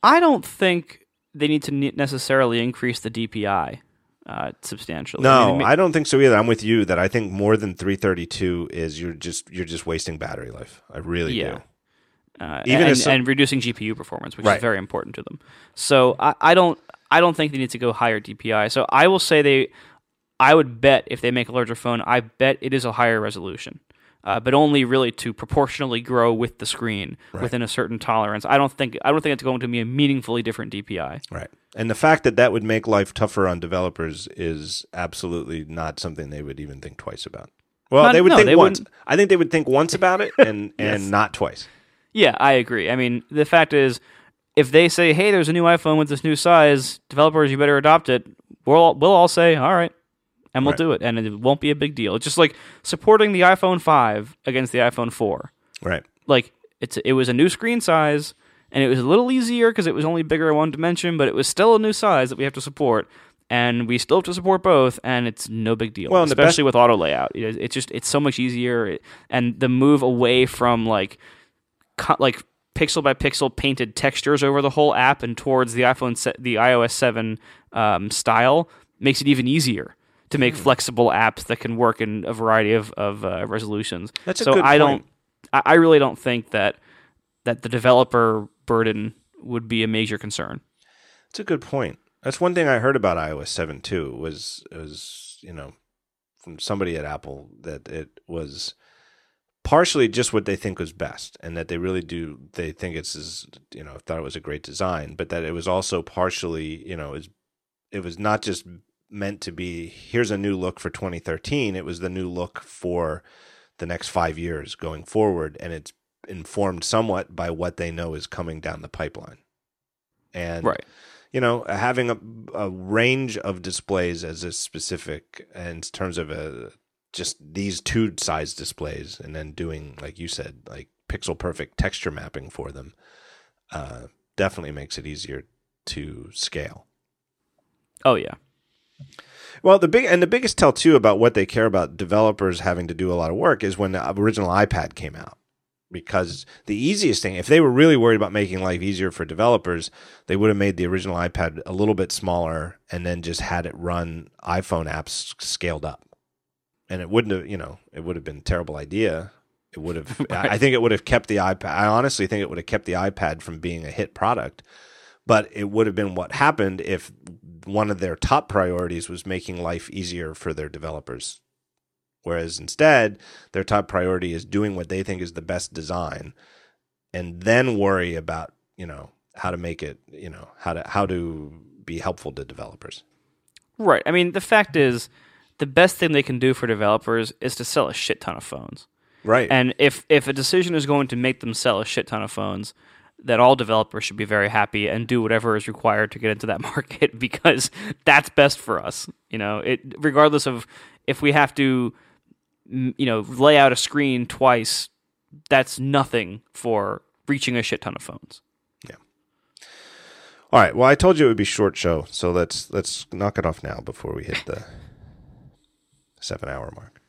I don't think they need to necessarily increase the DPI uh, substantially. I No, mean, it ma- I don't think so either. I'm with you that I think more than 332 is you're just you're just wasting battery life. I really Yeah. do. uh, Even and, some- and reducing GPU performance, which Right. is very important to them. So I, I don't I don't think they need to go higher DPI. So I will say they I would bet if they make a larger phone, I bet it is a higher resolution. Uh, but only really to proportionally grow with the screen within a certain tolerance. I don't think I don't think it's going to be a meaningfully different DPI. Right. And the fact that that would make life tougher on developers is absolutely not something they would even think twice about. Well, Not- they would no, think they once. wouldn't. I think they would think once about it and Yes. and not twice. Yeah, I agree. I mean, the fact is, if they say, "Hey, there's a new iPhone with this new size, developers, you better adopt it," we'll we'll all say, "All right," and we'll Right. do it, and it won't be a big deal. It's just like supporting the iPhone five against the iPhone four. Right. Like it's it was a new screen size, and it was a little easier because it was only bigger in one dimension, but it was still a new size that we have to support. And we still have to support both, and it's no big deal. Well, the best- especially with auto layout, it, it's just it's so much easier. It, and the move away from like like pixel by pixel painted textures over the whole app and towards the iPhone se- the iOS 7 um, style makes it even easier to make Hmm. flexible apps that can work in a variety of, of uh, resolutions. That's a so good I point. don't I, I really don't think that that the developer burden would be a major concern. That's a good point. That's one thing I heard about iOS 7 too was was, you know, from somebody at Apple that it was partially just what they think was best and that they really do they think it's is you know, thought it was a great design, but that it was also partially, you know, is it was not just meant to be here's a new look for 2013, it was the new look for the next 5 years going forward and it's informed somewhat by what they know is coming down the pipeline. And Right. you know, having a, a range of displays as a specific in terms of a just these two size displays, and then doing like you said, like pixel perfect texture mapping for them, uh, definitely makes it easier to scale. Oh yeah. Well, the big and the biggest tell too about what they care about developers having to do a lot of work is when the original iPad came out. Because the easiest thing, if they were really worried about making life easier for developers, they would have made the original iPad a little bit smaller and then just had it run iPhone apps scaled up. And it wouldn't have, you know, it would have been a terrible idea. It would have, I I think it would have kept the iPad. I honestly think it would have kept the iPad from being a hit product but it would have been what happened if one of their top priorities was making life easier for their developers. Whereas instead, their top priority is doing what they think is the best design and then worry about, you know, how to make it, you know, how to how to be helpful to developers. Right. I mean, the fact is, the best thing they can do for developers is to sell a shit ton of phones. Right. And if if a decision is going to make them sell a shit ton of phones, that all developers should be very happy and do whatever is required to get into that market because that's best for us. You know, it regardless of if we have to, you know, lay out a screen twice, that's nothing for reaching a shit ton of phones. Yeah. All right. Well, I told you it would be short show, so let's let's knock it off now before we hit the seven hour mark.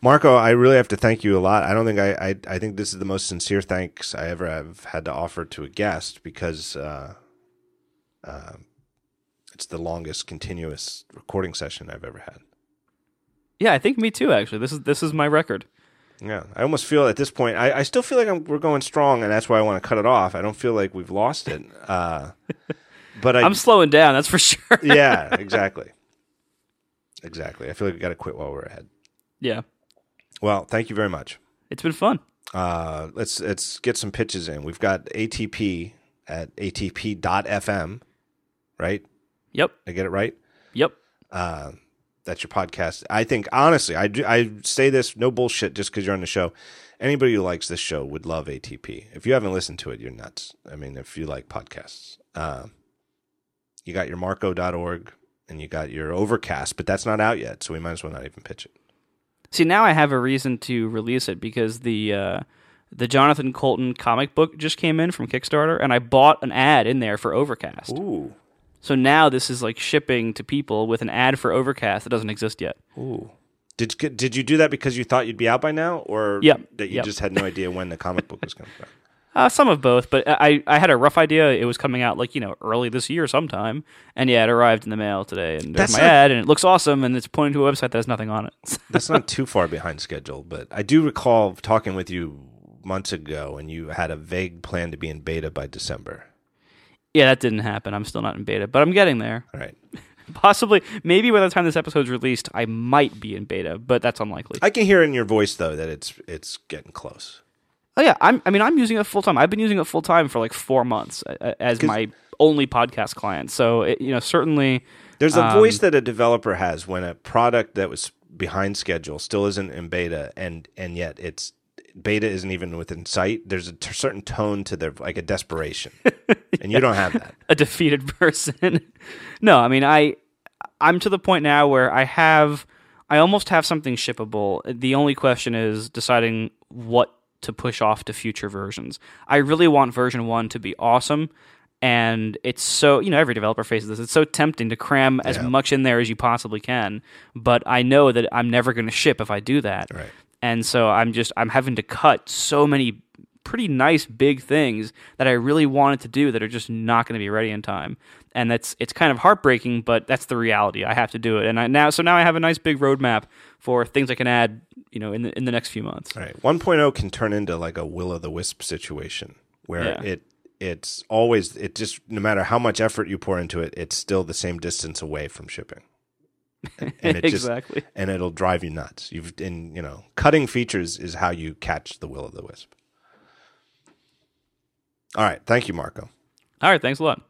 Marco, I really have to thank you a lot. I don't think I I, I think this is the most sincere thanks I ever have had to offer to a guest because uh, uh, it's the longest continuous recording session I've ever had. Yeah, I think me too. Actually, this is this is my record. Yeah, I almost feel at this point. I, I still feel like I'm, we're going strong, and that's why I want to cut it off. I don't feel like we've lost it. Uh, but I, I'm slowing down. That's for sure. yeah, exactly. Exactly. I feel like we got to quit while we're ahead. Yeah, Well, thank you very much. it's been fun. Uh, let's let's get some pitches in. We've got ATP at ATP.fm, right? Yep. I get it right. Yep. Uh, that's your podcast. I think honestly, I do, I say this no bullshit just because you're on the show. Anybody who likes this show would love ATP. If you haven't listened to it, you're nuts. I mean, if you like podcasts, uh, you got your Marco.org and you got your Overcast, but that's not out yet, so we might as well not even pitch it. See, now I have a reason to release it because the uh, the Jonathan Coulton comic book just came in from Kickstarter, and I bought an ad in there for Overcast. Ooh, So now this is like shipping to people with an ad for Overcast that doesn't exist yet. ooh. Did did you do that because you thought you'd be out by now, or Yep, that you yep. just had no idea when the comic book was coming out? Uh, some of both, but I I had a rough idea it was coming out like you know early this year sometime, and yeah, it arrived in the mail today, and there's That's my not- ad, and it looks awesome, and it's pointing to a website that has nothing on it. That's not too far behind schedule, but I do recall talking with you months ago, and you had a vague plan to be in beta by December. yeah, that didn't happen. I'm still not in beta, but I'm getting there. All right. Possibly, maybe by the time this episode's released, I might be in beta, but that's unlikely. I can hear in your voice though that it's it's getting close. Oh yeah, I'm. I mean, I'm using it full time. I've been using it full time for like four months as my only podcast client. So it, you know, certainly, There's a Um, voice that a developer has when a product that was behind schedule still isn't in beta, and and yet it's beta isn't even within sight. There's a t- certain tone to their like a desperation, and you don't have that. a defeated person. no, I mean, I I'm to the point now where I have I almost have something shippable. The only question is deciding what to push off to future versions. I really want version 1 to be awesome and it's so, you know, every developer faces this. It's so tempting to cram as Yeah. much in there as you possibly can, but I know that I'm never going to ship if I do that. Right. And so I'm just I'm having to cut so many pretty nice big things that I really wanted to do that are just not going to be ready in time. And that's it's kind of heartbreaking, but that's the reality. I have to do it. And I now so now I have a nice big roadmap for things I can add, you know, in the in the next few months. Right. 1.0 can turn into like a will o' the wisp situation where Yeah. it it's always it just no matter how much effort you pour into it, it's still the same distance away from shipping. And it just exactly. and it'll drive you nuts. You've in you know, cutting features is how you catch the will o' the wisp. All right, thank you, Marco. All right, thanks a lot.